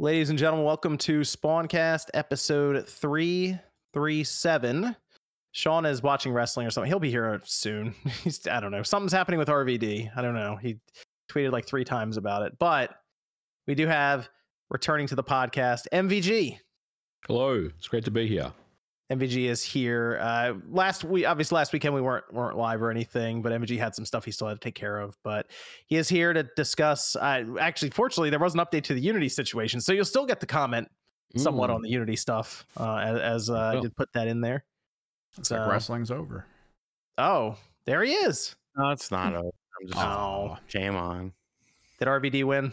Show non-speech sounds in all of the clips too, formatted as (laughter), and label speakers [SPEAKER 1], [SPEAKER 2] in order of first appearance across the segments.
[SPEAKER 1] Ladies and gentlemen, welcome to Spawncast episode 337. Sean is watching wrestling or something. He'll be here soon. (laughs) He's I don't know. Something's happening with RVD. I don't know. He tweeted like 3 times about it. But we do have returning to the podcast MVG.
[SPEAKER 2] Hello. It's great to be here.
[SPEAKER 1] MVG is here. Uh, last we obviously, last weekend we weren't weren't live or anything, but MVG had some stuff he still had to take care of. But he is here to discuss. Uh, actually, fortunately, there was an update to the Unity situation, so you'll still get the comment somewhat
[SPEAKER 2] Mm.
[SPEAKER 1] on the Unity stuff uh, as, as uh, I did put that in there.
[SPEAKER 3] It's like
[SPEAKER 1] So-
[SPEAKER 3] wrestling's over.
[SPEAKER 1] Oh, there he is.
[SPEAKER 4] No, it's not. over. I'm just
[SPEAKER 1] Oh,
[SPEAKER 4] shame on.
[SPEAKER 1] did RVD win?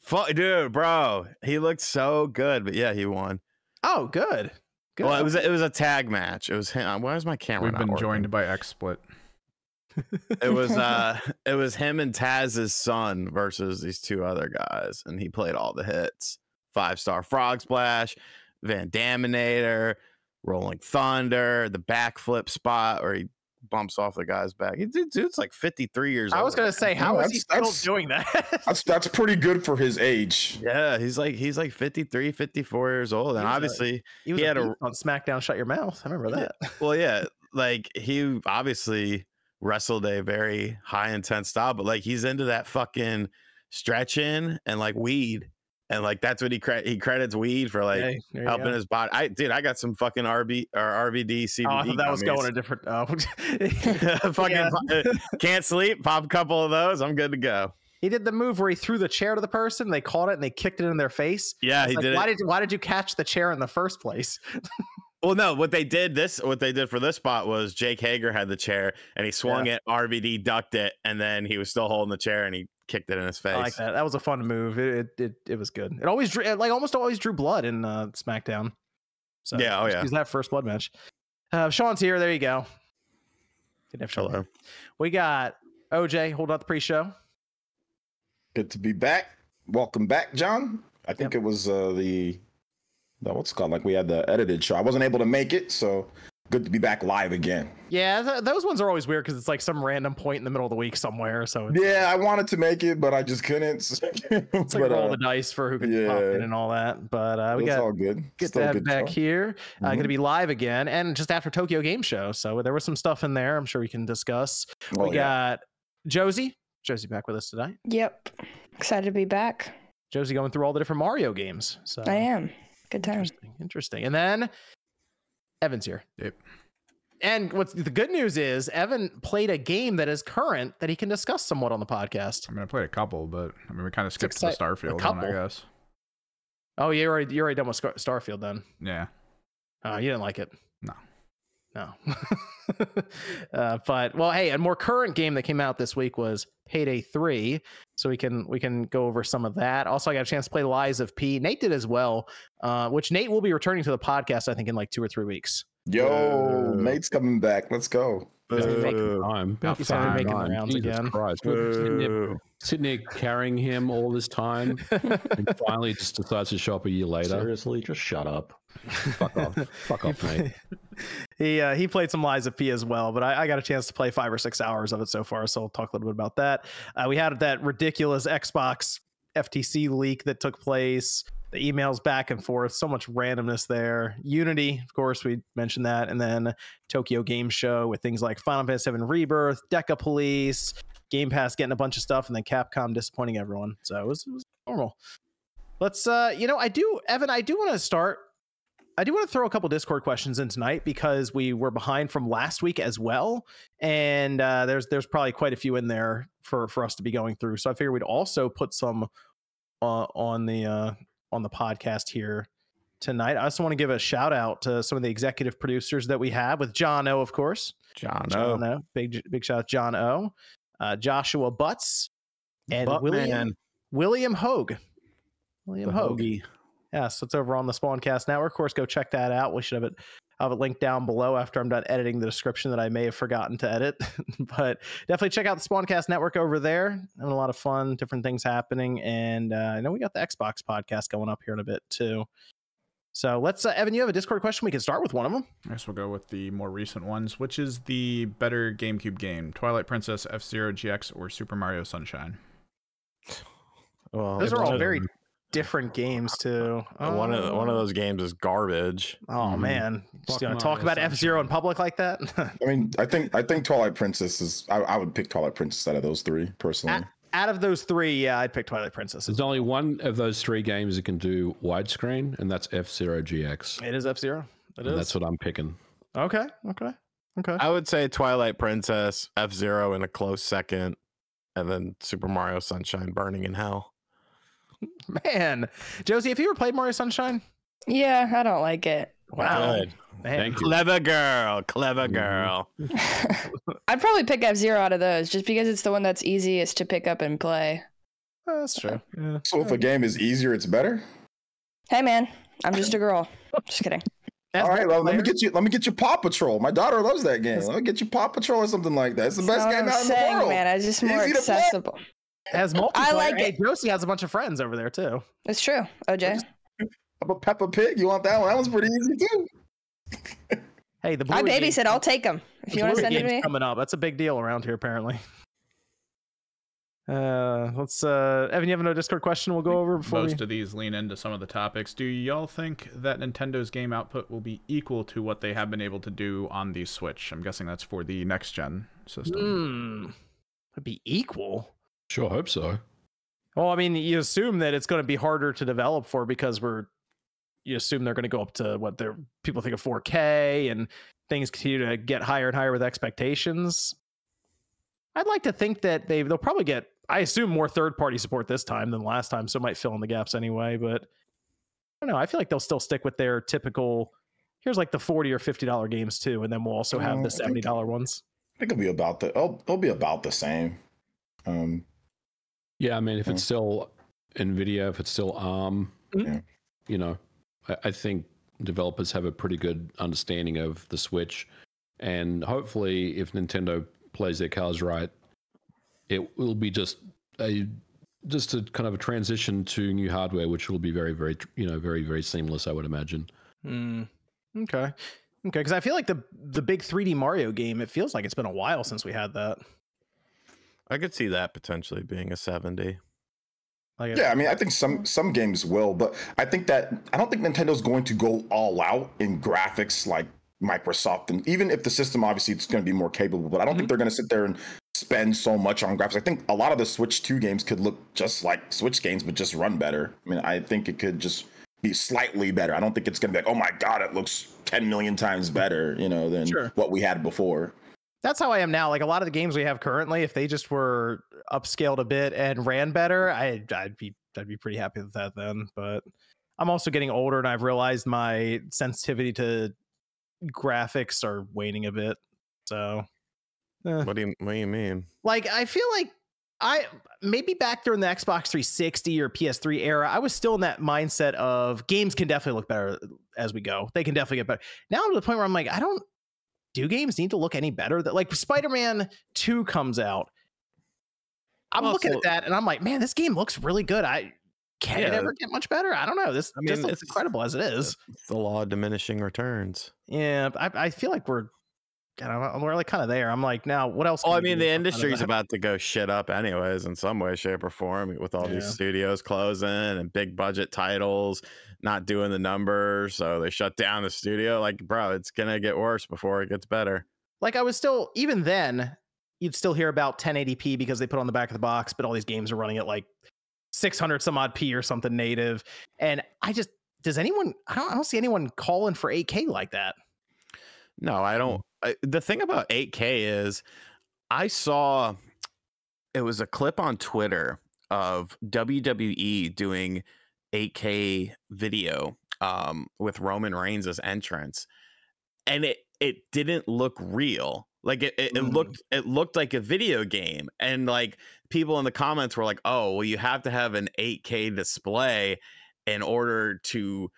[SPEAKER 4] Fuck, dude, bro. He looked so good, but yeah, he won.
[SPEAKER 1] Oh, good. Good.
[SPEAKER 4] Well, it was a, it was a tag match. It was him. Why is my camera?
[SPEAKER 3] We've been
[SPEAKER 4] working?
[SPEAKER 3] joined by XSplit.
[SPEAKER 4] It was (laughs) uh, it was him and Taz's son versus these two other guys, and he played all the hits. Five star frog splash, Van Daminator, Rolling Thunder, the backflip spot where he bumps off the guy's back. He, dude, dude's like 53 years old.
[SPEAKER 1] I was gonna say, how
[SPEAKER 5] No,
[SPEAKER 1] is he still
[SPEAKER 5] that's-
[SPEAKER 1] doing that? (laughs)
[SPEAKER 5] That's that's pretty good for his age.
[SPEAKER 4] Yeah, he's like he's like 53, 54 years old. And
[SPEAKER 1] He was a-
[SPEAKER 4] obviously,
[SPEAKER 1] he was
[SPEAKER 4] he
[SPEAKER 1] a
[SPEAKER 4] had a-
[SPEAKER 1] beast on SmackDown. Shut your mouth. I remember
[SPEAKER 4] Yeah.
[SPEAKER 1] that. (laughs)
[SPEAKER 4] well, yeah, like he obviously wrestled a very high intense style, but like he's into that fucking stretching and like weed. And like that's what he cre- he credits weed for like
[SPEAKER 1] Hey,
[SPEAKER 4] helping his body. I dude, I got some fucking RB or RVD CBD.
[SPEAKER 1] Oh, I thought that was going a different. Oh, (laughs) (laughs)
[SPEAKER 4] fucking
[SPEAKER 1] Yeah.
[SPEAKER 4] Uh, can't sleep. Pop a couple of those. I'm good to go.
[SPEAKER 1] He did the move where he threw the chair to the person. They caught it and they kicked it in their face.
[SPEAKER 4] Yeah, he
[SPEAKER 1] like,
[SPEAKER 4] did
[SPEAKER 1] why
[SPEAKER 4] it.
[SPEAKER 1] did why did you catch the chair in the first place? (laughs)
[SPEAKER 4] Well, no, what they did this, what they did for this spot was Jake Hager had the chair and he swung it. RVD ducked it, and then he was still holding the chair and he kicked it in his face.
[SPEAKER 1] I like that. That was a fun move. It it it, it was good. It always drew, it, like almost always drew blood in uh, SmackDown. So
[SPEAKER 4] Yeah, oh,
[SPEAKER 1] just
[SPEAKER 4] yeah.
[SPEAKER 1] use that first blood match. Uh, Sean's here. There you go. Good to have Sean
[SPEAKER 4] Hello.
[SPEAKER 1] here. We got OJ holding up the pre-show.
[SPEAKER 5] Good to be back. Welcome back, John. I think it was uh, the the what's it called like we had the edited show. I wasn't able to make it, so good to be back live again.
[SPEAKER 1] Yeah, th- those ones are always weird because it's like some random point in the middle of the week somewhere. So it's,
[SPEAKER 5] Yeah, I wanted to make it, but I just couldn't. (laughs)
[SPEAKER 1] it's like
[SPEAKER 5] but
[SPEAKER 1] roll
[SPEAKER 5] uh,
[SPEAKER 1] the dice for who can pop in and all that. But uh, we
[SPEAKER 5] it's
[SPEAKER 1] got
[SPEAKER 5] all good.
[SPEAKER 1] Get
[SPEAKER 5] Still
[SPEAKER 1] to
[SPEAKER 5] a
[SPEAKER 1] have
[SPEAKER 5] good
[SPEAKER 1] back
[SPEAKER 5] show.
[SPEAKER 1] here. Uh, going to be live again, and just after Tokyo Game Show. So there was some stuff in there. I'm sure we can discuss.
[SPEAKER 5] Oh,
[SPEAKER 1] we
[SPEAKER 5] yeah.
[SPEAKER 1] got Josie. Josie back with us tonight.
[SPEAKER 6] Yep. Excited to be back.
[SPEAKER 1] Josie going through all the different Mario games. So
[SPEAKER 6] I am. Good time.
[SPEAKER 1] interesting, interesting. And then Evan's here.
[SPEAKER 3] Yep.
[SPEAKER 1] And what's the good news is Evan played a game that is current that he can discuss somewhat on the podcast.
[SPEAKER 3] I mean, I played a couple, but I mean, we kind of skipped the
[SPEAKER 1] excite- a
[SPEAKER 3] Starfield one. I guess.
[SPEAKER 1] Oh, you're already you're already done with Starfield then.
[SPEAKER 3] Yeah.
[SPEAKER 1] Oh, you didn't like it.
[SPEAKER 3] No.
[SPEAKER 1] No. (laughs) uh, but well, hey, a more current game that came out this week was Payday Three, so we can we can go over some of that. Also, I got a chance to play Lies of P. Nate did as well, uh, which Nate will be returning to the podcast. I think in like two or three weeks.
[SPEAKER 5] Yo,
[SPEAKER 4] Uh,
[SPEAKER 5] Nate's coming back. Let's go.
[SPEAKER 2] It's
[SPEAKER 1] Boo.
[SPEAKER 2] time. About
[SPEAKER 1] He's finally
[SPEAKER 2] five
[SPEAKER 1] making the
[SPEAKER 2] time.
[SPEAKER 1] rounds
[SPEAKER 2] Jesus
[SPEAKER 1] again.
[SPEAKER 2] Christ. We're sitting there, sitting there carrying him all this time, (laughs) and finally just decides to show up a year later.
[SPEAKER 7] Seriously, just shut up.
[SPEAKER 2] Fuck off. (laughs) Fuck off, mate. (laughs)
[SPEAKER 1] he uh, he played some Lies of P as well, but I, I got a chance to play five or six hours of it so far, so I'll talk a little bit about that. Uh, we had that ridiculous Xbox FTC leak that took place. The emails back and forth, so much randomness there. Unity, of course, we mentioned that, and then Tokyo Game Show with things like Final Fantasy VII Rebirth, Decapolice, Game Pass getting a bunch of stuff, and then Capcom disappointing everyone. So it was, it was normal. Let's, uh, you know, I do, Evan, I do want to start I do want to throw a couple Discord questions in tonight because we were behind from last week as well, and uh, there's there's probably quite a few in there for for us to be going through. So I figured we'd also put some uh, on the uh, on the podcast here tonight. I also want to give a shout out to some of the executive producers that we have with John O, of course.
[SPEAKER 4] John
[SPEAKER 1] John
[SPEAKER 4] O.
[SPEAKER 1] O, big big shout out to John O, uh, Joshua Butts, and
[SPEAKER 4] Butt
[SPEAKER 1] William
[SPEAKER 4] man.
[SPEAKER 1] William Hogue. William
[SPEAKER 4] The
[SPEAKER 1] Hogue.
[SPEAKER 4] hoagie.
[SPEAKER 1] Yeah, so it's over on the Spawncast Network. Of course, go check that out. We should have it I'll have it linked down below after I'm done editing the description that I may have forgotten to edit. (laughs) but definitely check out the Spawncast Network over there. Having a lot of fun, different things happening. And uh, I know we got the Xbox podcast going up here in a bit too. So let's, uh, Evan, you have a Discord question. We can start with one of them.
[SPEAKER 3] I guess we'll go with the more recent ones. Which is the better GameCube game? Twilight Princess, F Zero GX, or Super Mario Sunshine?
[SPEAKER 4] Well,
[SPEAKER 1] Those are all very different games too.
[SPEAKER 4] one of one of
[SPEAKER 1] Oh.
[SPEAKER 4] those games is garbage.
[SPEAKER 1] Oh
[SPEAKER 2] Mhm.
[SPEAKER 1] man, just
[SPEAKER 2] Fuck
[SPEAKER 1] gonna talk about F Zero in public like that? (laughs)
[SPEAKER 5] I mean, I think I think Twilight Princess is. I, I would pick Twilight Princess out of those three personally.
[SPEAKER 1] Out of those three, yeah, I'd pick Twilight Princess.
[SPEAKER 2] There's only one of those three games that can do widescreen, and that's F Zero GX.
[SPEAKER 1] It is F Zero. It
[SPEAKER 2] And
[SPEAKER 1] is.
[SPEAKER 2] that's what I'm picking.
[SPEAKER 1] Okay. Okay. Okay.
[SPEAKER 4] I would say Twilight Princess, F Zero in a close second, and then Super Mario Sunshine burning in hell. (laughs)
[SPEAKER 1] Man, Josie, have you ever played Mario Sunshine?
[SPEAKER 6] Yeah, I don't like it.
[SPEAKER 1] Wow.
[SPEAKER 4] Good.
[SPEAKER 1] Man,
[SPEAKER 2] Thank you.
[SPEAKER 4] Clever girl, clever
[SPEAKER 2] Mhm.
[SPEAKER 4] girl. (laughs) (laughs)
[SPEAKER 6] I'd probably pick F Zero out of those just because it's the one that's easiest to pick up and play.
[SPEAKER 1] that's true. Yeah.
[SPEAKER 5] So if a game is easier, it's better.
[SPEAKER 6] Hey man, I'm just a girl. Just kidding.
[SPEAKER 1] As
[SPEAKER 5] All right, well, let me get you. Let me get you Paw Patrol. My daughter loves that game. Let me get you Paw Patrol or something like that. It's the
[SPEAKER 6] That's
[SPEAKER 5] best game
[SPEAKER 6] I'm
[SPEAKER 5] out in the world.
[SPEAKER 6] man. It's just more
[SPEAKER 5] Easy to play.
[SPEAKER 6] accessible.
[SPEAKER 1] As multiplayer.
[SPEAKER 6] I like
[SPEAKER 1] hey,
[SPEAKER 6] it.
[SPEAKER 1] Josie has a bunch of friends over there too.
[SPEAKER 6] It's true. OJ.
[SPEAKER 5] How about Peppa Pig? You want that one? That one's pretty easy too.
[SPEAKER 1] Hey, the
[SPEAKER 6] I
[SPEAKER 1] Blu-ray game-
[SPEAKER 6] babysit. I'll take them. If
[SPEAKER 1] the
[SPEAKER 6] you want to send it to me.
[SPEAKER 1] coming up. That's a big deal around here, apparently. Uh, let's. Uh, Evan, you have no Discord question? We'll go over before
[SPEAKER 3] Most
[SPEAKER 1] we.
[SPEAKER 3] of these lean into some of the topics. Do y'all think that Nintendo's game output will be equal to what they have been able to do on the Switch? I'm guessing that's for the next gen system.
[SPEAKER 1] Hmm. Would be equal.
[SPEAKER 2] Sure, hope so.
[SPEAKER 1] Well, I mean, you assume that it's going to be harder to develop for because we're. You assume they're going to go up to what they're people think of 4K and things continue to get higher and higher with expectations. I'd like to think that they they'll probably get. I assume more third party support this time than last time, so it might fill in the gaps anyway. But I don't know. I feel like they'll still stick with their typical. Here's like the forty or fifty dollar games too, and then we'll also have
[SPEAKER 5] Uh,
[SPEAKER 1] the seventy dollar ones.
[SPEAKER 5] I think it'll be about the. It'll, it'll be about the same. Um,
[SPEAKER 2] Yeah, I mean, if
[SPEAKER 5] Yeah.
[SPEAKER 2] it's still NVIDIA, if it's still ARM,
[SPEAKER 1] Mhm.
[SPEAKER 5] Yeah.
[SPEAKER 2] you know, I, I think developers have a pretty good understanding of the Switch. And hopefully, if Nintendo plays their cards right, it will be just a just a kind of a transition to new hardware, which will be very, very, you know, very, very seamless. I would imagine.
[SPEAKER 1] Hmm. Okay. Okay. Because I feel like the the big 3D Mario game. It feels like it's been a while since we had that.
[SPEAKER 4] I could see that potentially being a 70.
[SPEAKER 1] Like,
[SPEAKER 5] yeah, I mean, I think some hmm. some games will, but I think that I don't think Nintendo's going to go all out in graphics like Microsoft, and even if the system obviously it's going to be more capable, but I don't think mm-hmm. they're going to sit there and spend so much on graphics. I think a lot of the Switch 2 games could look just like Switch games, but just run better. I mean, I think it could just be slightly better. I don't think it's going to be like, oh my god, it looks 10 million times better, you know, than
[SPEAKER 1] Sure.
[SPEAKER 5] what we had before.
[SPEAKER 1] That's how I am now. Like a lot of the games we have currently, if they just were upscaled a bit and ran better, I I'd be I'd be pretty happy with that then. But I'm also getting older, and I've realized my sensitivity to graphics are waning a bit. So, eh.
[SPEAKER 4] What do you what do you mean?
[SPEAKER 1] like I feel like I maybe back during the Xbox 360 or PS3 era, I was still in that mindset of games can definitely look better as we go. They can definitely get better. Now I'm to the point where I'm like, I don't do games need to look any better? That like Spider-Man 2 comes out. I'm
[SPEAKER 4] Well,
[SPEAKER 1] looking
[SPEAKER 4] so-
[SPEAKER 1] at that and I'm like, man, this game looks really good. I can it ever get much better? I don't know. This
[SPEAKER 4] I mean,
[SPEAKER 1] just looks
[SPEAKER 4] it's-
[SPEAKER 1] incredible as it is.
[SPEAKER 4] It's the law of diminishing returns.
[SPEAKER 1] Yeah, I, I feel like we're I don't uh, we're like kind of there. I'm like, now what else?
[SPEAKER 4] Oh, I mean, the industry's about to go shit up anyways in some way, shape, or form with all
[SPEAKER 1] Yeah.
[SPEAKER 4] these studios closing and big budget titles not doing the numbers. So they shut down the studio. Like, bro, it's gonna get worse before it gets better.
[SPEAKER 1] like I was still even then you'd still hear about 1080p because they put on the back of the box, but all these games are running at like 600 some odd p or something native. And I just does anyone I don't I don't see anyone calling for 8K like that.
[SPEAKER 4] No, I don't. I, the thing about 8K is I saw it was a clip on Twitter of WWE doing 8K video um, with Roman Reigns' entrance, and it it didn't look real. Like it, it, it
[SPEAKER 1] Mm.
[SPEAKER 4] looked it looked like a video game, and like people in the comments were like, "Oh, well, you have to have an 8K display in order to."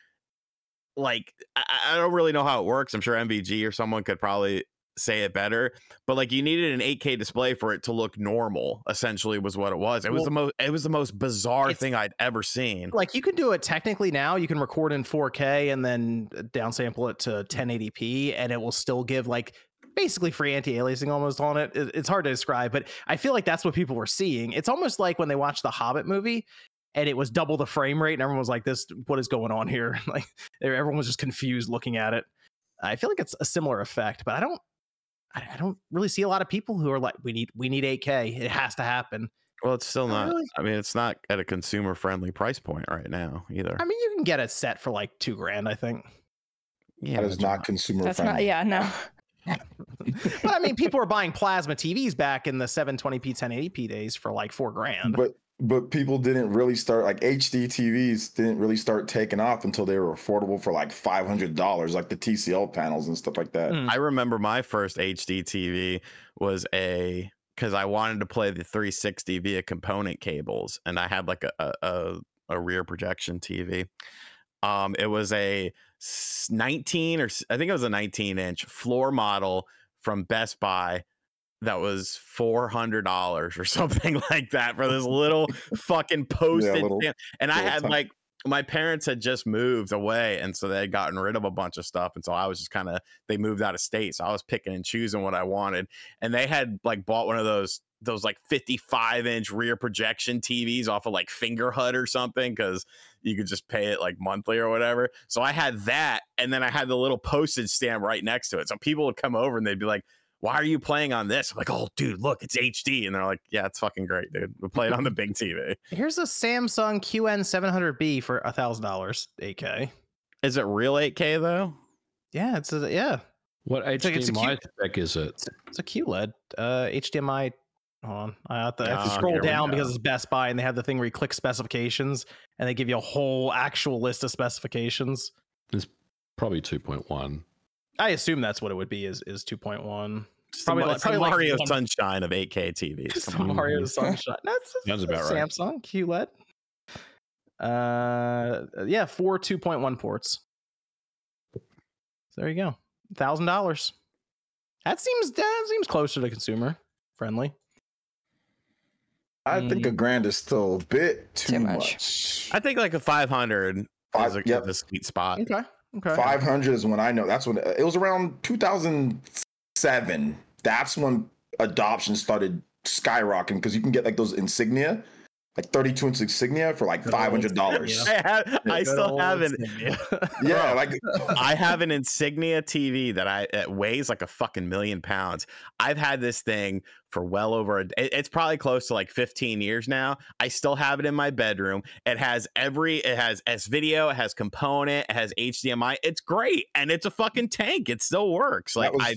[SPEAKER 4] like I, I don't really know how it works. I'm sure MVG or someone could probably say it better, but like you needed an 8K display for it to look normal. Essentially, was what it was. It was the most. It was the most bizarre thing I'd ever seen.
[SPEAKER 1] Like you can do it technically now. You can record in 4K and then uh, downsample it to 1080p and it will still give like basically free anti-aliasing almost on it. It- It's hard to describe, but I feel like that's what people were seeing. It's almost like when they watched the Hobbit movie and it was double the frame rate, and everyone was like, "This, what is going on here?" (laughs) like everyone was just confused looking at it. I feel like it's a similar effect, but I don't, I I don't really see a lot of people who are like, "We need, we need 8K. It has to happen."
[SPEAKER 4] Well, it's still
[SPEAKER 1] Not
[SPEAKER 4] not.
[SPEAKER 1] really.
[SPEAKER 4] I mean, it's not at a consumer friendly price point right now either.
[SPEAKER 1] I mean, you can get a set for like two grand, I think.
[SPEAKER 4] Yeah,
[SPEAKER 5] that is
[SPEAKER 4] but
[SPEAKER 5] not consumer
[SPEAKER 6] That's not.
[SPEAKER 5] friendly.
[SPEAKER 6] Yeah, no. (laughs)
[SPEAKER 1] but I mean, people were buying plasma TVs back in the 720p, 1080p days for like four grand.
[SPEAKER 5] But but people didn't really start like HD TVs didn't really start taking off until they were affordable for like five hundred dollars, like the TCL panels and stuff like that.
[SPEAKER 1] Mm.
[SPEAKER 4] I remember my first HD TV was a because I wanted to play the 360 via component cables, and I had like a a, a, a rear projection TV. Um, it was a 19 or I think it was a 19 inch floor model from Best Buy that was four hundred dollars or (laughs) something like that for this (laughs) little fucking postage stamp. And I had
[SPEAKER 5] tiny-
[SPEAKER 4] like my parents had just moved away, and so they had gotten rid of a bunch of stuff, and so I was just kind of they moved out of state, so I was picking and choosing what I wanted, and they had like bought one of those those like 55 inch rear projection TVs off of like Fingerhut or something because you could just pay it like monthly or whatever. So I had that, and then I had the little postage stamp right next to it. So people would come over and they'd be like, "Why are you playing on this?" I'm like, "Oh, dude, look, it's HD," and they're like, "Yeah, it's fucking great, dude. We play it on the big (laughs) TV."
[SPEAKER 1] Here's a Samsung QN700B for a thousand dollars, 8K.
[SPEAKER 4] Is it real 8K though?
[SPEAKER 1] Yeah, it's a yeah,
[SPEAKER 2] What
[SPEAKER 1] It's like- it's a
[SPEAKER 2] HDMI spec is it?
[SPEAKER 1] it's a QLED. Uh, HDMI. Hold on, I have to, I have to
[SPEAKER 4] Ah,
[SPEAKER 1] scroll down because it's Best Buy, and they have the thing where you click specifications, and they give you a whole actual list of specifications.
[SPEAKER 2] It's probably 2.1.
[SPEAKER 1] I assume that's what it would be. Is is 2.1. Probably
[SPEAKER 4] the,
[SPEAKER 1] like-
[SPEAKER 4] it's
[SPEAKER 1] probably like
[SPEAKER 4] Mario (laughs)
[SPEAKER 1] one-
[SPEAKER 4] Sunshine of 8K TVs.
[SPEAKER 1] It's
[SPEAKER 4] Come
[SPEAKER 1] the
[SPEAKER 4] on.
[SPEAKER 1] Mario (laughs) Sunshine. That's
[SPEAKER 2] Sounds about right.
[SPEAKER 1] Samsung QLED. Uh, yeah, four 2.1 ports. So there you go, thousand dollars. That seems that seems closer to consumer friendly.
[SPEAKER 5] I think a grand is still a bit too,
[SPEAKER 6] Too much.
[SPEAKER 5] much.
[SPEAKER 4] I think like a 500 is a,
[SPEAKER 5] yep.
[SPEAKER 4] is a sweet spot.
[SPEAKER 1] Okay, okay.
[SPEAKER 5] Five hundred is when I know. That's when it was around two thousand seven. That's when adoption started skyrocketing because you can get like those insignia, like thirty-two inch insignia for like
[SPEAKER 1] Good
[SPEAKER 5] five
[SPEAKER 1] old
[SPEAKER 5] hundred dollars.
[SPEAKER 1] Insignia.
[SPEAKER 4] I, have, I still have an
[SPEAKER 1] Insignia.
[SPEAKER 5] Yeah, like
[SPEAKER 4] I have an Insignia TV that I it weighs like a fucking million pounds. I've had this thing for well over a, it's probably close to like 15 years now. I still have it in my bedroom. It has every it has S video, it has component, it has HDMI. It's great and it's a fucking tank. It still works. Like
[SPEAKER 5] was-
[SPEAKER 4] I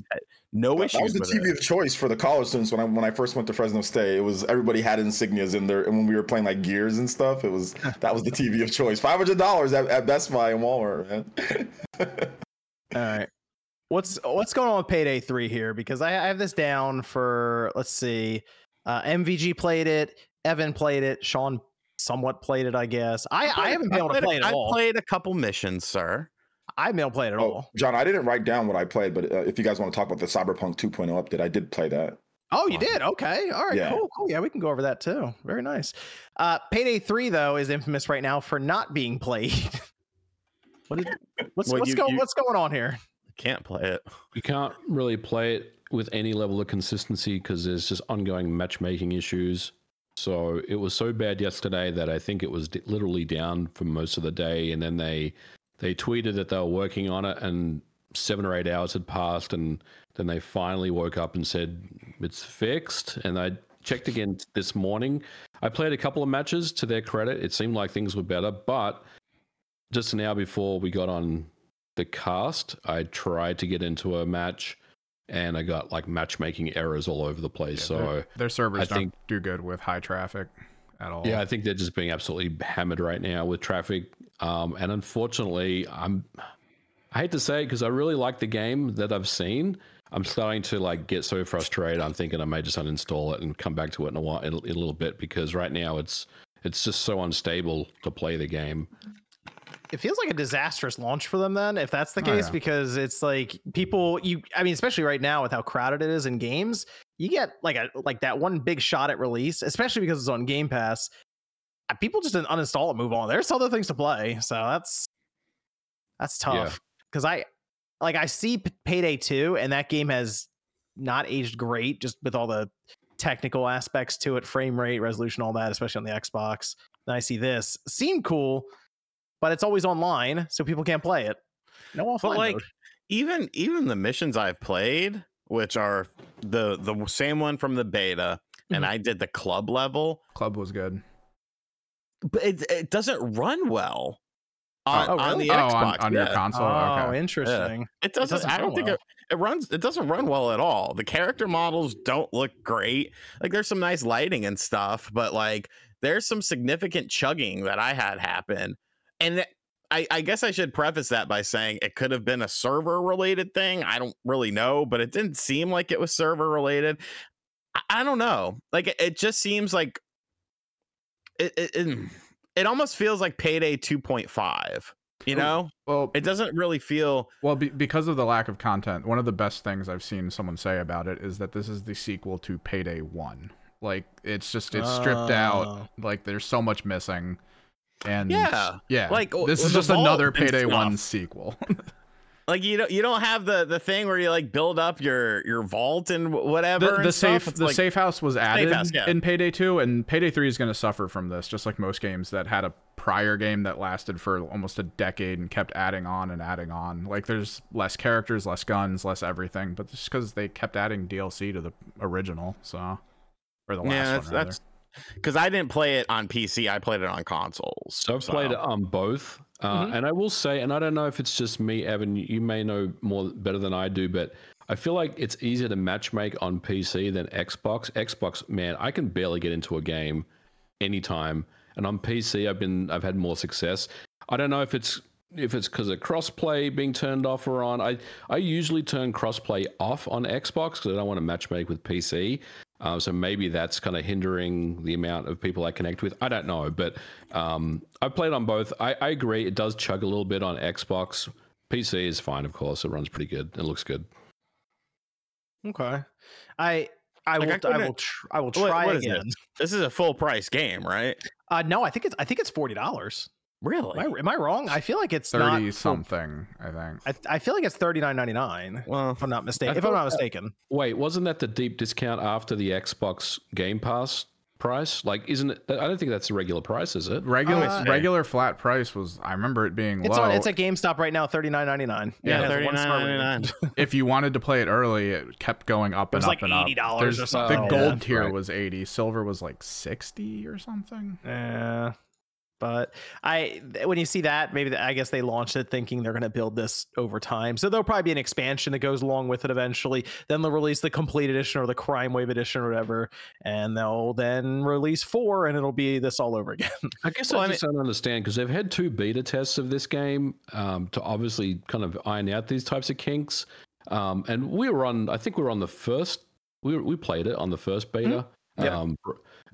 [SPEAKER 4] no
[SPEAKER 5] that,
[SPEAKER 4] issues
[SPEAKER 5] that was the TV
[SPEAKER 4] it.
[SPEAKER 5] of choice for the college students when I when I first went to Fresno State. It was everybody had insignias in there, and when we were playing like Gears and stuff, it was (laughs) that was the TV of choice. Five hundred dollars at, at Best Buy and Walmart, man. (laughs)
[SPEAKER 1] All right. What's what's going on with Payday Three here? Because I, I have this down for let's see. Uh, MVG played it. Evan played it. Sean somewhat played it, I guess. I, I haven't been able to play it at
[SPEAKER 4] I
[SPEAKER 1] all.
[SPEAKER 4] played a couple missions, sir.
[SPEAKER 1] I haven't been able to play it at
[SPEAKER 5] Oh,
[SPEAKER 1] all.
[SPEAKER 5] John, I didn't write down what I played, but uh, if you guys want to talk about the Cyberpunk 2.0 update, I did play that.
[SPEAKER 1] Oh, you
[SPEAKER 2] Awesome.
[SPEAKER 1] did? Okay. All right.
[SPEAKER 5] Yeah.
[SPEAKER 1] Cool. Cool. Yeah, we can go over that too. Very nice. Uh, Payday Three though is infamous right now for not being played. (laughs) what is, what's
[SPEAKER 4] Well,
[SPEAKER 1] what's
[SPEAKER 4] you-
[SPEAKER 1] going
[SPEAKER 4] you-
[SPEAKER 1] What's going on here?
[SPEAKER 4] Can't play it.
[SPEAKER 2] You can't really play it with any level of consistency because there's just ongoing matchmaking issues. So it was so bad yesterday that I think it was literally down for most of the day, and then they they tweeted that they were working on it, and seven or eight hours had passed, and then they finally woke up and said it's fixed. And I checked again this morning. I played a couple of matches. To their credit, it seemed like things were better, but just an hour before we got on the cast, I tried to get into a match and I got like matchmaking errors all over the place.
[SPEAKER 3] Yeah,
[SPEAKER 2] so
[SPEAKER 3] their, servers
[SPEAKER 2] I
[SPEAKER 3] don't
[SPEAKER 2] think-
[SPEAKER 3] do good with high traffic at all.
[SPEAKER 2] yeah, I think they're just being absolutely hammered right now with traffic. Um, and unfortunately, I'm I hate to say it because I really like the game that I've seen. I'm starting to like get so frustrated. I'm thinking I may just uninstall it and come back to it in a while, in a little bit because right now it's it's just so unstable to play the game.
[SPEAKER 1] It feels like a disastrous launch for them then if that's the
[SPEAKER 3] Oh,
[SPEAKER 1] case
[SPEAKER 3] yeah.
[SPEAKER 1] because it's like people you i mean especially right now with how crowded it is in games you get like a like that one big shot at release especially because it's on game pass people just didn't uninstall it move on there's other things to play so that's that's tough because i like i see P- payday 2 and that game has not aged great just with all the technical aspects to it frame rate resolution all that especially on the xbox then I see this. Seemed cool, but it's always online, so people can't play it. No offline
[SPEAKER 4] But like
[SPEAKER 1] mode.
[SPEAKER 4] even even the missions I've played, which are the the same one from the beta, and
[SPEAKER 1] Mhm.
[SPEAKER 4] I did the club level,
[SPEAKER 3] Club was good.
[SPEAKER 4] but it it doesn't run well on,
[SPEAKER 1] Oh,
[SPEAKER 4] on the
[SPEAKER 3] oh,
[SPEAKER 4] Xbox.
[SPEAKER 3] on, on your console.
[SPEAKER 1] oh,
[SPEAKER 3] okay.
[SPEAKER 1] interesting.
[SPEAKER 4] It doesn't.
[SPEAKER 1] doesn't
[SPEAKER 4] I don't think
[SPEAKER 1] well.
[SPEAKER 4] it, it runs. It doesn't run well at all. The character models don't look great. Like there's some nice lighting and stuff, but like there's some significant chugging that I had happen. And I, I guess I should preface that by saying it could have been a server related thing. I don't really know, but it didn't seem like it was server related. I, I don't know. Like it, it just seems like it, it, it. Mm. It almost feels like Payday 2.5. You
[SPEAKER 3] oh,
[SPEAKER 4] know,
[SPEAKER 3] Well,
[SPEAKER 4] it doesn't really feel.
[SPEAKER 3] Well, be, because of the lack of content, one of the best things I've seen someone say about it is that this is the sequel to Payday 1. Like it's just it's stripped
[SPEAKER 1] Oh.
[SPEAKER 3] out. Like there's so much missing. And
[SPEAKER 4] Yeah,
[SPEAKER 3] yeah.
[SPEAKER 4] like,
[SPEAKER 3] this is just another Payday 1 sequel. (laughs)
[SPEAKER 4] like you don't you don't have the the thing where you like build up your your vault and whatever
[SPEAKER 3] the, the
[SPEAKER 4] stuff.
[SPEAKER 3] safe the
[SPEAKER 4] like,
[SPEAKER 3] safe house was added
[SPEAKER 4] house, yeah.
[SPEAKER 3] in Payday 2 and Payday 3 is going to suffer from this just like most games that had a prior game that lasted for almost a decade and kept adding on and adding on. Like there's less characters, less guns, less everything, but just cuz they kept adding DLC to the original, so or the last
[SPEAKER 4] yeah,
[SPEAKER 3] one
[SPEAKER 4] that's
[SPEAKER 3] rather.
[SPEAKER 4] that's because I didn't play it on PC. I played it on consoles.
[SPEAKER 2] So I've played it on both, uh,
[SPEAKER 1] Mhm.
[SPEAKER 2] and I will say, and I don't know if it's just me, Evan. You you may know more better than I do, but I feel like it's easier to matchmake on PC than Xbox. Xbox, man, I can barely get into a game anytime, and on PC, I've been I've had more success. I don't know if it's if it's because of crossplay being turned off or on. I I usually turn crossplay off on Xbox because I don't want to matchmake with PC. Uh, so maybe that's kind of hindering the amount of people I connect with. I don't know, but um, I've played on both. I, I agree. It does chug a little bit on Xbox. PC is fine, of course. It runs pretty good. It looks good.
[SPEAKER 1] Okay. I I
[SPEAKER 4] Like,
[SPEAKER 1] will I,
[SPEAKER 4] couldn't-
[SPEAKER 1] will tr- I will
[SPEAKER 4] What-
[SPEAKER 1] try
[SPEAKER 4] what is
[SPEAKER 1] again.
[SPEAKER 4] this? This is a full price game, right?
[SPEAKER 1] Uh no, I think it's I think it's forty dollars.
[SPEAKER 4] Really?
[SPEAKER 1] Am I, am I wrong? I feel like it's
[SPEAKER 3] 30
[SPEAKER 1] full-
[SPEAKER 3] something, I think.
[SPEAKER 1] I, I feel like it's thirty nine ninety nine.
[SPEAKER 4] well,
[SPEAKER 1] If I'm not mistaken. If I'm
[SPEAKER 2] thought
[SPEAKER 1] not
[SPEAKER 2] that-
[SPEAKER 1] mistaken.
[SPEAKER 2] Wait, wasn't that the deep discount after the Xbox Game Pass price? Like, isn't it? I don't think that's the regular price, is it?
[SPEAKER 3] Regular
[SPEAKER 1] Uh,
[SPEAKER 3] regular flat price was I remember it being
[SPEAKER 1] It's
[SPEAKER 3] low.
[SPEAKER 1] on it's at GameStop right now, thirty nine ninety nine.
[SPEAKER 3] Yeah,
[SPEAKER 4] thirty nine ninety nine. (laughs)
[SPEAKER 3] if you wanted to play it early, it kept going up and up
[SPEAKER 1] like
[SPEAKER 3] and up.
[SPEAKER 1] $80 or something.
[SPEAKER 3] The
[SPEAKER 1] Oh,
[SPEAKER 3] gold
[SPEAKER 2] yeah.
[SPEAKER 3] tier
[SPEAKER 2] Right.
[SPEAKER 3] was 80, silver was like 60 or something.
[SPEAKER 1] Yeah. But I, when you see that, maybe I guess they launched it thinking they're going to build this over time. So there'll probably be an expansion that goes along with it eventually. Then they'll release the complete edition or the Crime Wave edition or whatever, and they'll then release four, and it'll be this all over again. (laughs)
[SPEAKER 2] I guess
[SPEAKER 4] Well,
[SPEAKER 2] I
[SPEAKER 4] I
[SPEAKER 2] just don't understand because they've had two beta tests of this game um, to obviously kind of iron out these types of kinks. Um, and we were on, I think we were on the first, we, we played it on the first beta.
[SPEAKER 1] Yeah.
[SPEAKER 2] Um,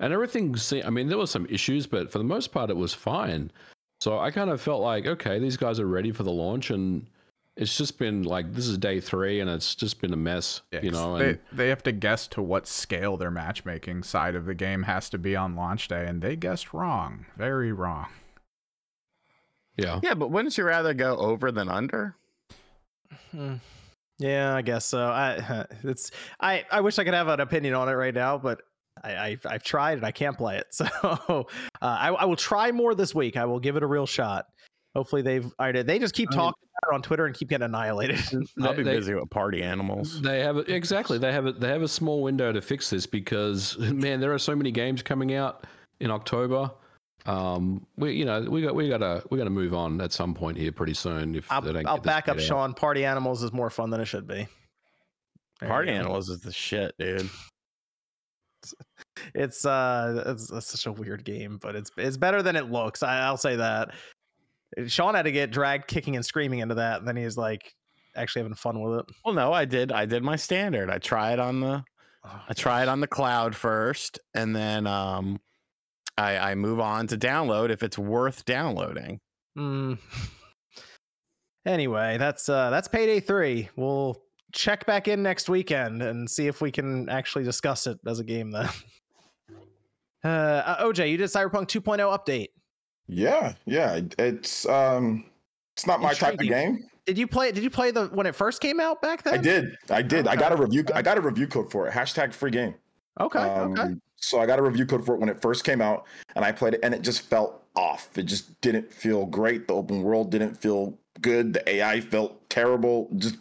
[SPEAKER 2] and everything, se- I mean, there were some issues, but for the most part, it was fine. So I kind of felt like, okay, these guys are ready for the launch. And it's just been like, this is day three and it's just been a mess,
[SPEAKER 3] Yeah,
[SPEAKER 2] you
[SPEAKER 3] 'cause
[SPEAKER 2] know?
[SPEAKER 3] they, they have to guess to what scale their matchmaking side of the game has to be on launch day, and they guessed wrong. Very wrong.
[SPEAKER 2] yeah.
[SPEAKER 4] Yeah, but wouldn't you rather go over than under?
[SPEAKER 1] Hmm. Yeah, I guess so. I (laughs) it's I I wish I could have an opinion on it right now, but I, I I've tried and I can't play it. (laughs) So uh, I I will try more this week. I will give it a real shot. Hopefully they've I, they just keep
[SPEAKER 2] I mean-
[SPEAKER 1] talking about it on Twitter and keep getting annihilated. (laughs)
[SPEAKER 4] I'll be
[SPEAKER 2] they-
[SPEAKER 4] busy with party animals.
[SPEAKER 2] They have a, exactly. They have a, they have a small window to fix this because (laughs) man, there are so many games coming out in October. Um, we you know we got we gotta we gotta move on at some point here pretty soon. If they don't
[SPEAKER 1] I'll, I'll
[SPEAKER 2] get
[SPEAKER 1] back up. Sean. Party animals is more fun than it should be. There
[SPEAKER 4] Party animals is the shit, dude. (laughs)
[SPEAKER 1] It's uh, it's, it's such a weird game, but it's it's better than it looks. I, I'll say that. Sean had to get dragged kicking and screaming into that, and then he's like actually having fun with it.
[SPEAKER 4] Well, no, I did. I did my standard. I tried it on the I tried it on the cloud first, and then um, I I move on to download if it's worth downloading.
[SPEAKER 1] Mm. (laughs) Anyway, that's uh that's payday three. We'll check back in next weekend and see if we can actually discuss it as a game then. (laughs) Uh, uh OJ, you did Cyberpunk 2.0 update.
[SPEAKER 5] Yeah, yeah. It's um, it's not my type of game.
[SPEAKER 1] Did you play? Did you play the when it first came out back then?
[SPEAKER 5] I did, I did. I got a
[SPEAKER 1] Okay.
[SPEAKER 5] review. I got a review code for it. Hashtag free game.
[SPEAKER 1] Okay. okay.
[SPEAKER 5] Um, So I got a review code for it when it first came out, and I played it, and it just felt off. It just didn't feel great. The open world didn't feel good. The AI felt terrible. Just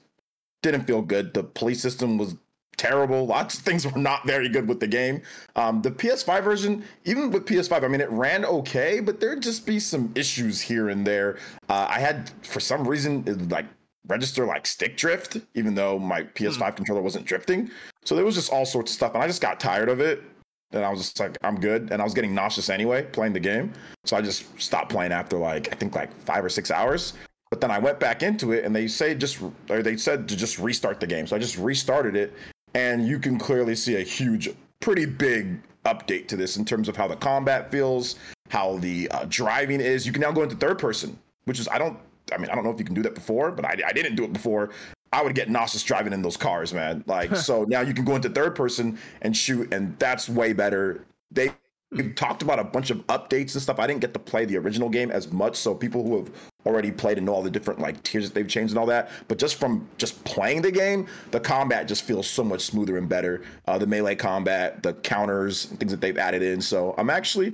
[SPEAKER 5] didn't feel good. The police system was terrible. Lots of things (laughs) were not very good with the game. Um, the PS5 version, even with PS5, I mean, it ran okay, but there'd just be some issues here and there. Uh, I had, for some reason, it, like register like stick drift, even though my PS5 controller wasn't drifting. So there was just all sorts of stuff, and I just got tired of it. And I was just like, I'm good. And I was getting nauseous anyway playing the game. So I just stopped playing after like, I think like five or six hours. But then I went back into it and they say just, or they said to just restart the game. So I just restarted it. And you can clearly see a huge, pretty big update to this in terms of how the combat feels, how the uh, driving is. You can now go into third person, which is, I don't, I mean, I don't know if you can do that before, but I, I didn't do it before. I would get nauseous driving in those cars, man. Like, so now you can go into third person and shoot, and that's way better. They we talked about a bunch of updates and stuff. I didn't get to play the original game as much, so people who have already played and know all the different like tiers that they've changed and all that. But just from just playing the game, the combat just feels so much smoother and better. Uh, the melee combat, the counters, things that they've added in. So I'm actually,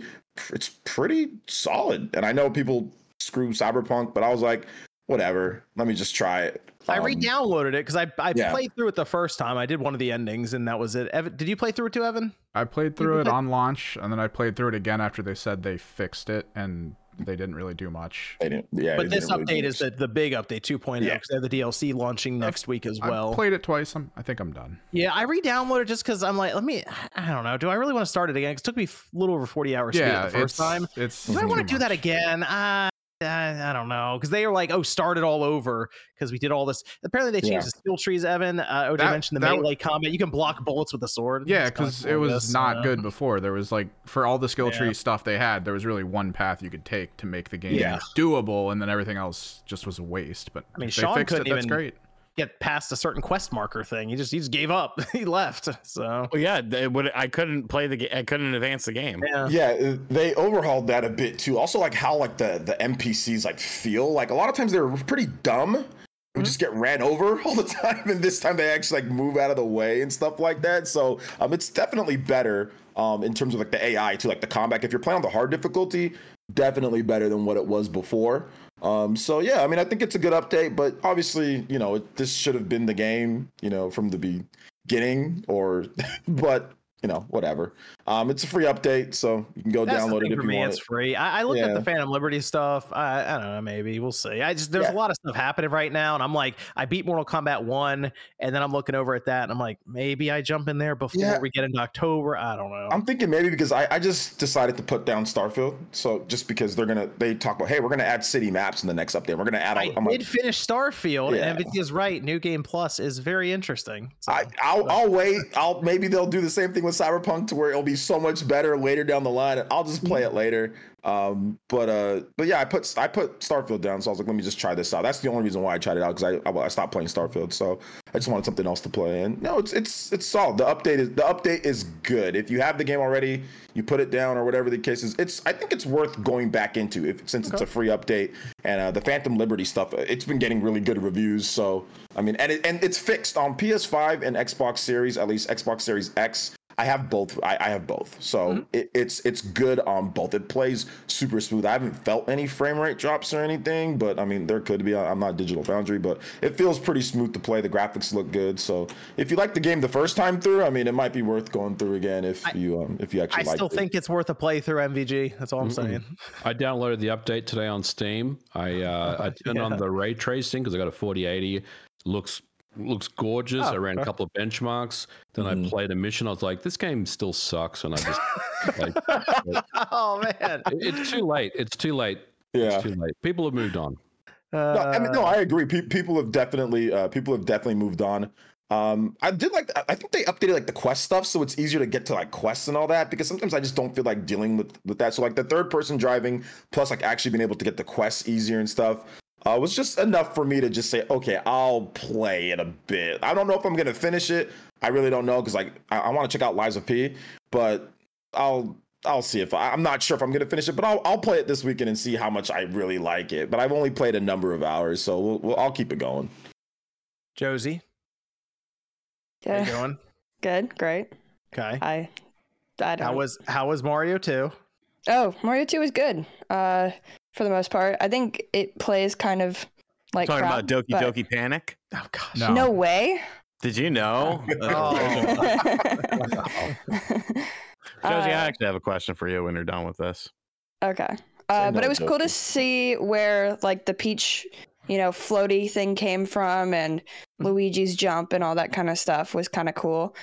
[SPEAKER 5] it's pretty solid. And I know people screw Cyberpunk, but I was like, whatever. Let me just try it.
[SPEAKER 1] I
[SPEAKER 5] Um,
[SPEAKER 1] re-downloaded it because I I
[SPEAKER 5] yeah.
[SPEAKER 1] played through it the first time. I did one of the endings, and that was it. Evan, did you play through it too, Evan?
[SPEAKER 3] I played through it on launch, and then I played through it again after they said they fixed it, and they didn't really do much.
[SPEAKER 5] They didn't, yeah,
[SPEAKER 1] but this
[SPEAKER 5] didn't really
[SPEAKER 1] update
[SPEAKER 5] do
[SPEAKER 1] is the, the big update 2.0
[SPEAKER 5] Yeah.
[SPEAKER 1] because they have the DLC launching next week as well.
[SPEAKER 3] I played it twice. I'm, I think I'm done.
[SPEAKER 1] yeah, I re-downloaded just because I'm like, let me. I don't know. Do I really want to start it again? It took me a little over 40 hours to beat
[SPEAKER 3] yeah,
[SPEAKER 1] it the first
[SPEAKER 3] it's,
[SPEAKER 1] time.
[SPEAKER 3] It's.
[SPEAKER 1] Do I want to do that again? Uh, I, I don't know because they are like, oh, start it all over because we did all this. Apparently, they changed
[SPEAKER 5] Yeah.
[SPEAKER 1] the skill trees. Evan, uh, OJ
[SPEAKER 3] That-
[SPEAKER 1] mentioned the melee combat. You can block bullets with the sword.
[SPEAKER 3] Yeah, because it was
[SPEAKER 1] guess,
[SPEAKER 3] not good before. There was like for all the skill
[SPEAKER 1] Yeah.
[SPEAKER 3] tree stuff they had, there was really one path you could take to make the game
[SPEAKER 5] Yeah.
[SPEAKER 3] doable, and then everything else just was a waste. But
[SPEAKER 1] I mean,
[SPEAKER 3] they
[SPEAKER 1] Sean
[SPEAKER 3] fixed
[SPEAKER 1] couldn't
[SPEAKER 3] it. That's
[SPEAKER 1] even-
[SPEAKER 3] great.
[SPEAKER 1] Get past a certain quest marker thing. He just he just gave up. (laughs) he left. So
[SPEAKER 4] Well, yeah, they would. I couldn't play the. game. I couldn't advance the game.
[SPEAKER 1] yeah.
[SPEAKER 5] Yeah, uh, they overhauled that a bit too. Also, like how like the the NPCs like feel. Like a lot of times they're pretty dumb. We just get ran over (laughs) all the time, and this time they actually like move out of the way and stuff like that. So um, it's definitely better um in terms of like the AI too, like the combat. If you're playing on the hard difficulty, definitely better than what it was before. Um, so yeah, I mean, I think it's a good update, but obviously, you know, it, this should have been the game, you know, from the beginning, or (laughs) but you know, whatever. Um, it's a free update, so you can go
[SPEAKER 1] That's the
[SPEAKER 5] download
[SPEAKER 1] thing
[SPEAKER 5] it if
[SPEAKER 1] for
[SPEAKER 5] you
[SPEAKER 1] me.
[SPEAKER 5] want.
[SPEAKER 1] It's
[SPEAKER 5] It.
[SPEAKER 1] free. I, I looked at the Phantom Liberty stuff. I, I don't know. Maybe we'll see. I just there's
[SPEAKER 5] Yeah.
[SPEAKER 1] a lot of stuff happening right now, and I'm like, I beat Mortal Kombat one, and then I'm looking over at that, and I'm like, maybe I jump in there before
[SPEAKER 5] Yeah.
[SPEAKER 1] we get into October. I don't know.
[SPEAKER 5] I'm thinking maybe because I, I just decided to put down Starfield, so just because they're gonna they talk about hey we're gonna add city maps in the next update, we're gonna add. All,
[SPEAKER 1] I
[SPEAKER 5] I'm
[SPEAKER 1] did
[SPEAKER 5] like,
[SPEAKER 1] finish Starfield,
[SPEAKER 5] Yeah.
[SPEAKER 1] and MVG is right. New Game Plus is very interesting. So,
[SPEAKER 5] I, I'll, I'll wait. I'll maybe they'll do the same thing with Cyberpunk to where it'll be so much better later down the line. I'll just play it later. Um, but uh, but yeah, I put I put Starfield down, so I was like, let me just try this out. That's the only reason why I tried it out because I, I I stopped playing Starfield, so I just wanted something else to play. And no, it's it's it's solid. The update is the update is good. If you have the game already, you put it down or whatever the case is. It's I think it's worth going back into if since it's a free update and uh, the Phantom Liberty stuff. It's been getting really good reviews. So I mean, and it, and it's fixed on PS5 and Xbox Series, at least Xbox Series X. I have both. I, I have both, so it, it's it's good on both. It plays super smooth. I haven't felt any frame rate drops or anything, but I mean there could be. I'm not Digital Foundry, but it feels pretty smooth to play. The graphics look good. So if you like the game the first time through, I mean it might be worth going through again if you um if you actually
[SPEAKER 1] I
[SPEAKER 5] like
[SPEAKER 1] still
[SPEAKER 5] it.
[SPEAKER 1] think it's worth a playthrough. MVG. That's all I'm saying.
[SPEAKER 2] I downloaded the update today on Steam. I uh, I (laughs) turned
[SPEAKER 1] Yeah.
[SPEAKER 2] on the ray tracing because I got a 4080. Looks looks gorgeous.
[SPEAKER 1] Oh,
[SPEAKER 2] I ran a couple of benchmarks. Then
[SPEAKER 5] Mhm.
[SPEAKER 2] I played a mission. I was like, this game still sucks, and I just like, (laughs)
[SPEAKER 1] oh man.
[SPEAKER 2] it's too late. It's too late.
[SPEAKER 5] yeah.
[SPEAKER 2] It's too late. People have moved on.
[SPEAKER 5] No, I mean, no,
[SPEAKER 1] Uh,
[SPEAKER 5] I agree. Pe- people have definitely, uh, people have definitely moved on. Um, I did like, I think they updated like the quest stuff, so it's easier to get to like quests and all that. Because sometimes I just don't feel like dealing with with that. So like the third person driving, plus like actually being able to get the quests easier and stuff, uh, was just enough for me to just say, okay, I'll play it a bit. I don't know if I'm gonna finish it. I really don't know because like I, I want to check out Lies of P, but I'll I'll see if I, I'm not sure if I'm gonna finish it, but I'll I'll play it this weekend and see how much I really like it. But I've only played a number of hours, so we'll, we'll I'll keep it going.
[SPEAKER 1] Josie, (laughs) how you
[SPEAKER 6] Yeah.
[SPEAKER 1] going?
[SPEAKER 6] Good. Great.
[SPEAKER 1] Okay.
[SPEAKER 6] I I don't
[SPEAKER 1] How was how was Mario 2?
[SPEAKER 6] Oh, Mario 2 was good. Uh for the most part. I think it plays kind of like
[SPEAKER 4] Talking
[SPEAKER 6] crap,
[SPEAKER 4] about Doki
[SPEAKER 6] but-
[SPEAKER 4] Doki Panic.
[SPEAKER 1] Oh gosh.
[SPEAKER 3] No.
[SPEAKER 6] No way.
[SPEAKER 4] Did you know?
[SPEAKER 1] Oh. (laughs) (laughs) (laughs)
[SPEAKER 4] Josie, I
[SPEAKER 6] Uh,
[SPEAKER 4] actually have a question for you when you're done with this.
[SPEAKER 6] Okay. Uh, but it was cool to see where like the peach, you know, floaty thing came from and
[SPEAKER 1] Hmm.
[SPEAKER 6] Luigi's jump and all that kind of stuff was kind of cool.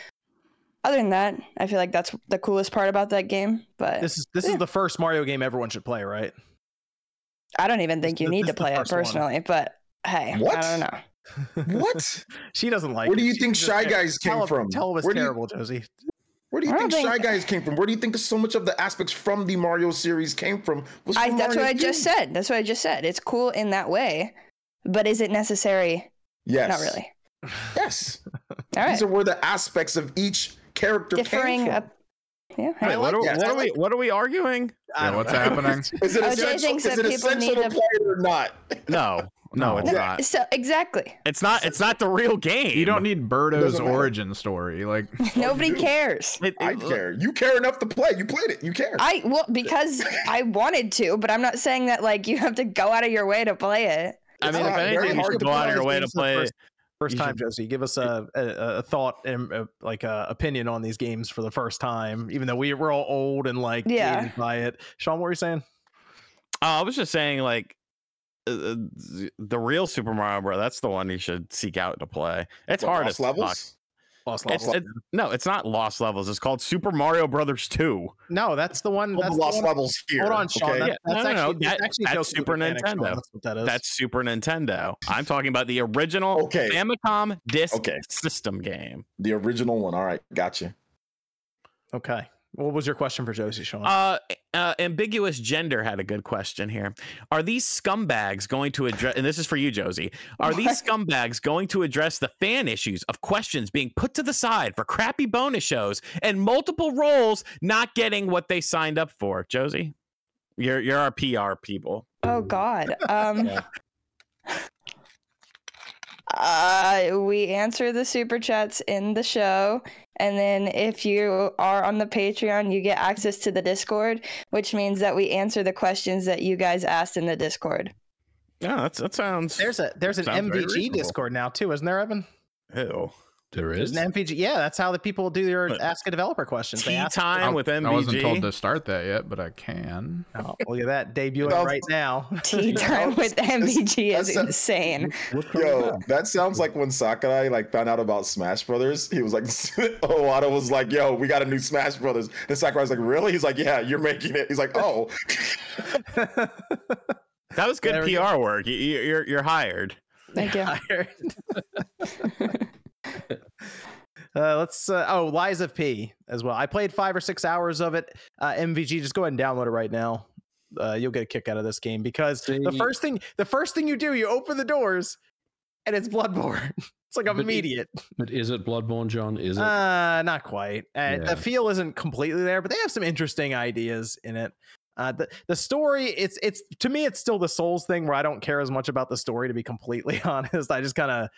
[SPEAKER 6] Other than that, I feel like that's the coolest part about that game. But
[SPEAKER 1] This is this
[SPEAKER 6] Yeah.
[SPEAKER 1] is the first Mario game everyone should play, right?
[SPEAKER 6] I don't even think
[SPEAKER 1] this-
[SPEAKER 6] you need to play it
[SPEAKER 1] first one.
[SPEAKER 6] personally. But hey,
[SPEAKER 5] What?
[SPEAKER 6] I don't know.
[SPEAKER 5] What? (laughs)
[SPEAKER 1] she doesn't like
[SPEAKER 5] Where do you
[SPEAKER 1] She
[SPEAKER 5] think
[SPEAKER 1] just-
[SPEAKER 5] Shy Guys came
[SPEAKER 1] tell,
[SPEAKER 5] from?
[SPEAKER 1] Tell it was
[SPEAKER 5] Where you-
[SPEAKER 1] terrible, Josie.
[SPEAKER 5] Where do you
[SPEAKER 6] I
[SPEAKER 5] think Shy Guys came from? Where do you think so much of the aspects from the Mario series came from? Was
[SPEAKER 6] I,
[SPEAKER 5] from
[SPEAKER 6] that's what
[SPEAKER 5] Mario
[SPEAKER 6] I just said. That's what I just said. It's cool in that way, but is it necessary?
[SPEAKER 5] Yes.
[SPEAKER 6] Not really.
[SPEAKER 5] Yes.
[SPEAKER 6] All right.
[SPEAKER 5] These are where the aspects of each character
[SPEAKER 6] Differing.
[SPEAKER 5] came from.
[SPEAKER 6] Up, yeah.
[SPEAKER 1] I
[SPEAKER 6] hey.
[SPEAKER 1] like
[SPEAKER 4] what, are, what are we? What are we arguing?
[SPEAKER 3] Yeah, what's
[SPEAKER 1] know.
[SPEAKER 3] happening? (laughs)
[SPEAKER 5] Is it
[SPEAKER 6] OJ oh,
[SPEAKER 5] essential,
[SPEAKER 6] thinks
[SPEAKER 5] is
[SPEAKER 6] that
[SPEAKER 5] it
[SPEAKER 6] people
[SPEAKER 5] essential
[SPEAKER 6] need
[SPEAKER 5] to
[SPEAKER 6] to-
[SPEAKER 5] play it or not? (laughs)
[SPEAKER 4] No, no, it's not.
[SPEAKER 6] So exactly.
[SPEAKER 4] It's not. It's not the real game.
[SPEAKER 3] You don't need Birdo's origin story. Like, (laughs)
[SPEAKER 6] Nobody oh,
[SPEAKER 5] do.
[SPEAKER 6] cares.
[SPEAKER 4] It-
[SPEAKER 5] I care. You care enough to play. You played it. You care.
[SPEAKER 6] I well because I wanted to, but I'm not saying that like you have to go out of your way to play it.
[SPEAKER 4] I mean, if
[SPEAKER 5] very
[SPEAKER 4] anything, you
[SPEAKER 5] hard
[SPEAKER 4] should
[SPEAKER 5] to
[SPEAKER 4] go out of your way to
[SPEAKER 1] games the
[SPEAKER 4] play.
[SPEAKER 1] First- First
[SPEAKER 4] You
[SPEAKER 1] time,
[SPEAKER 4] should-
[SPEAKER 1] Josie, give us a, a, a thought and uh like a opinion on these games for the first time. Even though we we're all old and like
[SPEAKER 6] Yeah.
[SPEAKER 1] jaded by it. Sean, what were you saying?
[SPEAKER 4] Uh, I was just saying, like, uh, uh, the real Super Mario Bros. That's the one you should seek out to play. It's
[SPEAKER 5] What,
[SPEAKER 4] hard
[SPEAKER 5] Lost
[SPEAKER 4] as fuck.
[SPEAKER 5] Levels.
[SPEAKER 1] Lost
[SPEAKER 4] It's,
[SPEAKER 1] Levels.
[SPEAKER 4] it, no, it's not Lost Levels. It's called Super Mario Brothers Two.
[SPEAKER 1] no, that's the one. That's
[SPEAKER 5] the
[SPEAKER 1] the
[SPEAKER 5] lost
[SPEAKER 1] one-
[SPEAKER 5] levels here.
[SPEAKER 1] Hold on, Sean.
[SPEAKER 5] okay?
[SPEAKER 1] That, that's
[SPEAKER 4] no, no, no, that-
[SPEAKER 1] it's actually
[SPEAKER 4] that's
[SPEAKER 1] Joke's
[SPEAKER 4] Super
[SPEAKER 1] Mechanics, Sean.
[SPEAKER 4] Nintendo.
[SPEAKER 1] That's what that is.
[SPEAKER 4] That's Super Nintendo. I'm talking about the original
[SPEAKER 5] Okay.
[SPEAKER 4] Famicom disc
[SPEAKER 5] Okay.
[SPEAKER 4] system game.
[SPEAKER 5] The original one. All right. Gotcha.
[SPEAKER 1] okay. What was your question for Josie, Sean?
[SPEAKER 4] Uh, uh, ambiguous gender had a good question here. Are these scumbags going to address? And this is for you, Josie. Are these scumbags going to address the fan issues of questions being put to the side for crappy bonus shows and multiple roles not getting what they signed up for? Josie, you're you're our PR people.
[SPEAKER 6] Oh God. (laughs) Um.
[SPEAKER 1] Yeah.
[SPEAKER 6] Uh, we answer the super chats in the show, and then if you are on the Patreon, you get access to the Discord, which means that we answer the questions that you guys asked in the Discord.
[SPEAKER 4] Yeah, that's that sounds.
[SPEAKER 1] there's a there's an
[SPEAKER 4] Sounds
[SPEAKER 1] MVG. Discord now too, isn't there, Evan?
[SPEAKER 4] Ew.
[SPEAKER 2] There
[SPEAKER 1] There's an MVG. Yeah, that's how the people do their
[SPEAKER 4] But-
[SPEAKER 1] ask a developer questions. They
[SPEAKER 4] Tea
[SPEAKER 1] ask,
[SPEAKER 4] time
[SPEAKER 3] I,
[SPEAKER 4] with
[SPEAKER 3] I wasn't told to start that yet, but I can.
[SPEAKER 1] Oh, look at that debuting
[SPEAKER 5] Well,
[SPEAKER 1] right now. (laughs)
[SPEAKER 6] Tea (laughs) time with MVG is
[SPEAKER 5] that's a-
[SPEAKER 6] insane.
[SPEAKER 5] Yo, that sounds like when Sakurai like found out about Smash Brothers. He was like, (laughs) Iwata was like, "Yo, we got a new Smash Brothers." And Sakurai's like, "Really?" He's like, "Yeah, you're making it." He's like, "Oh."
[SPEAKER 4] That was good
[SPEAKER 1] There we
[SPEAKER 4] PR work. You, you- you're you're hired.
[SPEAKER 6] Thank you. (laughs)
[SPEAKER 1] Uh, let's. Uh, oh, Lies of P as well. I played five or six hours of it. Uh, MVG, just go ahead and download it right now. Uh, you'll get a kick out of this game because the first thing, the first thing you do, you open the doors, and it's Bloodborne. (laughs) it's like
[SPEAKER 2] it-
[SPEAKER 1] immediate.
[SPEAKER 2] But is it Bloodborne, John? Is it?
[SPEAKER 1] Uh, not quite. Uh,
[SPEAKER 2] Yeah.
[SPEAKER 1] The feel isn't completely there, but they have some interesting ideas in it. Uh, the the story, it's it's to me, it's still the Souls thing where I don't care as much about the story. To be completely (laughs) honest, I just kind of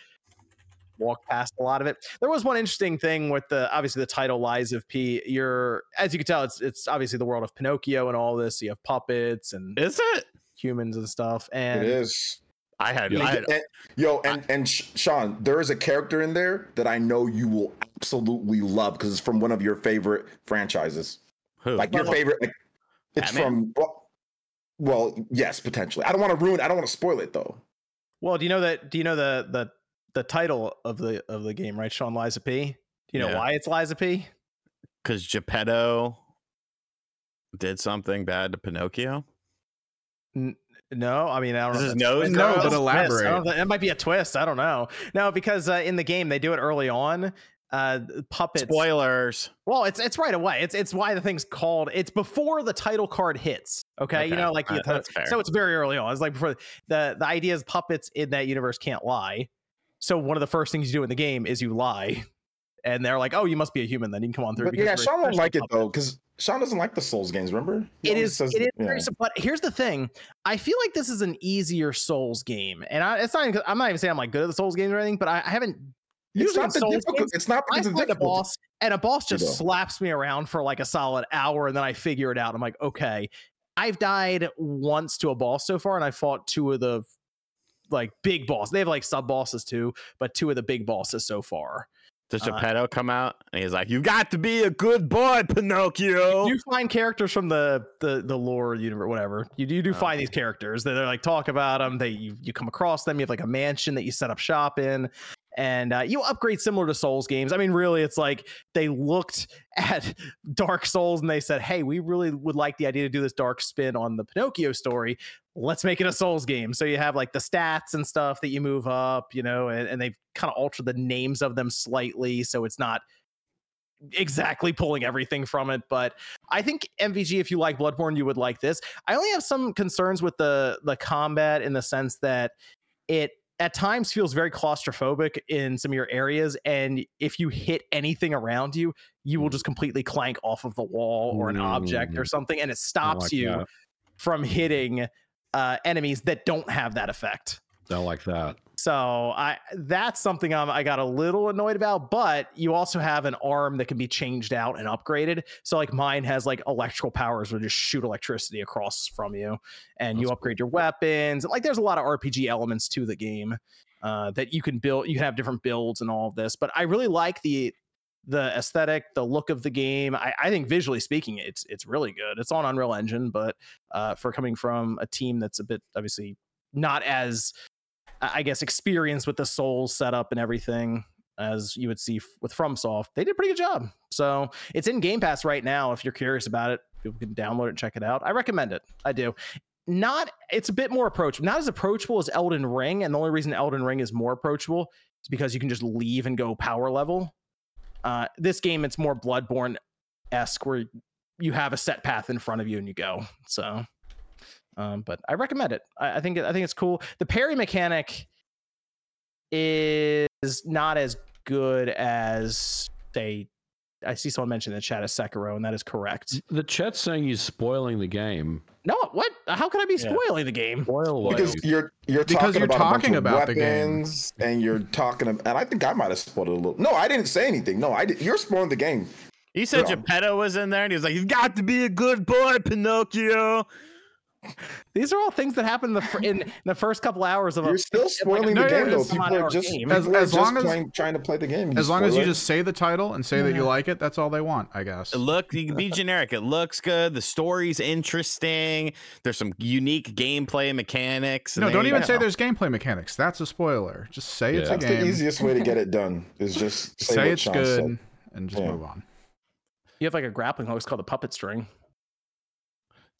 [SPEAKER 1] walk past a lot of it. There was one interesting thing with the obviously the title Lies of P. You're as you can tell, it's it's obviously the world of Pinocchio and all this. You have puppets and
[SPEAKER 4] Is it?
[SPEAKER 1] humans and stuff. And
[SPEAKER 5] is.
[SPEAKER 4] I had.
[SPEAKER 2] Yeah.
[SPEAKER 4] I had
[SPEAKER 5] And, yo, and and Sean, there is a character in there that I know you will absolutely love because it's from one of your favorite franchises.
[SPEAKER 4] who?
[SPEAKER 5] Like your favorite. Like, it's
[SPEAKER 4] Batman?
[SPEAKER 5] from. Well, well, yes, potentially. I don't want to ruin. I don't want to spoil it though.
[SPEAKER 1] well, do you know that? Do you know the the the title of the of the game? Right, Sean Lies of P. Do you know
[SPEAKER 4] Yeah.
[SPEAKER 1] why it's Lies of P?
[SPEAKER 4] because Geppetto did something bad to Pinocchio.
[SPEAKER 1] No, I mean I don't
[SPEAKER 4] Is
[SPEAKER 1] know.
[SPEAKER 4] his nose
[SPEAKER 1] a.
[SPEAKER 3] No, but
[SPEAKER 1] it's a twist. I
[SPEAKER 3] elaborate.
[SPEAKER 1] don't know, It might be a twist. I don't know. No, because uh, in the game they do it early on. Uh, puppets.
[SPEAKER 4] Spoilers.
[SPEAKER 1] Well, it's it's right away. It's it's why the thing's called. It's before the title card hits. Okay, you know, like you
[SPEAKER 4] alright, that's fair.
[SPEAKER 1] so it's very early on. It's like before the the idea is puppets in that universe can't lie. So one of the first things you do in the game is you lie, and they're like, "Oh, you must be a human. Then you can come on through."
[SPEAKER 5] Yeah, Sean won't like it though because Sean doesn't like the Souls games. Remember? He
[SPEAKER 1] It is.
[SPEAKER 5] says
[SPEAKER 1] It is very.
[SPEAKER 5] yeah.
[SPEAKER 1] But here's the thing. I feel like this is an easier Souls game, and I, it's not. I'm not even saying I'm like good at the Souls games or anything, but I, I haven't
[SPEAKER 5] It's not the
[SPEAKER 1] Souls games,
[SPEAKER 5] It's not
[SPEAKER 1] I
[SPEAKER 5] because of
[SPEAKER 1] find a boss and a boss just
[SPEAKER 5] You know.
[SPEAKER 1] slaps me around for like a solid hour and then I figure it out. I'm like, okay. I've died once to a boss so far and I fought two of the like big boss. They have like sub bosses too, but two of the big bosses so far.
[SPEAKER 4] Does
[SPEAKER 1] Uh,
[SPEAKER 4] Geppetto come out and he's like, "You got to be a good boy, Pinocchio."
[SPEAKER 1] You find characters from the the the lore universe, whatever. You do you do
[SPEAKER 4] Oh.
[SPEAKER 1] find these characters that are like talk about them. They you, you come across them. You have like a mansion that you set up shop in, and uh, you upgrade similar to Souls games. I mean, really, it's like they looked (laughs) at Dark Souls and they said, "Hey, we really would like the idea to do this dark spin on the Pinocchio story. Let's make it a Souls game." So you have like the stats and stuff that you move up, you know, and, and they've kind of altered the names of them slightly, so it's not exactly pulling everything from it, but I think MVG, if you like Bloodborne, you would like this. I only have some concerns with the the combat in the sense that it at times feels very claustrophobic in some of your areas, and if you hit anything around you, you will just completely clank off of the wall or an object or
[SPEAKER 2] Mm.
[SPEAKER 1] something, and it stops
[SPEAKER 2] like
[SPEAKER 1] you
[SPEAKER 2] that.
[SPEAKER 1] from hitting uh, enemies that don't have that effect.
[SPEAKER 2] Don't like that.
[SPEAKER 1] So I that's something I'm, I got a little annoyed about, but you also have an arm that can be changed out and upgraded. So like mine has like electrical powers where just shoot electricity across from you, and you
[SPEAKER 2] That's
[SPEAKER 1] upgrade your weapons. Like there's a lot of RPG elements to the game uh, that you can build. You can have different builds and all of this, but I really like the the aesthetic, the look of the game. I, I think visually speaking, it's it's really good. It's on Unreal Engine, but uh, for coming from a team that's a bit obviously not as I guess experienced with the Souls setup and everything as you would see f- with FromSoft. They did a pretty good job. So it's in Game Pass right now. If you're curious about it, people can download it and check it out. I recommend it. I do. Not it's a bit more approachable. Not as approachable as Elden Ring, and the only reason Elden Ring is more approachable is because you can just leave and go power level. Uh, this game, it's more Bloodborne esque, where you have a set path in front of you and you go. So, um, but I recommend it. I, I think I think it's cool. The parry mechanic is not as good as say. I see someone mention in the chat as Sekiro, and that is correct.
[SPEAKER 2] The chat's saying you're spoiling the game.
[SPEAKER 1] No, what? How could I be
[SPEAKER 4] Yeah.
[SPEAKER 1] spoiling the game?
[SPEAKER 2] Spoil
[SPEAKER 5] because
[SPEAKER 2] ways.
[SPEAKER 5] you're you're
[SPEAKER 3] Because
[SPEAKER 5] talking
[SPEAKER 3] you're
[SPEAKER 5] about
[SPEAKER 3] talking
[SPEAKER 5] a bunch
[SPEAKER 3] about
[SPEAKER 5] of
[SPEAKER 3] the game.
[SPEAKER 5] weapons and you're talking ab- and I think I might have spoiled it a little. No, I didn't say anything. No, I did. You're spoiling the game.
[SPEAKER 4] He said
[SPEAKER 5] Yeah.
[SPEAKER 4] Geppetto was in there, and he was like, "You've got to be a good boy, Pinocchio."
[SPEAKER 1] These are all things that happen in the, fir- in the first couple hours of a.
[SPEAKER 5] You're still spoiling
[SPEAKER 3] no,
[SPEAKER 5] the
[SPEAKER 3] yeah,
[SPEAKER 5] game though. People are just people
[SPEAKER 3] As-
[SPEAKER 5] are
[SPEAKER 3] as
[SPEAKER 5] just
[SPEAKER 3] long as-
[SPEAKER 5] playing, trying to play the game.
[SPEAKER 3] As long as you
[SPEAKER 5] it.
[SPEAKER 3] just say the title and say that you like it, that's all they want, I guess.
[SPEAKER 4] Look, you can be generic. It looks good. The story's interesting. There's some unique gameplay mechanics.
[SPEAKER 3] No, don't even
[SPEAKER 4] go.
[SPEAKER 3] say there's gameplay mechanics. That's a spoiler. Just say it's a
[SPEAKER 2] Yeah.
[SPEAKER 5] that's the easiest way to get it done. Is just (laughs) say,
[SPEAKER 3] Say it's
[SPEAKER 5] Sean
[SPEAKER 3] good
[SPEAKER 5] said.
[SPEAKER 3] and just
[SPEAKER 5] Yeah.
[SPEAKER 3] move on.
[SPEAKER 1] You have like a grappling hook. It's called the puppet string.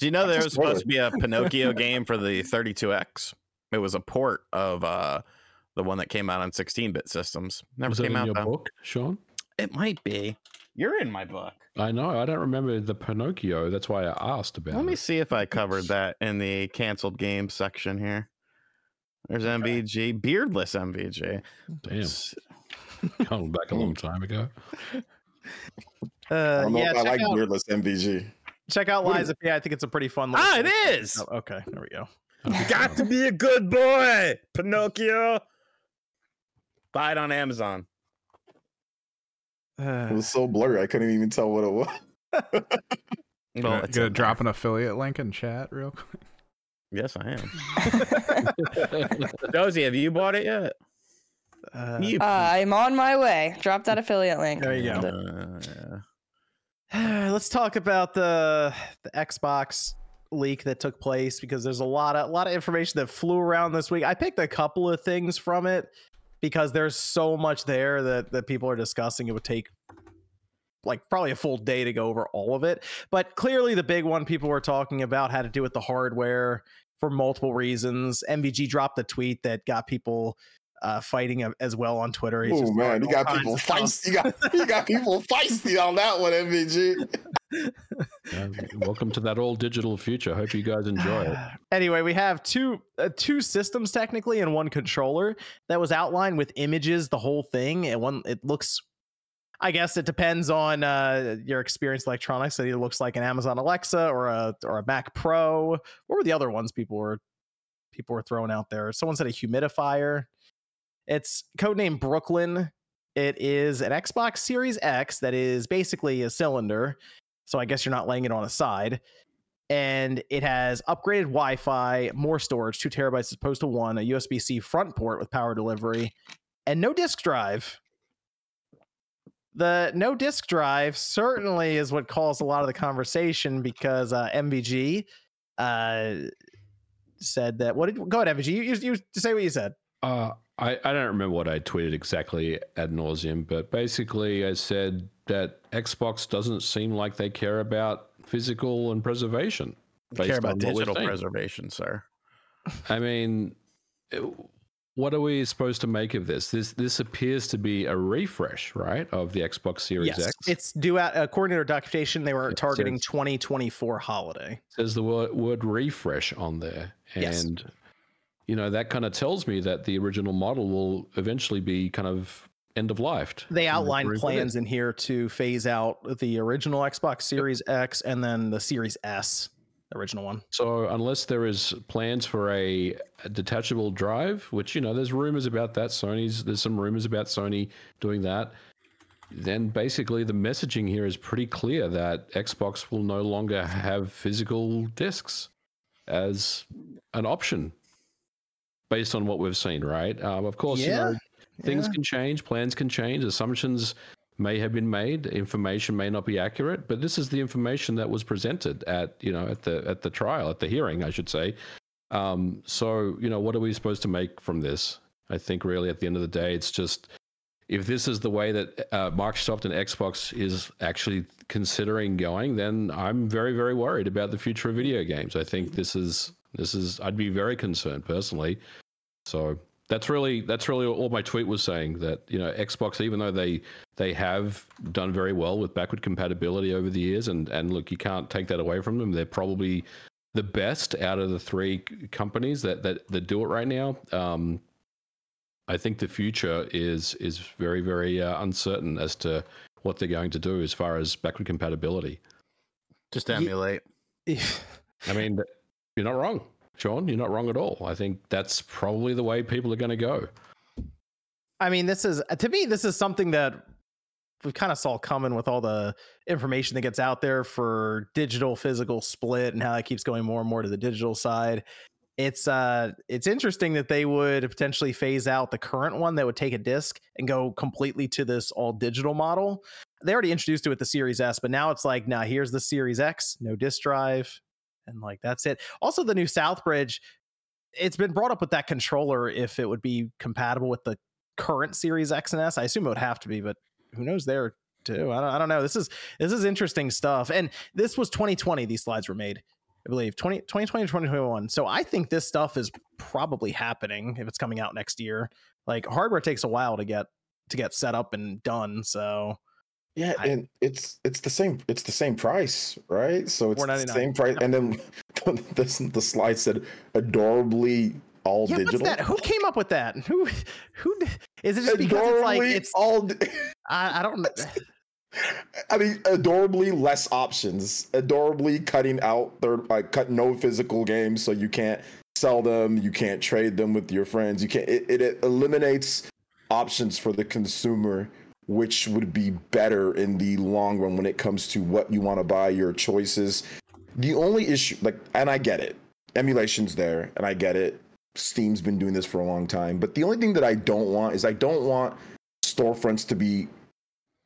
[SPEAKER 4] Do you know there
[SPEAKER 5] That's a
[SPEAKER 4] was supposed to be a (laughs) Pinocchio game for the 32X? It was a port of uh the one that came out on 16-bit systems. Never
[SPEAKER 2] Was that
[SPEAKER 4] came
[SPEAKER 2] in
[SPEAKER 4] out
[SPEAKER 2] your
[SPEAKER 4] though.
[SPEAKER 2] book, Sean?
[SPEAKER 4] It might be. You're in my book.
[SPEAKER 2] I know. I don't remember the Pinocchio. That's why I asked about
[SPEAKER 4] Let me see if I covered that in the canceled game section here. There's MVG, beardless MVG.
[SPEAKER 2] Damn, (laughs) going back a long time ago. (laughs)
[SPEAKER 5] I
[SPEAKER 1] Uh,
[SPEAKER 5] don't know
[SPEAKER 1] yeah,
[SPEAKER 5] if I like
[SPEAKER 1] out,
[SPEAKER 5] beardless MVG.
[SPEAKER 1] Check out
[SPEAKER 5] What
[SPEAKER 1] Lies of P. I think it's a pretty fun. little
[SPEAKER 4] Ah, it
[SPEAKER 1] thing.
[SPEAKER 4] is.
[SPEAKER 1] Oh, okay, there we go.
[SPEAKER 4] You got to be a good boy, Pinocchio. Buy it on Amazon. (sighs)
[SPEAKER 5] It
[SPEAKER 1] Uh,
[SPEAKER 5] was so blurry, I couldn't even tell what it was. (laughs)
[SPEAKER 4] Well,
[SPEAKER 3] Gonna, gonna drop an affiliate link in chat real quick.
[SPEAKER 4] Yes, I am. (laughs) Josie, have you bought it yet?
[SPEAKER 1] uh,
[SPEAKER 6] Uh, I'm on my way. Drop that affiliate link.
[SPEAKER 1] there you go.
[SPEAKER 4] Uh, (sighs)
[SPEAKER 1] Let's talk about the the Xbox leak that took place because there's a lot of a lot of information that flew around this week. I picked a couple of things from it because there's so much there that that people are discussing. It would take like probably a full day to go over all of it. But clearly the big one people were talking about had to do with the hardware for multiple reasons. MVG dropped a tweet that got people uh, fighting as well on Twitter. He's
[SPEAKER 5] Oh man, you got people
[SPEAKER 1] of
[SPEAKER 5] feisty. You got, you got people feisty on that one, MVG. (laughs)
[SPEAKER 2] Yeah, welcome to that all digital future. Hope you guys enjoy it. (sighs)
[SPEAKER 1] anyway, we have two uh, two systems technically and one controller that was outlined with images, the whole thing. And one it looks I guess it depends on uh, your experience with electronics. It either looks like an Amazon Alexa or a or a Mac Pro. What were the other ones people were people were throwing out there? Someone said a humidifier. It's codename Brooklyn. It is an Xbox Series X that is basically a cylinder. So I guess you're not laying it on a side. And it has upgraded Wi Fi, more storage, two terabytes as opposed to one, a USB C front port with power delivery, and no disk drive. The no disk drive certainly is what caused a lot of the conversation because uh, MVG uh, said that. What did go ahead, MVG? You, you, you say what you said.
[SPEAKER 2] Uh, I, I don't remember what I tweeted exactly ad nauseum, but basically I said that Xbox doesn't seem like they care about physical and preservation.
[SPEAKER 4] They care about
[SPEAKER 2] on what we're
[SPEAKER 4] digital preservation, sir.
[SPEAKER 2] I mean, what are we supposed to make of this? This this appears to be a refresh, right, of the Xbox Series
[SPEAKER 1] yes,
[SPEAKER 2] X.
[SPEAKER 1] it's due out according to their documentation. They were
[SPEAKER 2] It
[SPEAKER 1] targeting
[SPEAKER 2] says-
[SPEAKER 1] 2024 holiday.
[SPEAKER 2] says the word, word refresh on there, and
[SPEAKER 1] Yes.
[SPEAKER 2] You know that kind of tells me that the original model will eventually be kind of end of life.
[SPEAKER 1] They outlined
[SPEAKER 2] agree with it.
[SPEAKER 1] plans in here to phase out the original Xbox Series X and then the Series S, original one.
[SPEAKER 2] So unless there is plans for a, a detachable drive, which you know there's rumors about that, Sony's there's some rumors about Sony doing that. Then basically the messaging here is pretty clear that Xbox will no longer have physical discs as an option, based on what we've seen. Right? Um, of course, you know things
[SPEAKER 1] Yeah.
[SPEAKER 2] can change, plans can change, assumptions may have been made, information may not be accurate, but this is the information that was presented at you know at the at the trial, at the hearing, I should say. Um, so you know, what are we supposed to make from this? I think really at the end of the day, it's just if this is the way that uh, Microsoft and Xbox is actually considering going, then I'm very very worried about the future of video games. I think this is this is I'd be very concerned personally. So that's really that's really all my tweet was saying that you know Xbox even though they they have done very well with backward compatibility over the years and and look you can't take that away from them. They're probably the best out of the three companies that that, that do it right now. Um I think the future is is very very uh, uncertain as to what they're going to do as far as backward compatibility.
[SPEAKER 4] Just
[SPEAKER 1] Ye-
[SPEAKER 4] emulate.
[SPEAKER 2] I mean you're not wrong Sean you're not wrong at all I think that's probably the way people are going to go
[SPEAKER 1] I mean, this is to me, this is something that we kind of saw coming with all the information that gets out there for digital physical split and how it keeps going more and more to the digital side. It's uh it's interesting that they would potentially phase out the current one that would take a disc and go completely to this all digital model. They already introduced it with the Series S, but now it's like, now here's the Series X, no disk drive, and like that's it. Also, the new Southbridge, it's been brought up with that controller if it would be compatible with the current Series X and S. I assume it would have to be, but who knows there too. I don't, I don't know. This is this is interesting stuff. And this was 2020. These slides were made, I believe 20, 2020 2021. So I think this stuff is probably happening if it's coming out next year. Like hardware takes a while to get to get set up and done. So
[SPEAKER 5] Yeah,
[SPEAKER 1] I-
[SPEAKER 5] and it's it's the same it's the same price, right? So it's the same price, and then (laughs) the, the slide said adorably all
[SPEAKER 1] yeah,
[SPEAKER 5] digital.
[SPEAKER 1] what's that? Who came up with that? Who who is it? Just because it's like it's
[SPEAKER 5] all. di- (laughs)
[SPEAKER 1] I, I don't know. (laughs)
[SPEAKER 5] I mean, adorably less options. Adorably cutting out third, like cut no physical games, so you can't sell them, you can't trade them with your friends. You can't. It, it eliminates options for the consumer, which would be better in the long run when it comes to what you want to buy, your choices. The only issue, like, and I get it, emulation's there, and I get it. Steam's been doing this for a long time, but the only thing that I don't want is I don't want storefronts to be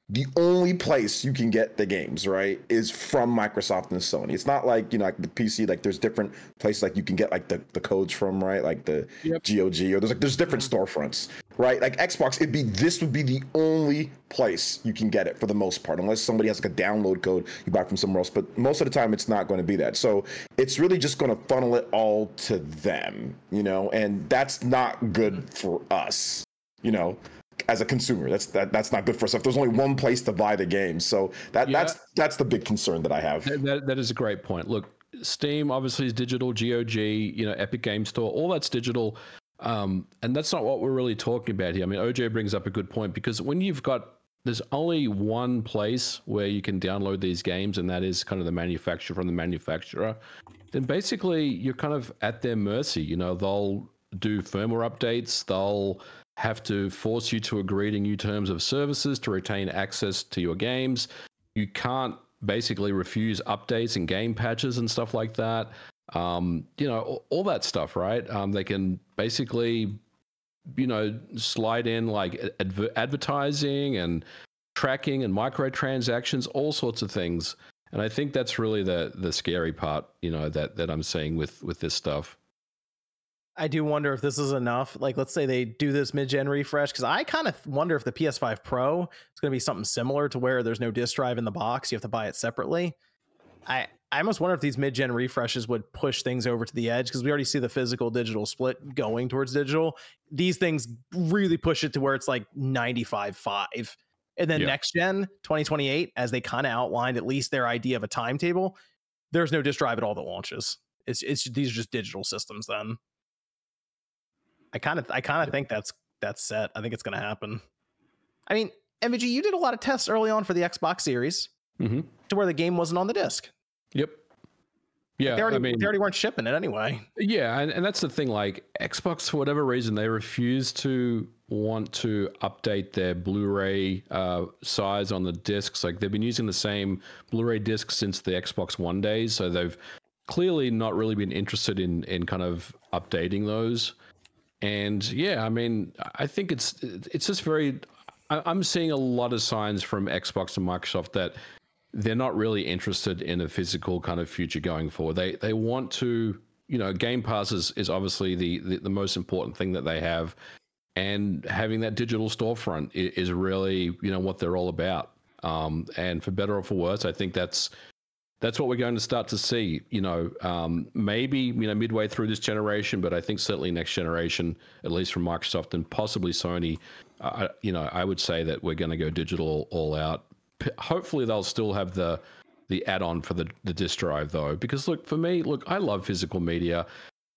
[SPEAKER 5] the only place you can get the games right is from microsoft and sony it's not like you know like the pc like there's different places like you can get like the, the codes from right like the
[SPEAKER 2] Yep.
[SPEAKER 5] gog or there's like there's different storefronts right like xbox it'd be this would be the only place you can get it for the most part unless somebody has like a download code you buy from somewhere else but most of the time it's not going to be that so it's really just going to funnel it all to them you know and that's not good for us you know as a consumer that's that, that's not good for us if there's only one place to buy the game so that
[SPEAKER 2] Yeah.
[SPEAKER 5] that's that's the big concern that i have
[SPEAKER 2] That, that, that is a great point. Look, Steam obviously is digital, GOG, you know, Epic Game Store, all that's digital. Um, and that's not what we're really talking about here. I mean, OJ brings up a good point because when you've got there's only one place where you can download these games, and that is kind of the manufacturer from the manufacturer, then basically you're kind of at their mercy. You know, they'll do firmware updates. They'll have to force you to agree to new terms of services to retain access to your games. You can't basically refuse updates and game patches and stuff like that. Um, you know, all, all that stuff, right? Um, they can basically, you know, slide in like adver- advertising and tracking and microtransactions, all sorts of things. And I think that's really the the scary part, you know, that that I'm seeing with with this stuff.
[SPEAKER 1] I do wonder if this is enough. Like, let's say they do this mid-gen refresh, because I kind of wonder if the PS5 Pro is going to be something similar to where there's no disk drive in the box; you have to buy it separately. I I almost wonder if these mid-gen refreshes would push things over to the edge because we already see the physical digital split going towards digital. These things really push it to where it's like 95-5. And then
[SPEAKER 2] Yeah.
[SPEAKER 1] next gen 2028, as they kind of outlined at least their idea of a timetable, there's no disk drive at all that launches. It's it's these are just digital systems then. I kind of I kind of think that's that's set. I think it's going to happen. I mean, MVG, you did a lot of tests early on for the Xbox Series
[SPEAKER 2] hmm
[SPEAKER 1] to where the game wasn't on the disc.
[SPEAKER 2] Yep. Yeah,
[SPEAKER 1] they already
[SPEAKER 2] I mean,
[SPEAKER 1] they already weren't shipping it anyway.
[SPEAKER 2] Yeah, and, and that's the thing. Like Xbox, for whatever reason, they refuse to want to update their Blu-ray uh, size on the discs. Like they've been using the same Blu-ray disc since the Xbox One days, so they've clearly not really been interested in in kind of updating those. And yeah, I mean, I think it's it's just very. I- I'm seeing a lot of signs from Xbox and Microsoft that they're not really interested in a physical kind of future going forward. They they want to, you know, Game Pass is, is obviously the, the the most important thing that they have, and having that digital storefront is, really you know what they're all about. Um, and for better or for worse, I think that's that's what we're going to start to see. You know, um, maybe you know midway through this generation, but I think certainly next generation, at least from Microsoft and possibly Sony, uh, you know, I would say that we're going to go digital all out. P- hopefully, they'll still have the the add-on for the the disk drive though, because look for me, look, I love physical media.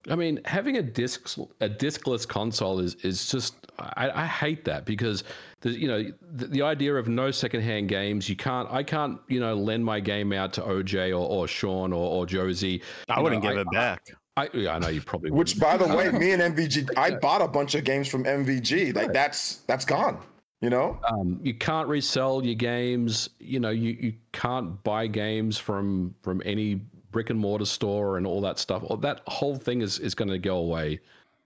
[SPEAKER 2] I mean, having a disc a discless console is is just I, I hate that because the you know the, the idea of no secondhand games. You can't I can't you know lend my game out to OJ or, or Sean or, or Josie.
[SPEAKER 4] I
[SPEAKER 2] You
[SPEAKER 4] wouldn't
[SPEAKER 2] know,
[SPEAKER 4] give
[SPEAKER 2] I-
[SPEAKER 4] it back.
[SPEAKER 2] I yeah, I know you probably
[SPEAKER 5] Which,
[SPEAKER 2] wouldn't.
[SPEAKER 5] by the way, (laughs) me and MVG, I bought a bunch of games from MVG. Like that's that's gone. You know,
[SPEAKER 2] um, you can't resell your games. You know, you, you can't buy games from from any brick and mortar store and all that stuff. All that whole thing is is going to go away,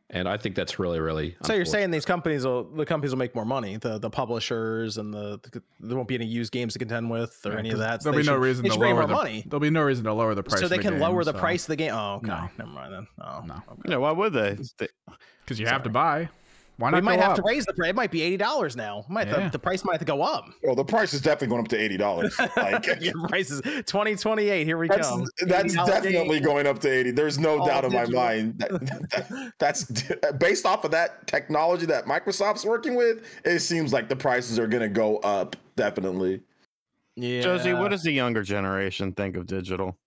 [SPEAKER 2] and I think that's really really.
[SPEAKER 1] So you're saying these companies will the companies will make more money, the the publishers and the, the there won't be any used games to contend with or
[SPEAKER 3] Yeah,
[SPEAKER 1] any of that. so
[SPEAKER 3] There'll
[SPEAKER 1] they
[SPEAKER 3] be no reason
[SPEAKER 1] they
[SPEAKER 3] to lower
[SPEAKER 1] more
[SPEAKER 3] the
[SPEAKER 1] money.
[SPEAKER 3] There'll be no reason to lower the price.
[SPEAKER 1] so
[SPEAKER 3] of
[SPEAKER 1] they
[SPEAKER 3] the
[SPEAKER 1] can lower
[SPEAKER 3] game,
[SPEAKER 1] the
[SPEAKER 3] so-
[SPEAKER 1] price of the game. Oh, okay.
[SPEAKER 3] No.
[SPEAKER 1] Never mind then. Oh,
[SPEAKER 3] No.
[SPEAKER 1] okay.
[SPEAKER 4] You know, why would they? They-
[SPEAKER 3] because you have to buy. Why not?
[SPEAKER 1] We might
[SPEAKER 3] go
[SPEAKER 1] have
[SPEAKER 3] up?
[SPEAKER 1] to raise the price. It might be eighty dollars now. Might
[SPEAKER 3] Yeah.
[SPEAKER 1] the, the price might have to go up.
[SPEAKER 5] well, the price is definitely going up to eighty dollars. (laughs) Like
[SPEAKER 1] Your price is twenty twenty eight. Here we
[SPEAKER 5] that's
[SPEAKER 1] come.
[SPEAKER 5] that's
[SPEAKER 1] $80
[SPEAKER 5] definitely
[SPEAKER 1] game.
[SPEAKER 5] going up to eighty. There's no
[SPEAKER 1] All
[SPEAKER 5] doubt in my mind. That, (laughs) that- that's based off of that technology that Microsoft's working with. It seems like the prices are going to go up. Definitely.
[SPEAKER 1] Yeah.
[SPEAKER 4] Josie, what does the younger generation think of digital?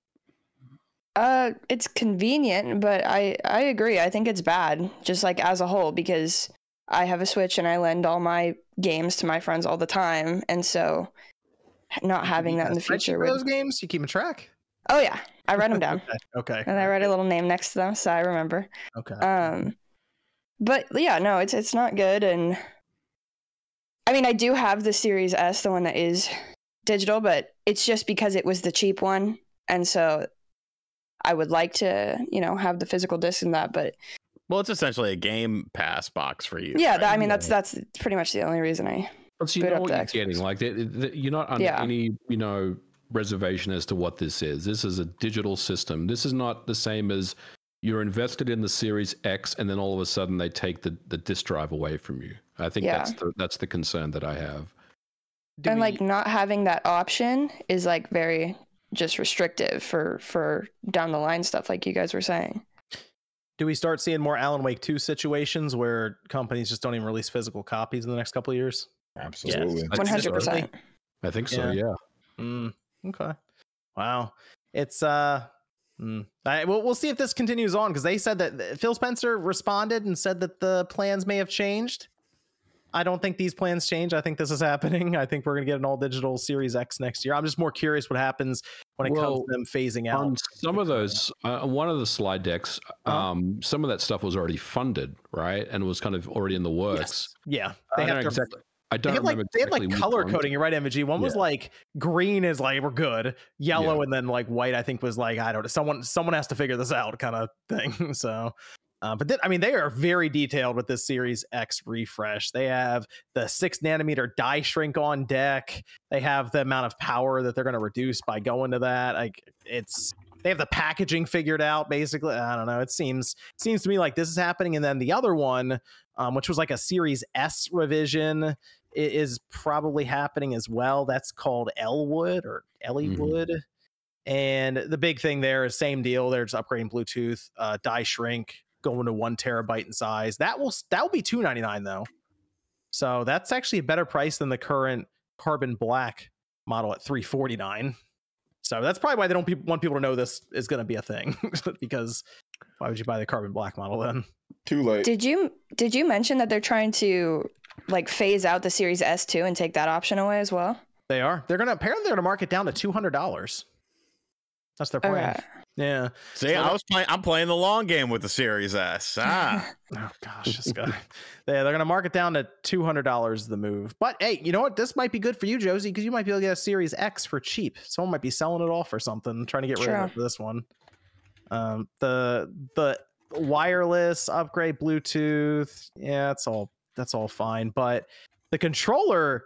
[SPEAKER 6] Uh, it's convenient, but I I agree. I think it's bad, just like as a whole, because I have a Switch and I lend all my games to my friends all the time, and so not having that in the future
[SPEAKER 1] those games you keeping track?
[SPEAKER 6] Oh yeah, I write them down, (laughs)
[SPEAKER 1] Okay.
[SPEAKER 6] and I write a little name next to them, so I remember.
[SPEAKER 1] Okay.
[SPEAKER 6] Um, but yeah, no, it's it's not good, and I mean, I do have the Series S, the one that is digital, but it's just because it was the cheap one, and so I would like to, you know, have the physical disc in that. But
[SPEAKER 4] Well, it's essentially a Game Pass box for you.
[SPEAKER 6] yeah,
[SPEAKER 4] right?
[SPEAKER 6] I mean, that's that's pretty much the only reason I.
[SPEAKER 2] But you
[SPEAKER 6] boot
[SPEAKER 2] know what you're
[SPEAKER 6] Xbox.
[SPEAKER 2] getting. Like the, the, you're not under
[SPEAKER 6] Yeah.
[SPEAKER 2] any you know reservation as to what this is. This is a digital system. This is not the same as you're invested in the Series X, and then all of a sudden they take the the disk drive away from you. I think
[SPEAKER 6] Yeah.
[SPEAKER 2] that's the that's the concern that I have.
[SPEAKER 1] Do
[SPEAKER 6] and
[SPEAKER 1] we-
[SPEAKER 6] like not having that option is like very just restrictive for for down the line stuff, like you guys were saying.
[SPEAKER 1] do we start seeing more Alan Wake 2 situations where companies just don't even release physical copies in the next couple of years?
[SPEAKER 5] Absolutely.
[SPEAKER 2] I think so.
[SPEAKER 6] hundred percent.
[SPEAKER 2] I think so.
[SPEAKER 1] Yeah.
[SPEAKER 2] Yeah.
[SPEAKER 1] Mm, okay. Wow. It's uh mm. I, we'll, we'll see if this continues on because they said that Phil Spencer responded and said that the plans may have changed. I don't think these plans change. I think this is happening. I think we're gonna get an all digital Series X next year. I'm just more curious what happens when it comes to them phasing out.
[SPEAKER 2] On some of those, uh, one of the slide decks,
[SPEAKER 1] Uh-huh.
[SPEAKER 2] um, some of that stuff was already funded, right, and was kind of already in the works.
[SPEAKER 1] Yeah,
[SPEAKER 2] I
[SPEAKER 1] they
[SPEAKER 2] don't
[SPEAKER 1] have to.
[SPEAKER 2] exactly. I don't
[SPEAKER 1] had like they had like color
[SPEAKER 2] ones.
[SPEAKER 1] coding. You're right, MVG. One was
[SPEAKER 2] Yeah.
[SPEAKER 1] like green is like we're good, yellow, and then like white. I think was like I don't know. Someone someone has to figure this out, kind of thing. (laughs) So, uh, but then, I mean, they are very detailed with this Series X refresh. They have the six nanometer die shrink on deck. They have the amount of power that they're going to reduce by going to that. Like it's they have the packaging figured out. Basically, I don't know. It seems seems to me like this is happening. And then the other one, um, which was like a Series S revision is probably happening as well. That's called Elwood or Ellwood. And the big thing there is same deal. They're just upgrading Bluetooth, uh, die shrink, going to one terabyte in size. That will that will be two ninety nine though. So that's actually a better price than the current carbon black model at three forty nine. So that's probably why they don't pe- want people to know this is going to be a thing (laughs) because why would you buy the carbon black model then?
[SPEAKER 5] Too late.
[SPEAKER 6] Did you did you mention that they're trying to like phase out the Series S2 and take that option away as well?
[SPEAKER 1] They are. They're gonna apparently they're gonna mark it down to two hundred dollars. That's their plan.
[SPEAKER 6] Okay.
[SPEAKER 1] Yeah.
[SPEAKER 4] See, I was playing. I'm playing the long game with the Series S. (laughs) Ah,
[SPEAKER 1] Oh gosh, this guy. yeah, they're gonna mark it down to two hundred dollars the move. But hey, you know what? This might be good for you, Josie, because you might be able to get a Series X for cheap. Someone might be selling it off or something, trying to get rid of it for this one. Um, the the wireless upgrade, Bluetooth, yeah, that's all that's all fine. But the controller,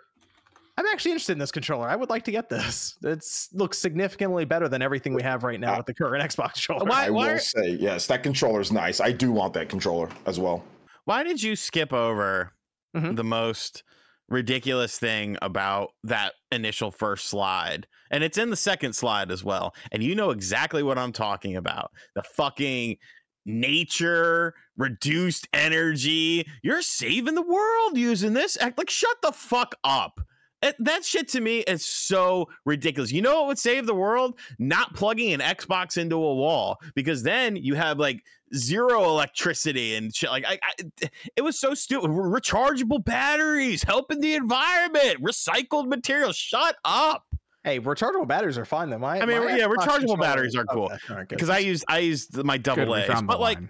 [SPEAKER 1] I'm actually interested in this controller. I would like to get this. It looks significantly better than everything we have right now with the current (laughs) Xbox controller.
[SPEAKER 4] Why-
[SPEAKER 5] I will
[SPEAKER 4] are-
[SPEAKER 5] say, yes, that controller is nice. I do want that controller as well.
[SPEAKER 4] why did you skip over
[SPEAKER 1] Mhm.
[SPEAKER 4] the most ridiculous thing about that initial first slide? And it's in the second slide as well. And you know exactly what I'm talking about. The fucking nature, reduced energy. You're saving the world using this. Act like shut the fuck up. It- that shit to me is so ridiculous. You know what would save the world? Not plugging an Xbox into a wall because then you have like zero electricity and shit. Like I, I it was so stupid. Rechargeable batteries, helping the environment, recycled materials. Shut up.
[SPEAKER 1] Hey, rechargeable batteries are fine though. My,
[SPEAKER 4] I mean,
[SPEAKER 1] my
[SPEAKER 4] yeah,
[SPEAKER 1] Xbox
[SPEAKER 4] rechargeable batteries are cool.
[SPEAKER 1] Okay, all right, good.
[SPEAKER 4] Because I used I used my double
[SPEAKER 3] Good, we
[SPEAKER 4] A's, but like
[SPEAKER 3] line.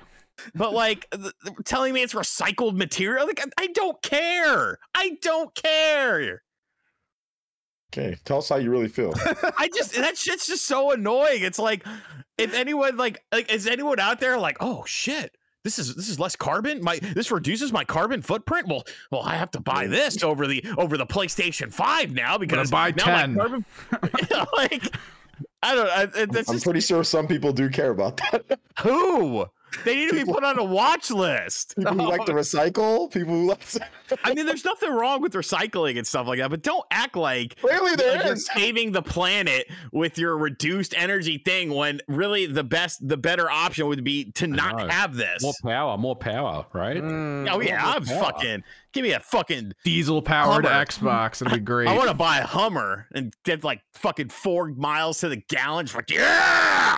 [SPEAKER 4] but like th- th- telling me it's recycled material, like I, I don't care. I don't care.
[SPEAKER 5] Okay, tell us how you really feel. (laughs)
[SPEAKER 4] I just that shit's just so annoying. It's like if anyone like like is anyone out there like, oh shit, this is this is less carbon. My this reduces my carbon footprint. Well, well, I have to buy this over the over the PlayStation Five now because
[SPEAKER 3] buy
[SPEAKER 4] now
[SPEAKER 3] 10.
[SPEAKER 4] my carbon (laughs) like I don't. I, that's
[SPEAKER 5] I'm
[SPEAKER 4] just
[SPEAKER 5] pretty sure some people do care about that.
[SPEAKER 4] who they need to be put on a watch list.
[SPEAKER 5] people who like to recycle, people who like. To... (laughs)
[SPEAKER 4] I mean, there's nothing wrong with recycling and stuff like that, but don't act like
[SPEAKER 5] Clearly,
[SPEAKER 4] like
[SPEAKER 5] there
[SPEAKER 4] you're saving the planet with your reduced energy thing when really the best the better option would be to not
[SPEAKER 2] know.
[SPEAKER 4] have this
[SPEAKER 2] More power, more power, right?
[SPEAKER 1] Mm,
[SPEAKER 4] oh yeah i'm
[SPEAKER 2] power.
[SPEAKER 4] fucking give me a fucking
[SPEAKER 3] Diesel powered Xbox. It'd be (laughs) great.
[SPEAKER 4] i want to buy a hummer and get like fucking four miles to the gallon just like yeah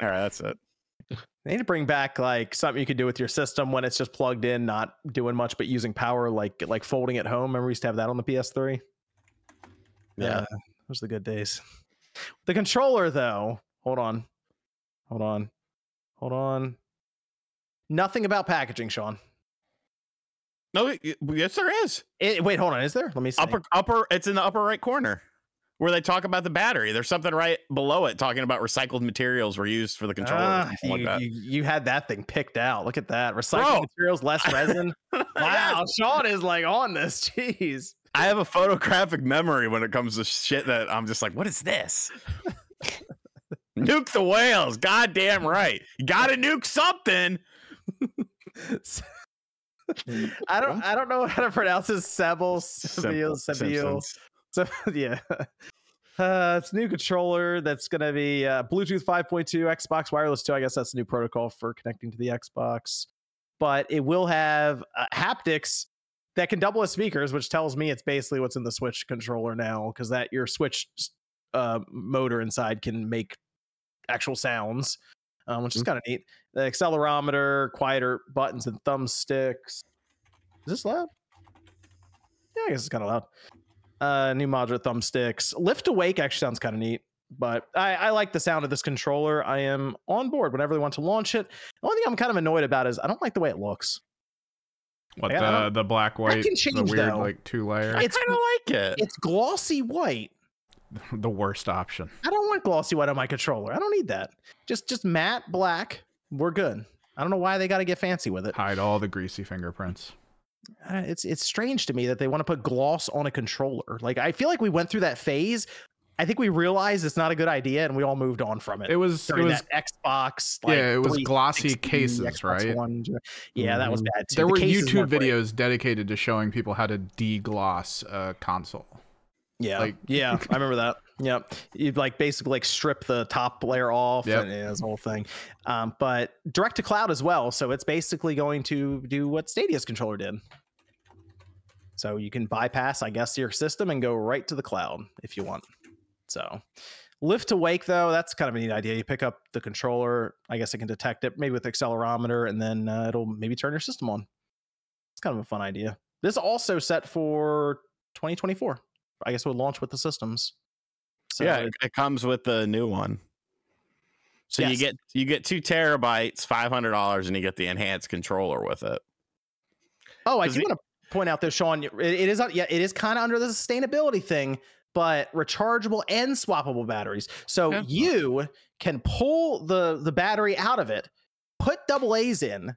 [SPEAKER 4] all right that's it (laughs)
[SPEAKER 1] They need to bring back like something you could do with your system when it's just plugged in, not doing much but using power, like like folding at home. Remember we used to have that on the PS3.
[SPEAKER 4] Yeah.
[SPEAKER 1] those are the good days. The controller, though, hold on, hold on, hold on. Nothing about packaging, Sean.
[SPEAKER 4] no yes there is
[SPEAKER 1] Eh, wait, hold on. Is there? Let me see.
[SPEAKER 4] upper upper it's in the upper right corner where they talk about the battery there's something right below it talking about recycled materials were used for the controller or
[SPEAKER 1] Ah,
[SPEAKER 4] something like
[SPEAKER 1] you,
[SPEAKER 4] that.
[SPEAKER 1] you, you had that thing picked out. Look at that. Recycled
[SPEAKER 4] Bro.
[SPEAKER 1] materials, less (laughs) resin. wow, Sean is like on this. (laughs) Jeez.
[SPEAKER 4] I have a photographic memory when it comes to shit that I'm just like, what is this? (laughs) nuke the whales. Goddamn right. You gotta nuke something.
[SPEAKER 1] I don't I don't know how to pronounce this. Sebel, Seville.
[SPEAKER 4] Simpsons.
[SPEAKER 1] So (laughs) yeah. Uh, it's a new controller that's going to be uh, Bluetooth 5.2, Xbox Wireless 2. I guess that's the new protocol for connecting to the Xbox. But it will have uh, haptics that can double as speakers, which tells me it's basically what's in the Switch controller now, because that your Switch uh, motor inside can make actual sounds, um, which is kind of neat. The accelerometer, quieter buttons and thumbsticks. Is this loud? Yeah, I guess it's kind of loud. Uh, new modular thumbsticks. Lift to wake actually sounds kind of neat, but I, I like the sound of this controller. I am on board whenever they want to launch it. The only thing I'm kind of annoyed about is I don't like the way it looks.
[SPEAKER 3] What
[SPEAKER 1] Yeah,
[SPEAKER 3] the the black white,
[SPEAKER 1] can
[SPEAKER 3] the
[SPEAKER 1] change,
[SPEAKER 3] weird
[SPEAKER 1] though.
[SPEAKER 3] like two layer,
[SPEAKER 4] I
[SPEAKER 1] It's-
[SPEAKER 4] kind of like it.
[SPEAKER 1] It's glossy white. (laughs)
[SPEAKER 3] the worst option.
[SPEAKER 1] I don't want glossy white on my controller. I don't need that. Just just matte black. We're good. I don't know why they got to get fancy with it.
[SPEAKER 3] Hide all the greasy fingerprints.
[SPEAKER 1] It's it's strange to me that they want to put gloss on a controller. Like I feel like we went through that phase. I think we realized it's not a good idea, and we all moved on from it.
[SPEAKER 3] It was it was
[SPEAKER 1] Xbox.
[SPEAKER 3] yeah, it was glossy cases,
[SPEAKER 1] Xbox
[SPEAKER 3] right?
[SPEAKER 1] One. Yeah, that was
[SPEAKER 2] Mhm.
[SPEAKER 1] bad too.
[SPEAKER 3] there
[SPEAKER 1] The
[SPEAKER 3] were YouTube
[SPEAKER 1] weren't great.
[SPEAKER 3] videos dedicated to showing people how to degloss a console.
[SPEAKER 1] Yeah,
[SPEAKER 3] like-
[SPEAKER 1] yeah, (laughs) I remember that. Yep, you'd like basically like strip the top layer off,
[SPEAKER 3] Yep.
[SPEAKER 1] and yeah, this whole thing. Um, but direct to cloud as well, so it's basically going to do what Stadia's controller did. So you can bypass, I guess, your system and go right to the cloud if you want. So lift to wake though, that's kind of a neat idea. You pick up the controller, I guess it can detect it maybe with accelerometer, and then uh, it'll maybe turn your system on. It's kind of a fun idea. This also set for 2024. I guess it would launch with the systems. So
[SPEAKER 4] yeah,
[SPEAKER 1] it-
[SPEAKER 4] it, comes with the new one. So you get you get two terabytes, five hundred dollars, and you get the enhanced controller with it.
[SPEAKER 1] Oh, I do want to point out there, Sean. It, it is uh, yeah, it is kind of under the sustainability thing, but rechargeable and swappable batteries. So
[SPEAKER 4] Yeah.
[SPEAKER 1] you can pull the the battery out of it, put double A's in,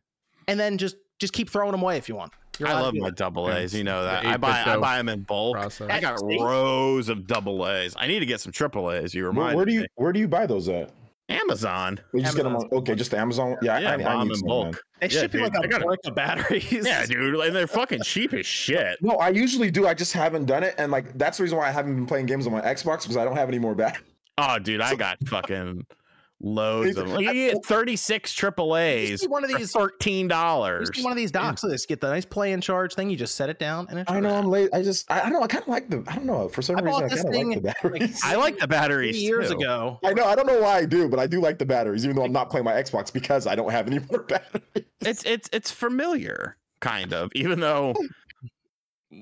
[SPEAKER 1] and then just just keep throwing them away if you want. You're
[SPEAKER 4] I love
[SPEAKER 1] do
[SPEAKER 4] my
[SPEAKER 1] it.
[SPEAKER 4] double A's. You know that. I buy I buy them in bulk.
[SPEAKER 3] Process.
[SPEAKER 4] I got rows of double A's. I need to get some triple A's. You
[SPEAKER 5] Where,
[SPEAKER 4] remind
[SPEAKER 5] where do
[SPEAKER 4] me.
[SPEAKER 5] you where do you buy those at?
[SPEAKER 4] Amazon.
[SPEAKER 5] We just get them on, okay, just the Amazon. Yeah,
[SPEAKER 4] Yeah,
[SPEAKER 5] I, I,
[SPEAKER 4] buy
[SPEAKER 5] need some,
[SPEAKER 4] bulk.
[SPEAKER 5] man.
[SPEAKER 1] They
[SPEAKER 4] Yeah,
[SPEAKER 1] ship you
[SPEAKER 4] dude,
[SPEAKER 1] like
[SPEAKER 4] I
[SPEAKER 1] a
[SPEAKER 4] gotta-
[SPEAKER 1] brick of batteries.
[SPEAKER 4] Yeah, dude, and they're fucking cheap as shit.
[SPEAKER 5] No, I usually do. I just haven't done it, and like that's the reason why I haven't been playing games on my Xbox because I don't have any more batteries.
[SPEAKER 4] Oh, dude, I got fucking loads of them. Like, you get 36 triple A's
[SPEAKER 1] one of
[SPEAKER 4] for
[SPEAKER 1] these.
[SPEAKER 4] thirteen
[SPEAKER 1] You
[SPEAKER 4] dollars.
[SPEAKER 1] see one of these docks. Look. Get the nice play in charge thing. You just set it down and it.
[SPEAKER 5] I know I'm late. I just I, I don't know. I kind of like the. I don't know. For some
[SPEAKER 1] I
[SPEAKER 5] reason, I kind of like the batteries. (laughs)
[SPEAKER 4] I like the batteries
[SPEAKER 1] Three years
[SPEAKER 4] too.
[SPEAKER 1] ago.
[SPEAKER 5] I know. I don't know why I do, but I do like the batteries, even though I'm not playing my Xbox because I don't have any (laughs) more batteries.
[SPEAKER 4] It's it's it's familiar, kind of, even though (laughs)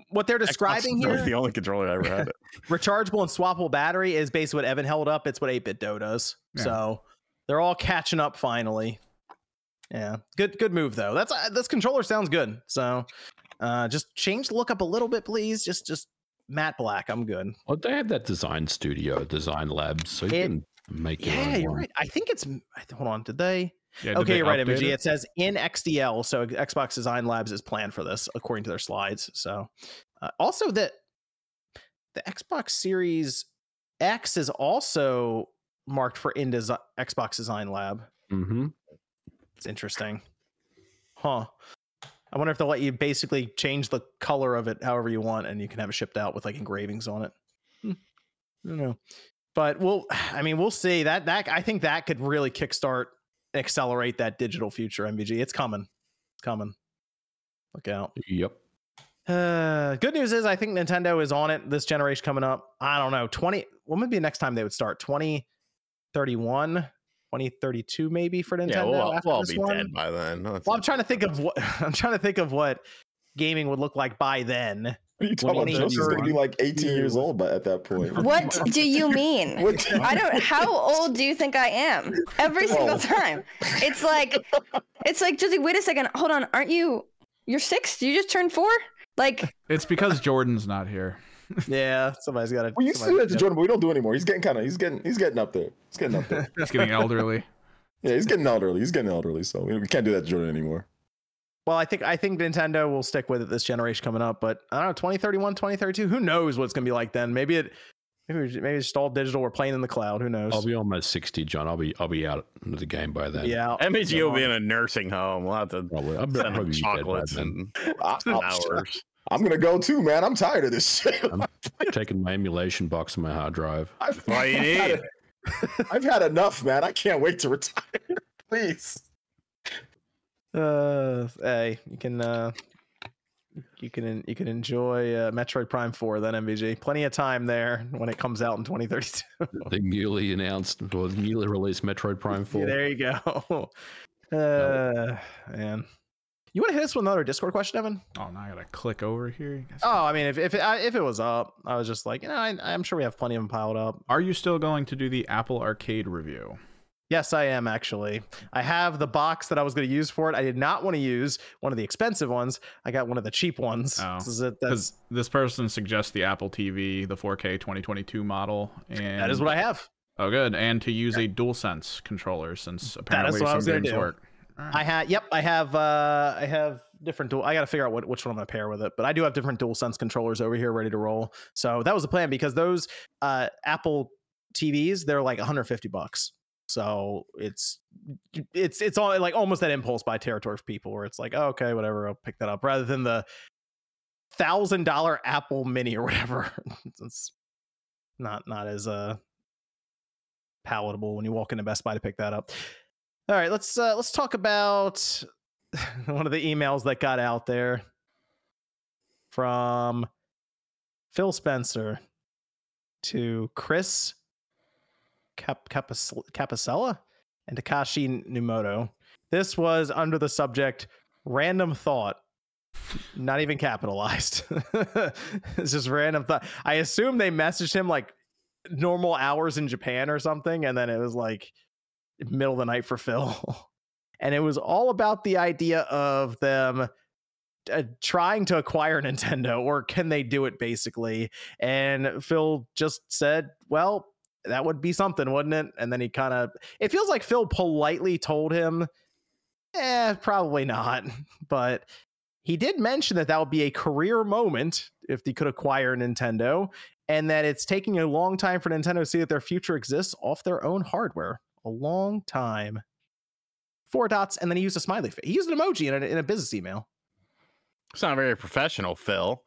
[SPEAKER 1] What they're describing
[SPEAKER 4] is
[SPEAKER 1] here
[SPEAKER 4] the only controller I ever had.
[SPEAKER 1] Rechargeable and swappable battery is basically what Evan held up. It's what 8BitDo does.
[SPEAKER 3] Yeah.
[SPEAKER 1] So they're all catching up finally. Yeah, good good move though. That's uh, this controller sounds good. So uh, just change the look up a little bit, please. Just just matte black. I'm good.
[SPEAKER 2] Well, they have that design studio, design labs, so you
[SPEAKER 1] It-
[SPEAKER 2] can make your
[SPEAKER 1] Yeah,
[SPEAKER 2] own
[SPEAKER 1] you're
[SPEAKER 2] one.
[SPEAKER 1] right. I think it's. Hold on. Did they?
[SPEAKER 3] Yeah,
[SPEAKER 1] okay, you're right,
[SPEAKER 3] update
[SPEAKER 1] MG. It?
[SPEAKER 3] it?
[SPEAKER 1] says in XDL, so Xbox Design Labs is planned for this, according to their slides. So, uh, also that the Xbox Series X is also marked for in desi- Xbox Design Lab.
[SPEAKER 2] Mm-hmm.
[SPEAKER 1] It's interesting, huh? I wonder if they'll let you basically change the color of it however you want, and you can have it shipped out with like engravings on it. Hmm. I don't know, but we'll. (sighs) I mean, we'll see. That that I think that could really kickstart, accelerate that digital future. MVG, it's coming, it's coming. Look out.
[SPEAKER 2] Yep.
[SPEAKER 1] Uh, good news is I think Nintendo is on it this generation coming up. I don't know, 20 what would be the next time they would start? 2031, 2032 maybe for Nintendo
[SPEAKER 4] Yeah, we'll,
[SPEAKER 1] after
[SPEAKER 4] we'll all
[SPEAKER 1] this
[SPEAKER 4] be
[SPEAKER 1] one?
[SPEAKER 4] dead by then. No,
[SPEAKER 1] Well, I'm trying to think of what (laughs) I'm trying to think of what gaming would look like by then.
[SPEAKER 5] What are you talking about?
[SPEAKER 1] 20,
[SPEAKER 5] Josie's gonna be like 18 years old, but at that point. (laughs)
[SPEAKER 6] What do you mean? (laughs) I don't. How old do you think I am? Every single time, it's like, it's like, Josie. Wait a second. Hold on. Aren't you? You're six. You just turned four. Like,
[SPEAKER 3] It's because Jordan's not here.
[SPEAKER 1] Yeah, somebody's got to.
[SPEAKER 5] We used to do that to Jordan, but we don't do anymore. He's getting kind of, he's getting, he's getting up there. He's getting up there. (laughs)
[SPEAKER 3] He's getting elderly.
[SPEAKER 5] yeah, he's getting elderly. He's getting elderly, so we, we can't do that to Jordan anymore.
[SPEAKER 1] Well, I think I think Nintendo will stick with it this generation coming up, but I don't know, 2031, 2032, who knows what it's going to be like then? Maybe it maybe it's- maybe it's just all digital, we're playing in the cloud, who knows?
[SPEAKER 2] I'll be almost sixty, John. I'll be I'll be out of the game by then.
[SPEAKER 1] yeah.
[SPEAKER 4] MG will be in a nursing home. We'll have to
[SPEAKER 2] Probably. I'll,
[SPEAKER 4] send
[SPEAKER 2] I'll
[SPEAKER 4] him
[SPEAKER 2] probably be dead by
[SPEAKER 4] chocolates
[SPEAKER 2] then.
[SPEAKER 4] and
[SPEAKER 5] I,
[SPEAKER 4] hours.
[SPEAKER 5] Am gonna go too, man. I'm tired of this shit. (laughs)
[SPEAKER 2] I'm taking my emulation box and my hard drive. (laughs)
[SPEAKER 5] I've,
[SPEAKER 4] All you
[SPEAKER 5] I've
[SPEAKER 4] need.
[SPEAKER 5] had, (laughs) I've had enough, man. I can't wait to retire. Please.
[SPEAKER 1] Uh, hey, you can uh, you can you can enjoy uh, Metroid Prime Four then MVG. Plenty of time there when it comes out in 2032.
[SPEAKER 2] The newly announced or the newly released Metroid Prime
[SPEAKER 1] Yeah,
[SPEAKER 2] 4.
[SPEAKER 1] there you go. Uh, man, You want to hit us with another Discord question, Evan?
[SPEAKER 3] Oh, now I gotta click over here.
[SPEAKER 1] Oh, I mean, if if it, I- if it was up, I was just like, you know, I, I'm sure we have plenty of them piled up.
[SPEAKER 3] Are you still going to do the Apple Arcade review?
[SPEAKER 1] Yes, I am actually. I have the box that I was going to use for it. I did not want to use one of the expensive ones. I got one of the cheap ones.
[SPEAKER 3] Oh.
[SPEAKER 1] This is it.
[SPEAKER 3] This person suggests the Apple TV, the 4K 2022 model, and
[SPEAKER 1] that is what I have.
[SPEAKER 3] Oh, good, and to use a DualSense controller since apparently some games work.
[SPEAKER 1] I had. Yep, I have. uh I have different dual. I got to figure out what which one I'm going to pair with it. But I do have different DualSense controllers over here ready to roll. So that was the plan because those uh Apple TVs they're like 150 bucks. So it's it's it's all like almost that impulse buy territory for people where it's like oh, okay whatever I'll pick that up rather than the thousand dollar Apple Mini or whatever. (laughs) it's not not as uh palatable when you walk into Best Buy to pick that up. All right, let's uh, let's talk about (laughs) one of the emails that got out there from Phil Spencer to Chris Cap- Capossela and Takeshi Numoto. This was under the subject random thought, not even capitalized. (laughs) it's just random thought. I assume they messaged him like normal hours in Japan or something, and then it was like middle of the night for Phil. (laughs) and it was all about the idea of them uh, trying to acquire (laughs) Nintendo, or can they do it basically? And Phil just said, well, that would be something, wouldn't it? And then he kind of, it feels like Phil politely told him, eh, probably not. (laughs) But he did mention that that would be a career moment if they could acquire Nintendo, and that it's taking a long time for Nintendo to see that their future exists off their own hardware. A long time. Four dots, and then he used a smiley face. He used an emoji in a, in a business email.
[SPEAKER 4] It's not very professional, Phil.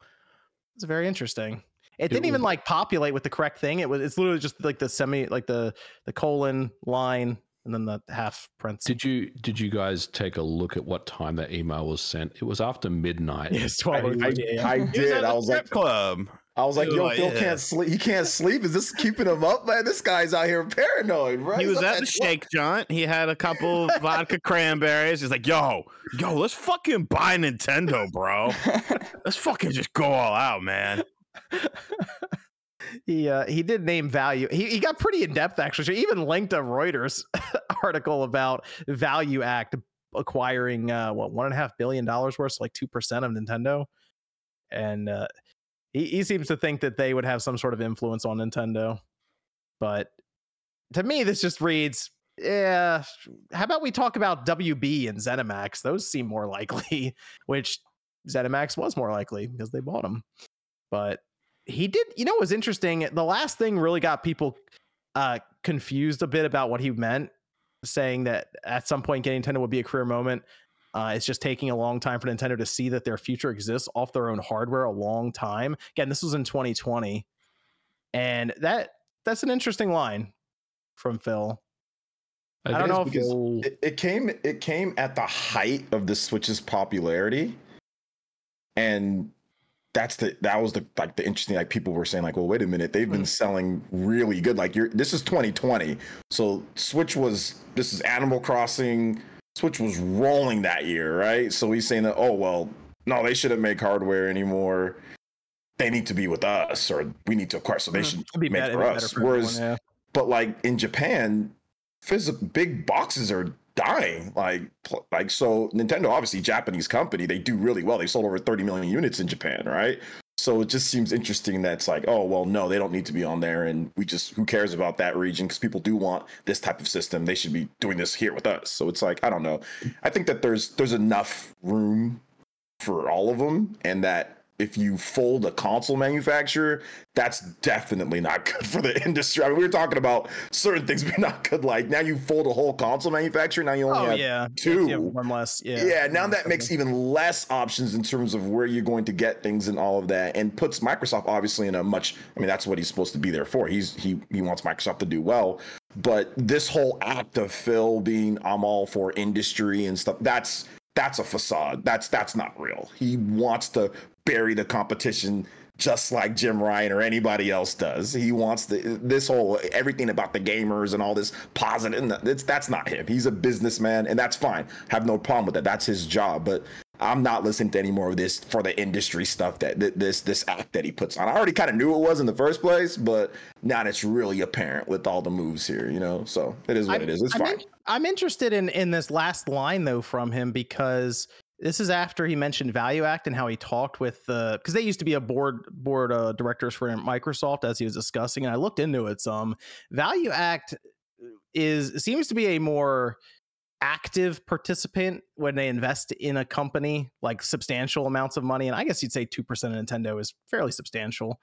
[SPEAKER 1] It's very interesting. It,
[SPEAKER 2] It
[SPEAKER 1] didn't even like populate with the correct thing. It was it's literally just like the semi like the the colon line and then the half parenthesis.
[SPEAKER 2] Did you did you guys take a look at what time that email was sent? It was after midnight.
[SPEAKER 1] Yes,
[SPEAKER 5] I,
[SPEAKER 1] 12
[SPEAKER 5] I, I (laughs)
[SPEAKER 4] He was
[SPEAKER 5] did.
[SPEAKER 4] at
[SPEAKER 5] I was like,
[SPEAKER 4] club.
[SPEAKER 5] I was like,
[SPEAKER 4] He was
[SPEAKER 5] yo,
[SPEAKER 4] like,
[SPEAKER 5] Phil
[SPEAKER 4] yeah.
[SPEAKER 5] can't sleep. He can't sleep. Is this keeping him up, man? This guy's out here paranoid, right?
[SPEAKER 4] He was
[SPEAKER 5] up
[SPEAKER 4] at the shake joint. He had a couple (laughs) vodka cranberries. He's like, yo, yo, let's fucking buy Nintendo, bro. (laughs) Let's fucking just go all out, man.
[SPEAKER 1] he uh, he did name value. He he got pretty in depth actually. He even linked a Reuters (laughs) article about ValueAct acquiring uh, what one and a half billion dollars worth, so like two percent of Nintendo, and uh, he he seems to think that they would have some sort of influence on Nintendo. But to me, this just reads. Yeah, how about we talk about WB and ZeniMax? Those seem more likely, (laughs) which ZeniMax was more likely because they bought them. But he did you know what was interesting the last thing really got people uh confused a bit about what he meant saying that at some point getting nintendo would be a career moment uh, it's just taking a long time for nintendo to see that their future exists off their own hardware a long time. Again this was in 2020 and that that's an interesting line from phil. I don't know if
[SPEAKER 5] because it, it came it came at the height of the Switch's popularity, and that's the that was the like the interesting like people were saying like well wait a minute they've been selling really good like you're this is 2020 so Switch was this is Animal Crossing Switch was rolling that year right so he's saying that oh well no they shouldn't make hardware anymore they need to be with us or we need to acquire so they
[SPEAKER 1] Mhm.
[SPEAKER 5] should
[SPEAKER 1] be
[SPEAKER 5] make
[SPEAKER 1] better-
[SPEAKER 5] for us
[SPEAKER 1] for everyone,
[SPEAKER 5] whereas
[SPEAKER 1] yeah.
[SPEAKER 5] but like in Japan, physical big boxes are dying. Like like so Nintendo, obviously Japanese company, they do really well. They sold over 30 million units in Japan, right? So it just seems interesting that it's like, oh well, no, they don't need to be on there, and we just who cares about that region because people do want this type of system. They should be doing this here with us. So it's like I don't know. I think that there's there's enough room for all of them, and that if you fold a console manufacturer, that's definitely not good (laughs) for the industry. I mean, we were talking about certain things (laughs) being not good. Like now you fold a whole console manufacturer, now you only
[SPEAKER 1] oh
[SPEAKER 5] have
[SPEAKER 1] yeah
[SPEAKER 5] two.
[SPEAKER 1] Yeah, one less yeah
[SPEAKER 5] yeah, now that makes even less options in terms of where you're going to get things and all of that, and puts Microsoft obviously in a much. I mean, that's what he's supposed to be there for. He's he he wants Microsoft to do well, but this whole act of Phil being I'm all for industry and stuff. That's that's a facade. That's that's not real. He wants to bury the competition just like Jim Ryan or anybody else does. He wants the this whole everything about the gamers and all this positive. that's not him. He's a businessman, and that's fine. Have no problem with that. That's his job. But I'm not listening to any more of this for the industry stuff that that- this this act that he puts on. I already kind of knew it was in the first place, but now it's really apparent with all the moves here, you know. So it is what
[SPEAKER 1] I'm-
[SPEAKER 5] it is. It's
[SPEAKER 1] I'm,
[SPEAKER 5] fine.
[SPEAKER 1] in- I'm interested in in this last line though from him because this is after he mentioned ValueAct and how he talked with the because they used to be a board board uh, directors for Microsoft as he was discussing, and I looked into it some. ValueAct is seems to be a more active participant when they invest in a company like substantial amounts of money and i guess you'd say 2% of nintendo is fairly substantial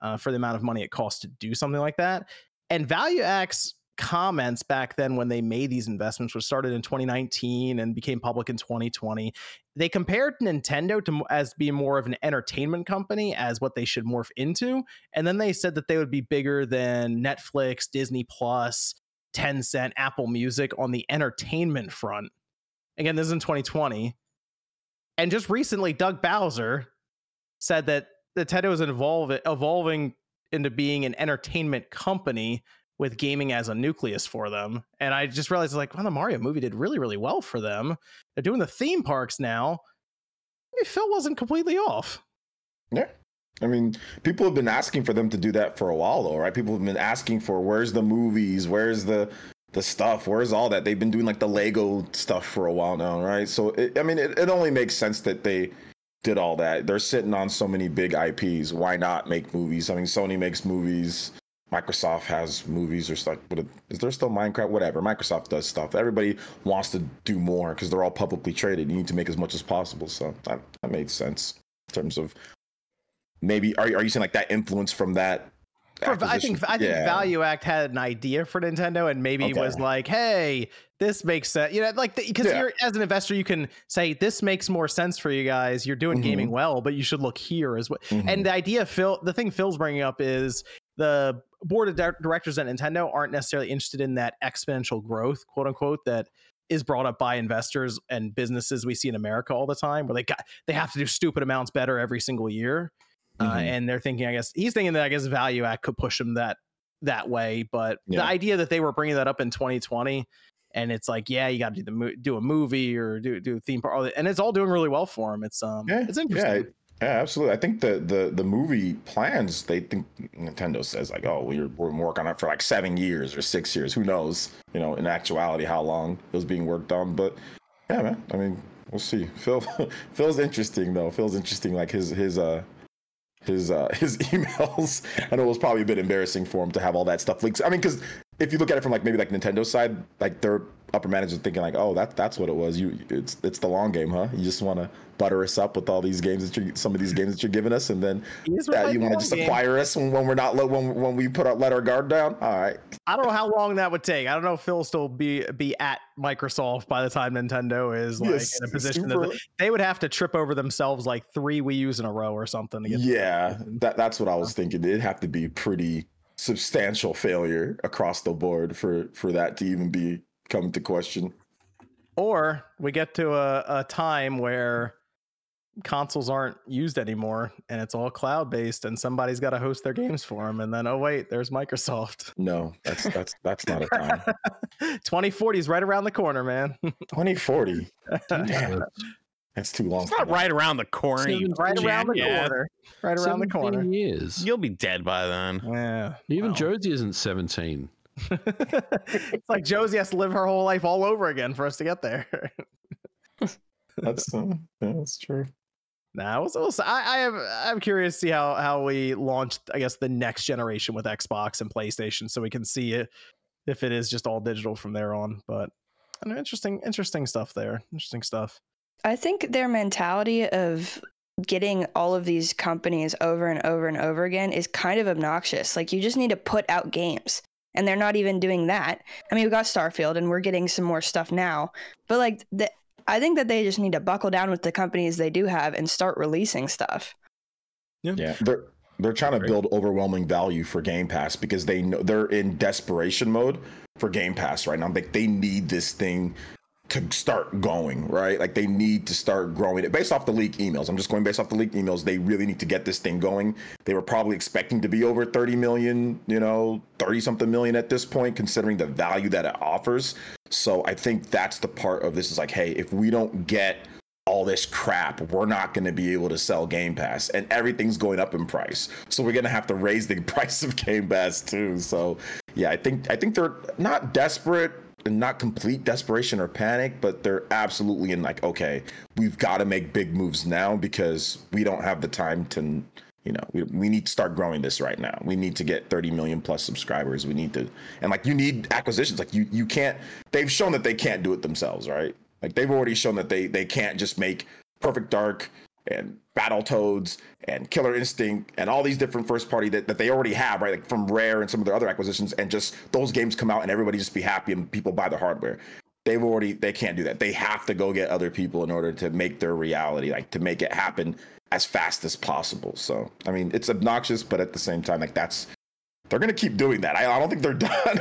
[SPEAKER 1] uh, for the amount of money it costs to do something like that and value acts comments back then when they made these investments which started in 2019 and became public in 2020 they compared nintendo to as being more of an entertainment company as what they should morph into and then they said that they would be bigger than netflix disney plus Tencent, Apple Music on the entertainment front. Again, this is in 2020. And just recently, Doug Bowser said that Nintendo is evolving into being an entertainment company with gaming as a nucleus for them. And I just realized, like, well, the Mario movie did really, really well for them. They're doing the theme parks now. Maybe Phil wasn't completely off.
[SPEAKER 5] Yeah. I mean, people have been asking for them to do that for a while, though, right? People have been asking for where's the movies, where's the the stuff, where's all that? They've been doing like the Lego stuff for a while now, right? So, it, I mean, it, it only makes sense that they did all that. They're sitting on so many big IPs. Why not make movies? I mean, Sony makes movies. Microsoft has movies or stuff. But is there still Minecraft? Whatever. Microsoft does stuff. Everybody wants to do more because they're all publicly traded. You need to make as much as possible. So that, that made sense in terms of maybe are, are you saying like that influence from that
[SPEAKER 1] I think? I think
[SPEAKER 5] Yeah.
[SPEAKER 1] Value Act had an idea for Nintendo, and maybe
[SPEAKER 5] Okay.
[SPEAKER 1] was like, "Hey, this makes sense." You know, like because
[SPEAKER 5] Yeah.
[SPEAKER 1] you're as an investor, you can say this makes more sense for you guys. You're doing gaming
[SPEAKER 5] Mhm.
[SPEAKER 1] well, but you should look here as well.
[SPEAKER 5] Mhm.
[SPEAKER 1] And the idea, Phil, the thing Phil's bringing up is the board of directors at Nintendo aren't necessarily interested in that exponential growth, quote unquote, that is brought up by investors and businesses we see in America all the time, where they got they have to do stupid amounts better every single year. Uh,
[SPEAKER 5] Mhm.
[SPEAKER 1] and they're thinking, I guess he's thinking that I guess ValueAct could push them that that way. But the idea that they were bringing that up in 2020, and it's like, yeah, you got to do the do a movie or do do a theme park, and it's all doing really well for them. It's um,
[SPEAKER 5] Yeah,
[SPEAKER 1] it's interesting.
[SPEAKER 5] Yeah, yeah, absolutely. I think the the the movie plans. They think Nintendo says like, oh, we're we're working on it for like seven years or six years. Who knows? You know, in actuality, how long it was being worked on. But yeah, man. I mean, we'll see. (laughs) Phil Phil's interesting though. Phil's interesting. Like his his uh his uh (laughs) his emails. I know it was probably a bit embarrassing for him to have all that stuff leaked. I mean, because if you look at it from like maybe like Nintendo's side, like their upper management thinking like, oh, that that's what it was. You it's it's the long game, huh? You just want to butter us up with all these games that you some of these games that you're giving us, and then you want to just
[SPEAKER 1] game.
[SPEAKER 5] acquire us when, when we're not when when we put our let our guard down. All right,
[SPEAKER 1] I don't know how long that would take. I don't know if Phil still be be at Microsoft by the time Nintendo is like
[SPEAKER 5] Yes,
[SPEAKER 1] in a position
[SPEAKER 5] super-
[SPEAKER 1] that they would have to trip over themselves like three Wii U's in a row or something to get.
[SPEAKER 5] yeah, that that's what I was thinking. It'd have to be pretty substantial failure across the board for for that to even be come to question.
[SPEAKER 1] Or we get to a, a time where consoles aren't used anymore and it's all cloud based and somebody's got to host their games for them and then oh wait there's microsoft (laughs)
[SPEAKER 5] No, that's that's that's not a time. (laughs)
[SPEAKER 1] 2040 is right around the corner man (laughs)
[SPEAKER 5] 2040. Damn, that's too long.
[SPEAKER 4] It's not
[SPEAKER 5] that.
[SPEAKER 4] right around the corner. you
[SPEAKER 1] right around the
[SPEAKER 4] jackass.
[SPEAKER 1] corner right around the
[SPEAKER 2] 17
[SPEAKER 1] corner
[SPEAKER 2] years.
[SPEAKER 4] You'll be dead by then.
[SPEAKER 1] yeah
[SPEAKER 2] Even
[SPEAKER 1] well.
[SPEAKER 2] Josie isn't 17. (laughs)
[SPEAKER 1] it's like josie has to live her whole life all over again for us to get there (laughs)
[SPEAKER 5] That's uh, yeah, that's true.
[SPEAKER 1] Nah, we'll, we'll. I, I am I'm curious to see how how we launch. I guess the next generation with Xbox and PlayStation, so we can see it if it is just all digital from there on. But I don't know, interesting interesting stuff there. Interesting stuff.
[SPEAKER 6] I think their mentality of getting all of these companies over and over and over again is kind of obnoxious. Like you just need to put out games. And they're not even doing that. I mean, we got Starfield and we're getting some more stuff now. But like the I think that they just need to buckle down with the companies they do have and start releasing stuff.
[SPEAKER 5] Yeah, they're they're trying to build overwhelming value for Game Pass because they know they're in desperation mode for Game Pass right now. Like they need this thing to start going, right? Like they need to start growing it based off the leak emails. I'm just going based off the leak emails. They really need to get this thing going. They were probably expecting to be over 30 million, you know, 30 something million at this point, considering the value that it offers. So I think that's the part of this is like, hey, if we don't get all this crap. We're not going to be able to sell Game Pass, and everything's going up in price. So we're going to have to raise the (laughs) price of Game Pass too. So yeah, I think I think they're not desperate not complete desperation or panic, but they're absolutely in like, okay, we've got to make big moves now because we don't have the time to you know we, we need to start growing this right now. We need to get 30 million plus subscribers. We need to and like you need acquisitions. Like you you can't they've shown that they can't do it themselves right? Like they've already shown that they they can't just make perfect dark and Battletoads and Killer Instinct and all these different first party that, that they already have, right? Like from Rare and some of their other acquisitions, and just those games come out and everybody just be happy and people buy the hardware. They've already they can't do that. They have to go get other people in order to make their reality, like to make it happen as fast as possible. So I mean it's obnoxious, but at the same time, like that's they're gonna keep doing that. I, I don't think they're (laughs) done.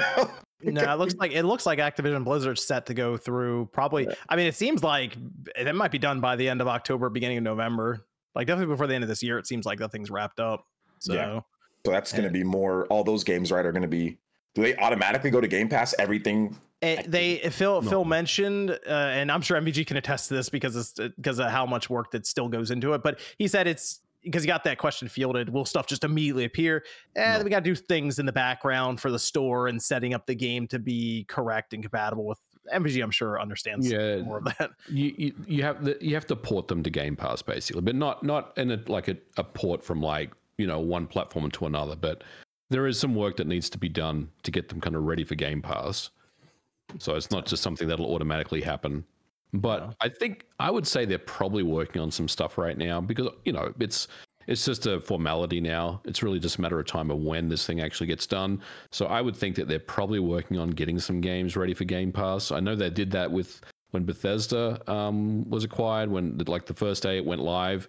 [SPEAKER 1] no, it looks like it looks like Activision Blizzard's set to go through probably. I mean, it seems like it might be done by the end of October, beginning of November. Like definitely before the end of this year, it seems like that thing's wrapped up. So
[SPEAKER 5] Yeah. So that's going to be more. All those games, right, are going to be. Do they automatically go to Game Pass? Everything.
[SPEAKER 1] Eh, they Phil
[SPEAKER 2] No.
[SPEAKER 1] Phil mentioned, uh, and I'm sure MVG can attest to this because it's because of how much work that still goes into it. But he said it's because he got that question fielded. Will stuff just immediately appear? And
[SPEAKER 2] No.
[SPEAKER 1] we got to do things in the background for the store and setting up the game to be correct and compatible with MVG. I'm sure understands
[SPEAKER 2] Yeah.
[SPEAKER 1] more of that. (laughs)
[SPEAKER 2] you, you you have the, you have to port them to Game Pass basically, but not not in a like a, a port from like you know one platform to another. But there is some work that needs to be done to get them kind of ready for Game Pass. So it's not just something that'll automatically happen. But
[SPEAKER 1] No.
[SPEAKER 2] I think I would say they're probably working on some stuff right now because you know it's it's just a formality now. It's really just a matter of time of when this thing actually gets done. So I would think that they're probably working on getting some games ready for Game Pass. I know they did that with when Bethesda um, was acquired. When like the first day it went live,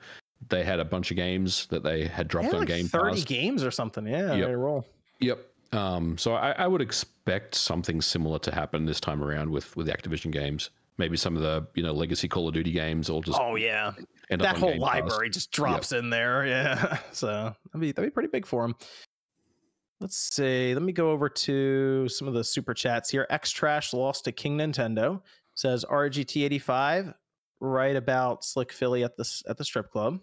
[SPEAKER 2] they had a bunch of games that they had dropped
[SPEAKER 1] Yeah,
[SPEAKER 2] on
[SPEAKER 1] like
[SPEAKER 2] Game
[SPEAKER 1] 30
[SPEAKER 2] Pass.
[SPEAKER 1] games or something. Yeah,
[SPEAKER 2] Yep.
[SPEAKER 1] they roll.
[SPEAKER 2] Yep. Um, so I, I would expect something similar to happen this time around with with the Activision games. Maybe some of the you know legacy Call of Duty games will just
[SPEAKER 1] Oh yeah, that whole library just drops in there. (laughs) Yeah, so that'd be that'd be pretty big for him. Let's see. Let me go over to some of the super chats here. X Trash lost to King Nintendo says RGT eighty five right about Slick Philly at the at the strip club.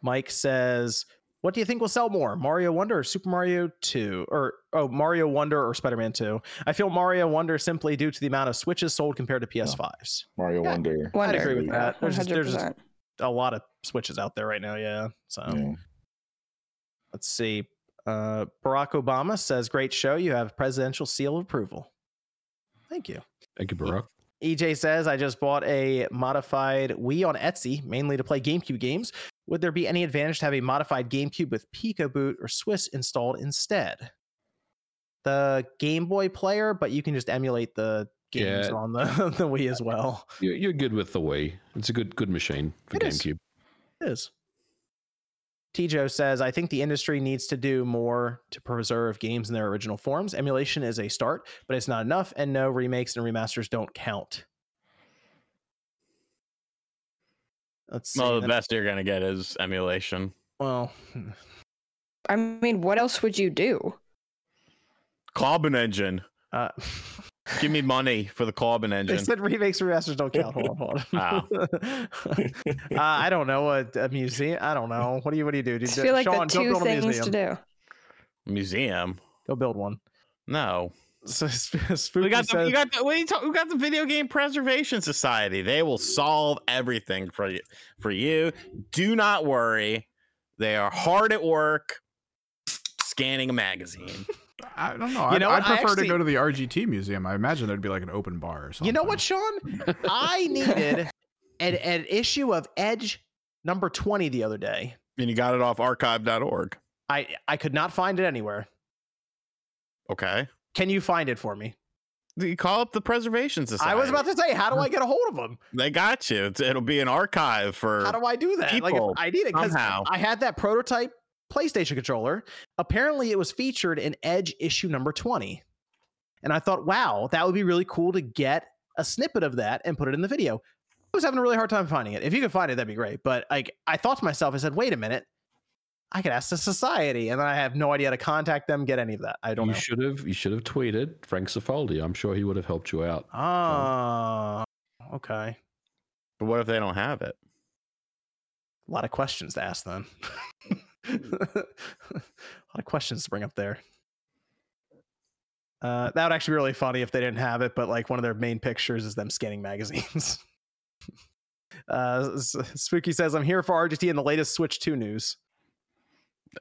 [SPEAKER 1] Mike says, "What do you think will sell more, Mario Wonder or Super Mario Two, or oh Mario Wonder or Spider Man Two? I feel Mario Wonder simply due to the amount of Switches sold compared to PS5s.
[SPEAKER 5] Mario
[SPEAKER 1] Yeah.
[SPEAKER 5] Wonder.
[SPEAKER 6] Wonder.
[SPEAKER 1] agree with
[SPEAKER 6] yeah,
[SPEAKER 1] that. There's just- there's just- a lot of switches out there right now. Yeah. So
[SPEAKER 5] Yeah.
[SPEAKER 1] let's see. Uh, Barack Obama says, "Great show. You have presidential seal of approval." Thank you.
[SPEAKER 2] Thank you, Barack.
[SPEAKER 1] EJ says, "I just bought a modified Wii on Etsy, mainly to play GameCube games. Would there be any advantage to have a modified GameCube with PicoBoot or Swiss installed instead?" The Game Boy player, but you can just emulate the games
[SPEAKER 2] Yeah.
[SPEAKER 1] on the, (laughs) the Wii as well.
[SPEAKER 2] You're, good with the Wii. It's a good good machine for
[SPEAKER 1] It is.
[SPEAKER 2] GameCube.
[SPEAKER 1] It is. Tijo says, I think the industry needs to do more to preserve games in their original forms. Emulation is a start, but it's not enough, and no remakes and remasters don't count. Let's see.
[SPEAKER 4] Well, the
[SPEAKER 1] then-
[SPEAKER 4] best you're gonna get is emulation.
[SPEAKER 1] well,
[SPEAKER 6] I mean, what else would you do?
[SPEAKER 4] Carbon engine.
[SPEAKER 1] uh, (laughs)
[SPEAKER 4] Give me money for the carbon engine.
[SPEAKER 1] They said remakes and remasters don't count. Hold on, hold on. (laughs) uh, I don't know. A, a museum? I don't know. What do you What do you do?
[SPEAKER 6] I feel like
[SPEAKER 1] Sean,
[SPEAKER 6] the two
[SPEAKER 1] build
[SPEAKER 6] things to do.
[SPEAKER 4] Museum.
[SPEAKER 1] Go build one.
[SPEAKER 4] No.
[SPEAKER 1] So, (laughs) Spooky
[SPEAKER 4] We got the,
[SPEAKER 1] says-
[SPEAKER 4] we got the, what you talk, we got the Video Game Preservation Society. They will solve everything for you. For you, do not worry. They are hard at work scanning a magazine. (laughs)
[SPEAKER 3] I don't know.
[SPEAKER 1] You
[SPEAKER 3] I'd, I'd
[SPEAKER 1] what? I
[SPEAKER 3] prefer
[SPEAKER 1] actually-
[SPEAKER 3] to go to the RGT museum. I imagine there'd be like an open bar or something.
[SPEAKER 1] You know what, Sean? I (laughs) needed an, an issue of Edge number 20 the other day.
[SPEAKER 4] And you got it off archive.org.
[SPEAKER 1] I, I could not find it anywhere.
[SPEAKER 4] Okay.
[SPEAKER 1] Can you find it for me?
[SPEAKER 4] You call up the Preservation Society.
[SPEAKER 1] I was about to say, how do I (laughs) get a hold of them?
[SPEAKER 4] They got you. It's, it'll be an archive for.
[SPEAKER 1] How do I do that? like, if I need it because. I had that prototype PlayStation controller. Apparently, it was featured in Edge issue number 20. And I thought, wow, that would be really cool to get a snippet of that and put it in the video. I was having a really hard time finding it. If you could find it, that'd be great. But like, I thought to myself, I said, wait a minute, I could ask the society, and I have no idea how to contact them, get any of that. I don't
[SPEAKER 2] you
[SPEAKER 1] know.
[SPEAKER 2] should have you should have tweeted Frank Cifaldi. I'm sure he would have helped you out.
[SPEAKER 1] Ah, okay.
[SPEAKER 4] But what if they don't have it?
[SPEAKER 1] A lot of questions to ask then. (laughs) (laughs) a lot of questions to bring up there. Uh, that would actually be really funny if they didn't have it, but like one of their main pictures is them scanning magazines. (laughs) uh, Spooky says, "I'm here for RGT and the latest Switch 2 news."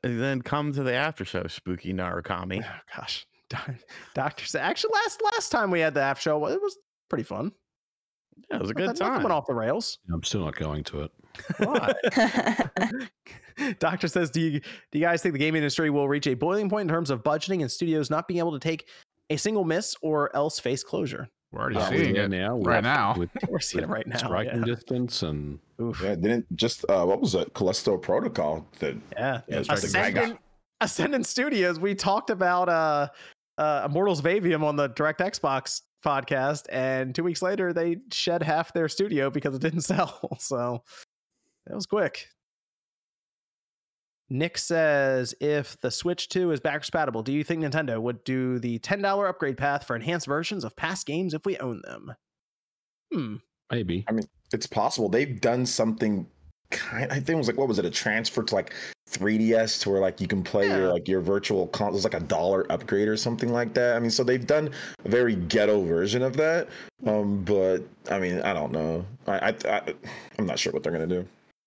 [SPEAKER 4] And then come to the after show, spooky Narukami.
[SPEAKER 1] Oh, gosh, (laughs) Doctor said, actually last last time we had the after show, it was pretty fun.
[SPEAKER 4] Yeah, it was a good
[SPEAKER 1] nothing
[SPEAKER 4] time.
[SPEAKER 1] went off the rails.
[SPEAKER 2] I'm still not going to it.
[SPEAKER 4] Why? (laughs) (laughs)
[SPEAKER 1] Doctor says, do you do you guys think the game industry will reach a boiling point in terms of budgeting and studios not being able to take a single miss or else face closure?
[SPEAKER 3] We're already
[SPEAKER 2] Uh,
[SPEAKER 3] seeing
[SPEAKER 2] we're
[SPEAKER 3] it
[SPEAKER 2] now
[SPEAKER 3] right now.
[SPEAKER 2] with (laughs)
[SPEAKER 1] We're seeing it right now.
[SPEAKER 2] striking
[SPEAKER 1] Yeah.
[SPEAKER 2] distance and
[SPEAKER 1] Oof.
[SPEAKER 5] Yeah, didn't just uh, what was it? Callisto Protocol. That
[SPEAKER 1] Yeah.
[SPEAKER 5] Yeah, it's like the guy got-
[SPEAKER 1] Ascendant, Ascendant Studios. We talked about uh, uh, Immortals of Aveum on the Direct Xbox podcast, and two weeks later they shed half their studio because it didn't (laughs) sell. So that was quick. Nick says, if the Switch 2 is backwards compatible, do you think Nintendo would do the $10 upgrade path for enhanced versions of past games if we own them? Hmm.
[SPEAKER 2] maybe.
[SPEAKER 5] I mean, it's possible they've done something. Kind, I think it was like what was it? A transfer to like 3ds to where like you can play
[SPEAKER 1] Yeah.
[SPEAKER 5] your like your virtual console. It's like a dollar upgrade or something like that. I mean, so they've done a very ghetto version of that. Um, but I mean, I don't know. I, I, I I'm not sure what they're gonna do.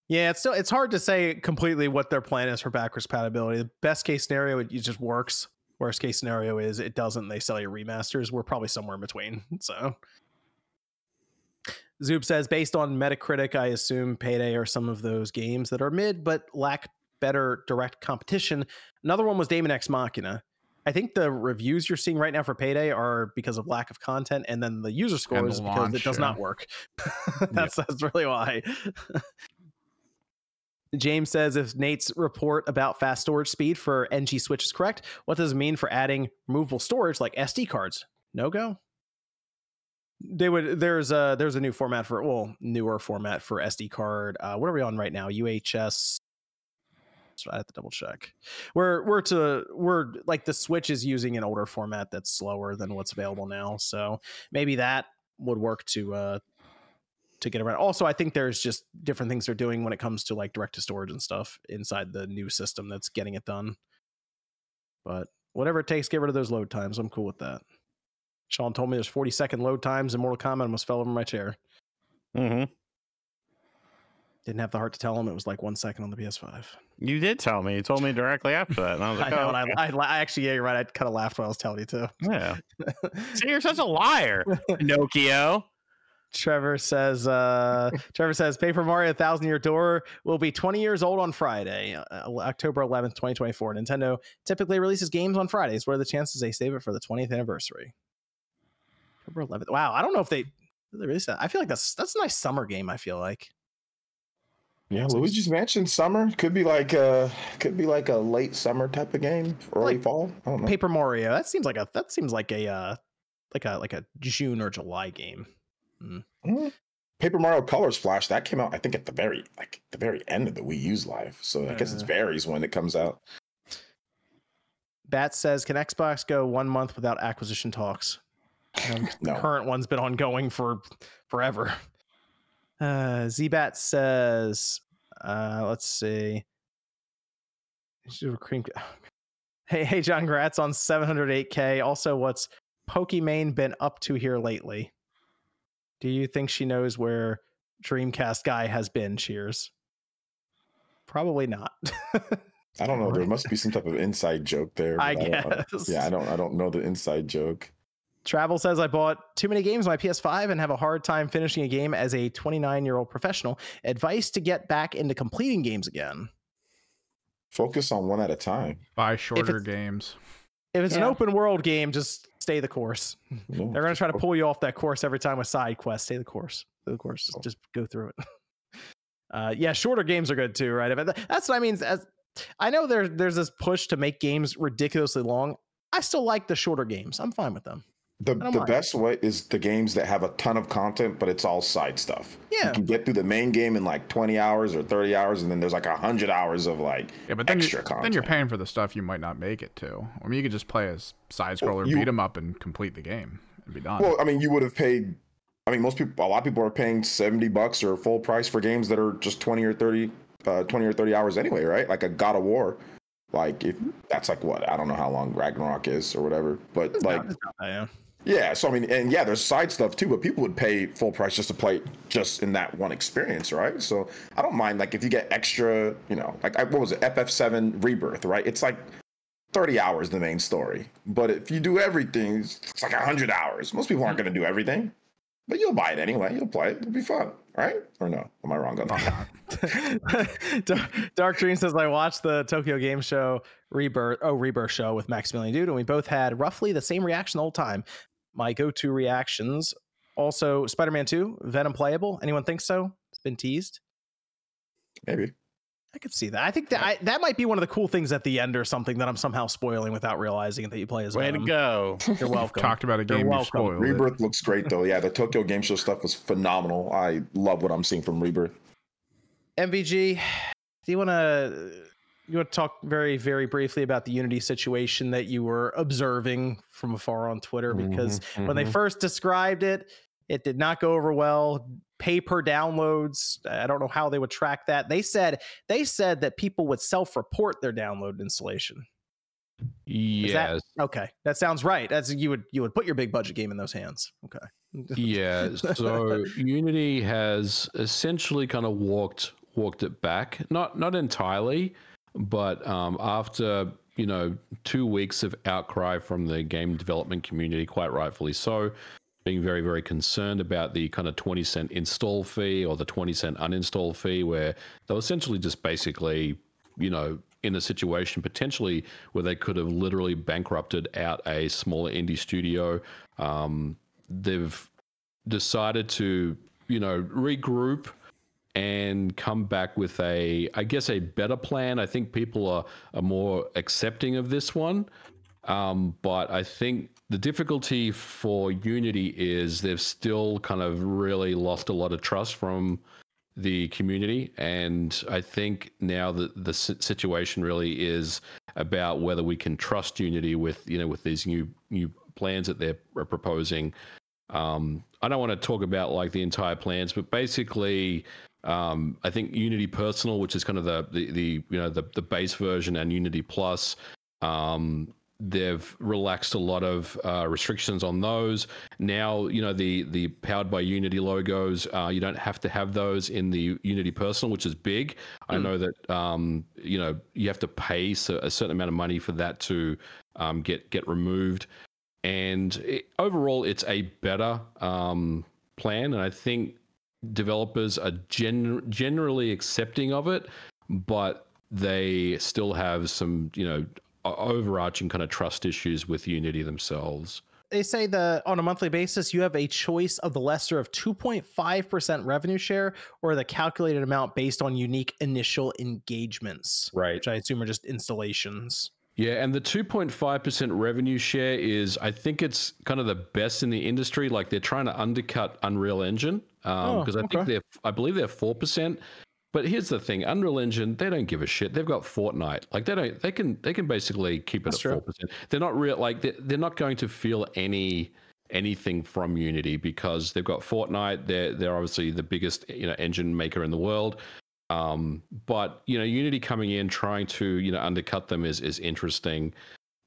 [SPEAKER 1] Yeah, it's still it's hard to say completely what their plan is for backwards compatibility. The best case scenario, it it just works. Worst case scenario is it doesn't. They sell you remasters. We're probably somewhere in between. (laughs) So, Zoop says, based on Metacritic, I assume Payday are some of those games that are mid but lack better direct competition. Another one was Daemon X Machina. I think the reviews you're seeing right now for Payday are because of lack of content, and then the user scores is because
[SPEAKER 3] launch,
[SPEAKER 1] it does
[SPEAKER 3] yeah.
[SPEAKER 1] not work. (laughs) that's that's really why. (laughs) James says if Nate's report about fast storage speed for NG Switch is correct, what does it mean for adding removable storage like SD cards? No go. They would. There's a there's a new format for well newer format for SD card. Uh, what are we on right now? UHS. So I have to double check. We're we're to we're like the Switch is using an older format that's slower than what's available now. So maybe that would work to uh to get around. Also, I think there's just different things they're doing when it comes to like direct to storage and stuff inside the new system that's getting it done. But whatever it takes, get rid of those load times. I'm cool with that. Sean told me there's 40 second load times in Mortal Kombat. I almost fell over my chair.
[SPEAKER 4] hmm
[SPEAKER 1] Didn't have the heart to tell him it was like one second on the PS5.
[SPEAKER 4] You did tell me. You told me directly after that, and I was (laughs)
[SPEAKER 1] I
[SPEAKER 4] like,
[SPEAKER 1] know,
[SPEAKER 4] oh,
[SPEAKER 1] and I. I, I actually, yeah, you're right. I kind of laughed when I was telling you too.
[SPEAKER 4] yeah. (laughs) See, you're such a liar, Pinocchio.
[SPEAKER 1] Trevor says, uh, (laughs) Trevor says, Paper Mario Thousand Year Door will be 20 years old on Friday, uh, October 11th, 2024. Nintendo typically releases games on Fridays. What are the chances they save it for the 20th anniversary? October 11th. Wow, I don't know if they, they released that. I feel like that's that's a nice summer game. I feel like
[SPEAKER 5] Yeah, Luigi's Mansion summer could be like uh could be like a late summer type of game, early
[SPEAKER 1] Like
[SPEAKER 5] fall. I don't know.
[SPEAKER 1] Paper Mario. That seems like a that seems like a uh, like a like a June or July game.
[SPEAKER 5] Mm. Paper Mario Color Splash that came out I think at the very like the very end of the Wii U's life. So I guess it
[SPEAKER 1] Uh.
[SPEAKER 5] varies when it comes out.
[SPEAKER 1] Bat says, can Xbox go one month without acquisition talks? Um, (laughs) The current one's been ongoing for forever. Uh, Zbat says, uh, let's see. Cream- (laughs) Hey, hey, John, congrats on 708k. Also, what's Pokimane been up to here lately? Do you think she knows where Dreamcast guy has been? Cheers. Probably not. (laughs)
[SPEAKER 5] I don't know. There must be some type of inside joke there.
[SPEAKER 1] I
[SPEAKER 5] but don't-
[SPEAKER 1] guess.
[SPEAKER 5] yeah, I don't I don't know the inside joke.
[SPEAKER 1] Travel says I bought too many games on my PS5 and have a hard time finishing a game as a 29 year old professional. Advice to get back into completing games again.
[SPEAKER 5] Focus on one at a time.
[SPEAKER 3] Buy shorter
[SPEAKER 1] it's-
[SPEAKER 3] games.
[SPEAKER 1] If it's an open world game, just stay the course. (laughs)
[SPEAKER 5] No,
[SPEAKER 1] They're going to try to pull you off that course every time with side quests. Stay the course. Stay the course. Just, just go through it. (laughs) Uh, yeah, shorter games are good too, right? But that's what I mean. As I know there, there's this push to make games ridiculously long. I still like the shorter games. I'm fine with them.
[SPEAKER 5] The, the
[SPEAKER 1] mind.
[SPEAKER 5] best way is the games that have a ton of content, but it's all side stuff.
[SPEAKER 1] Yeah.
[SPEAKER 5] You can get through the main game in like 20 hours or 30 hours, and then there's like 100 hours of like
[SPEAKER 3] Yeah, but then
[SPEAKER 5] extra
[SPEAKER 3] you're,
[SPEAKER 5] content.
[SPEAKER 3] then you're paying for the stuff you might not make it to. I mean, you could just play as side scroller,
[SPEAKER 5] beat
[SPEAKER 3] beat 'em up, and complete the game and be done.
[SPEAKER 5] Well, I mean, you would have paid I mean, most people, a lot of people are paying 70 bucks or full price for games that are just 20 or 30, uh, 20 or 30 hours anyway, right? Like a God of War. Like if that's like what I don't know how long Ragnarok is or whatever, but
[SPEAKER 1] It's
[SPEAKER 5] like
[SPEAKER 1] not- not bad, yeah.
[SPEAKER 5] So I mean, and yeah, there's side stuff too, but people would pay full price just to play just in that one experience, right? So I don't mind like if you get extra, you know, like I- what was it, FF7 Rebirth, right? It's like 30 hours the main story, but if you do everything, it's like 100 hours. Most people aren't hmm. going to do everything, but you'll buy it anyway. You'll play it. It'll be fun, right? Or no? Am I wrong on that? (laughs)
[SPEAKER 1] Dark- Dark Dream says I watched the Tokyo Game Show Rebirth oh Rebirth show with Maximilian Dood, and we both had roughly the same reaction the whole time. My go-to reactions also Spider-Man 2, Venom playable. Anyone think so? It's been teased.
[SPEAKER 5] Maybe.
[SPEAKER 1] I could see that. I think that I, that might be one of the cool things at the end or something that I'm somehow spoiling without realizing that you play as
[SPEAKER 4] Way to go. (laughs)
[SPEAKER 1] You're welcome.
[SPEAKER 3] Talked about a
[SPEAKER 1] You're
[SPEAKER 3] game you
[SPEAKER 1] welcome.
[SPEAKER 3] spoiled. it.
[SPEAKER 5] Rebirth looks great though. Yeah, the Tokyo Game Show stuff was phenomenal. I love what I'm seeing from Rebirth.
[SPEAKER 1] MVG, do you want to you want to talk very very briefly about the Unity situation that you were observing from afar on Twitter because
[SPEAKER 2] Mhm,
[SPEAKER 1] when they
[SPEAKER 2] mhm.
[SPEAKER 1] first described it, it did not go over well. Pay per downloads. I don't know how they would track that. They said they said that people would self-report their download installation. that-
[SPEAKER 2] yes,
[SPEAKER 1] Okay, that sounds right. That's you would you would put your big budget game in those hands. Okay.
[SPEAKER 2] yeah. (laughs) So Unity has essentially kind of walked walked it back, not not entirely, but um, after you know two weeks of outcry from the game development community, quite rightfully so, being very very concerned about the kind of twenty cent install fee or the twenty cent uninstall fee, where they'll essentially just basically you know in a situation potentially where they could have literally bankrupted out a smaller indie studio. Um, they've decided to you know regroup and come back with a i guess a better plan. I think people are, are more accepting of this one. Um, but i think the difficulty for unity is they've still kind of really lost a lot of trust from the community. And i think now that the situation really is about whether we can trust unity with you know with these new new plans that they're proposing. Um, I don't want to talk about like the entire plans, but basically, um, I think Unity Personal, which is kind of the the, the you know the the base version, and Unity Plus, um, they've relaxed a lot of uh, restrictions on those. Now, you know the the powered by Unity logos, uh, you don't have to have those in the Unity Personal, which is big. I know that um, you know you have to pay a certain amount of money for that to um, get get removed and it, overall it's a better um, plan and i think developers are gen- generally accepting of it but they still have some you know overarching kind of trust issues with unity themselves.
[SPEAKER 1] They say that on a monthly basis you have a choice of the lesser of 2.5% revenue share or the calculated amount based on unique initial engagements
[SPEAKER 2] right.
[SPEAKER 1] which i assume are just installations.
[SPEAKER 2] Yeah, and the 2.5% revenue share is, I think it's kind of the best in the industry. Like they're trying to undercut Unreal Engine
[SPEAKER 1] Oh,
[SPEAKER 2] because I
[SPEAKER 1] okay.
[SPEAKER 2] think they're, I believe they're 4%. But here's the thing Unreal Engine, they don't give a shit. They've got Fortnite. Like they don't, they can, they can basically keep it
[SPEAKER 1] That's
[SPEAKER 2] at 4%. They're not real, like they're, they're not going to feel any, anything from Unity because they've got Fortnite. They're, they're obviously the biggest, you know, engine maker in the world. Um, but you know, Unity coming in trying to you know undercut them is is interesting.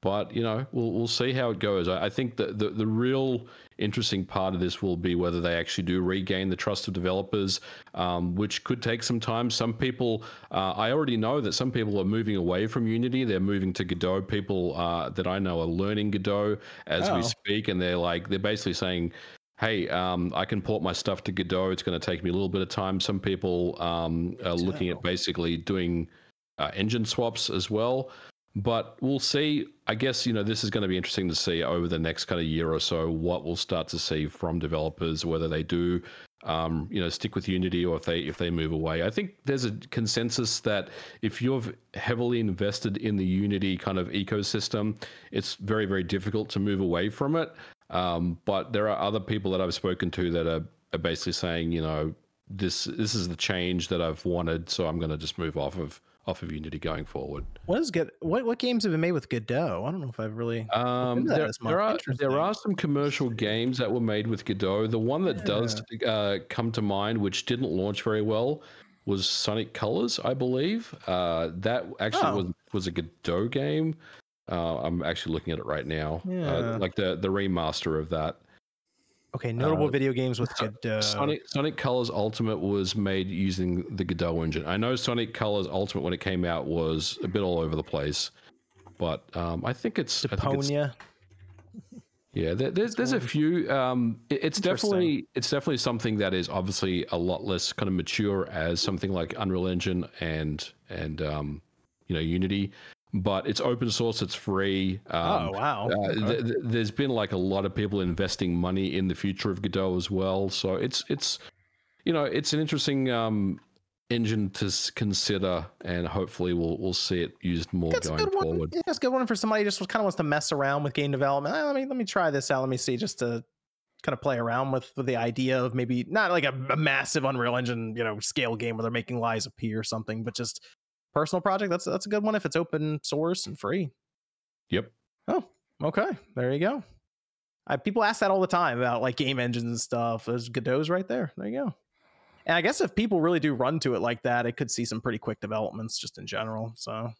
[SPEAKER 2] But you know, we'll we'll see how it goes. I, I think that the the real interesting part of this will be whether they actually do regain the trust of developers, um, which could take some time. Some people, uh, I already know that some people are moving away from Unity. They're moving to Godot. People uh, that I know are learning Godot as
[SPEAKER 1] Oh.
[SPEAKER 2] we speak, and they're like they're basically saying, hey, um, I can port my stuff to Godot. It's going to take me a little bit of time. Some people um, are looking at basically doing uh, engine swaps as well. But we'll see. I guess you know this is going to be interesting to see over the next kind of year or so what we'll start to see from developers, whether they do, um, you know, stick with Unity or if they if they move away. I think there's a consensus that if you've heavily invested in the Unity kind of ecosystem, it's very very difficult to move away from it. Um, but there are other people that I've spoken to that are, are basically saying, you know, this this is the change that I've wanted, so I'm going to just move off of off of Unity going forward.
[SPEAKER 1] What is good? What what games have been made with Godot? I don't know if I've really.
[SPEAKER 2] Um, there, there are there are some commercial games that were made with Godot. The one that does uh, come to mind, which didn't launch very well, was Sonic Colors, I believe. Uh, that actually
[SPEAKER 1] Oh.
[SPEAKER 2] was was a Godot game. Uh, I'm actually looking at it right now,
[SPEAKER 1] Yeah.
[SPEAKER 2] uh, like the the remaster of that.
[SPEAKER 1] Okay, notable
[SPEAKER 2] uh,
[SPEAKER 1] video games with Godot.
[SPEAKER 2] Sonic Sonic Colors Ultimate was made using the Godot engine. I know Sonic Colors Ultimate when it came out was a bit all over the place, but um, I think it's I think it's yeah, there, there's there's a few. Um, it- it's definitely it's definitely something that is obviously a lot less kind of mature as something like Unreal Engine and and um, you know Unity, but it's open source. It's free. Um,
[SPEAKER 1] oh wow.
[SPEAKER 2] uh,
[SPEAKER 1] Okay.
[SPEAKER 2] th- th- there's been like a lot of people investing money in the future of Godot as well. So it's it's you know it's an interesting um, engine to s- consider, and hopefully we'll we'll see it used more
[SPEAKER 1] That's
[SPEAKER 2] going forward.
[SPEAKER 1] Yeah, that's a good one for somebody who just kind of wants to mess around with game development. Eh, let me let me try this out. Let me see, just to kind of play around with, with the idea of maybe not like a, a massive Unreal Engine, you know, scale game where they're making Lies P or something, but just personal project. That's that's a good one if it's open source and free.
[SPEAKER 2] Yep.
[SPEAKER 1] Oh, okay. There you go. I, people ask that all the time about like game engines and stuff. There's Godot's right there. There you go. And I guess if people really do run to it like that, it could see some pretty quick developments just in general. So,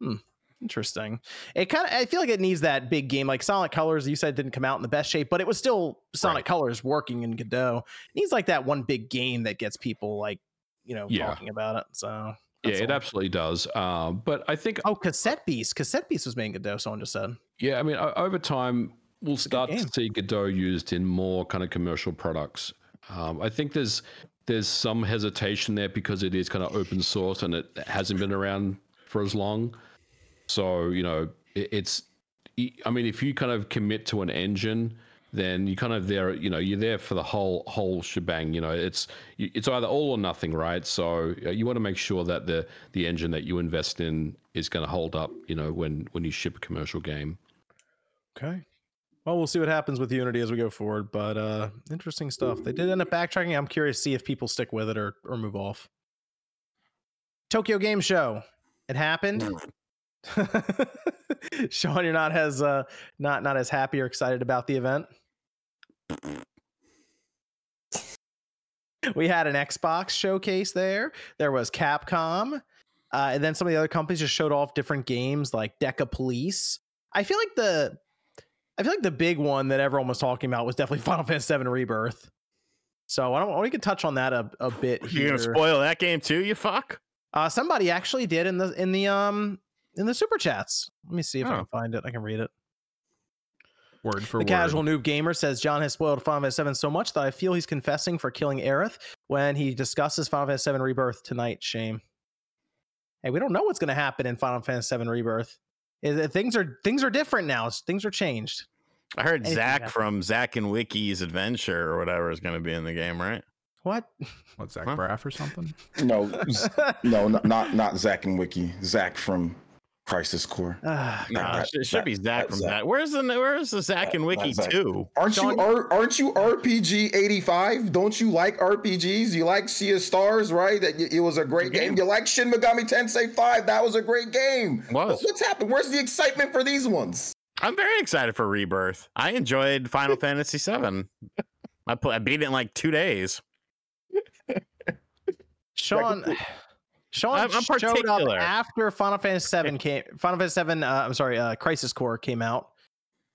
[SPEAKER 1] hmm, interesting. It kind of I feel like it needs that big game like Sonic Colors. You said didn't come out in the best shape, but it was still Sonic
[SPEAKER 2] Right.
[SPEAKER 1] Colors working in Godot. It needs like that one big game that gets people like you know
[SPEAKER 2] Yeah.
[SPEAKER 1] talking about it. So
[SPEAKER 2] Yeah, it
[SPEAKER 1] all.
[SPEAKER 2] absolutely does. Um, but I think
[SPEAKER 1] Oh, Cassette Beast. Cassette Beast was in Godot. Someone just said.
[SPEAKER 2] Yeah, I mean, over time, we'll start to see Godot used in more kind of commercial products. Um, I think there's there's some hesitation there because it is kind of open source and it hasn't been around for as long. So you know, it, it's. I mean, if you kind of commit to an engine, then you kind of there. You know, you're there for the whole whole shebang. You know, it's it's either all or nothing, right? So uh, you want to make sure that the the engine that you invest in is going to hold up. You know, when when you ship a commercial game.
[SPEAKER 1] Okay. Well, we'll see what happens with Unity as we go forward, but uh interesting stuff. They did end up backtracking. I'm curious to see if people stick with it or or move off. Tokyo Game Show. It happened. (laughs) Sean, you're not as uh not not as happy or excited about the event. We had an Xbox showcase there. There was Capcom. Uh, and then some of the other companies just showed off different games like Decapolice. I feel like the I feel like the big one that everyone was talking about was definitely (laughs) Final Fantasy VII Rebirth. So I don't we could touch on that a, a bit
[SPEAKER 4] You
[SPEAKER 1] here.
[SPEAKER 4] gonna spoil that game too? You fuck.
[SPEAKER 1] Uh, somebody actually did in the in the um in the super chats. Let me see if I
[SPEAKER 4] Oh.
[SPEAKER 1] can find it. I can read it.
[SPEAKER 3] Word for
[SPEAKER 1] The
[SPEAKER 3] word.
[SPEAKER 1] casual noob gamer says John has spoiled Final Fantasy VII so much that I feel he's confessing for killing Aerith when he discusses Final Fantasy VII Rebirth tonight. Shame. Hey, we don't know what's going to happen in Final Fantasy VII Rebirth. Is it- Things are things are different now. It's- Things are changed.
[SPEAKER 4] I heard
[SPEAKER 1] Anything
[SPEAKER 4] Zach
[SPEAKER 1] happens.
[SPEAKER 4] from Zack and Wiki's Adventure or whatever is going to be in the game, right?
[SPEAKER 1] What?
[SPEAKER 3] What Zach
[SPEAKER 4] Huh?
[SPEAKER 3] Braff or something?
[SPEAKER 5] No, (laughs) no, not not Zack and Wiki. Zack from Crisis Core.
[SPEAKER 1] Ah,
[SPEAKER 4] No,
[SPEAKER 5] Nah,
[SPEAKER 4] it should, it should be
[SPEAKER 5] Zach-
[SPEAKER 4] Zach
[SPEAKER 5] that's
[SPEAKER 4] from
[SPEAKER 5] Zach.
[SPEAKER 4] Zach. Where's the Where's the Zach
[SPEAKER 5] That-
[SPEAKER 4] and Wiki
[SPEAKER 5] that's
[SPEAKER 4] too?
[SPEAKER 5] Aren't
[SPEAKER 1] Sean-
[SPEAKER 5] you are, aren't you RPG eighty five? Don't you like RPGs? You like Sea of Stars, right? That it was a great game.
[SPEAKER 4] game.
[SPEAKER 5] You like Shin Megami Tensei five? That was a great game.
[SPEAKER 4] Was.
[SPEAKER 5] What's happened? Where's the excitement for these ones?
[SPEAKER 4] I'm very excited for Rebirth. I enjoyed Final (laughs) Fantasy seven. I put I beat it in like two days. (laughs)
[SPEAKER 1] Sean. Sean
[SPEAKER 4] I'm- I'm
[SPEAKER 1] showed up after Final Fantasy (laughs) VII came. Final Fantasy VII. Uh, I'm sorry, uh, Crisis Core came out,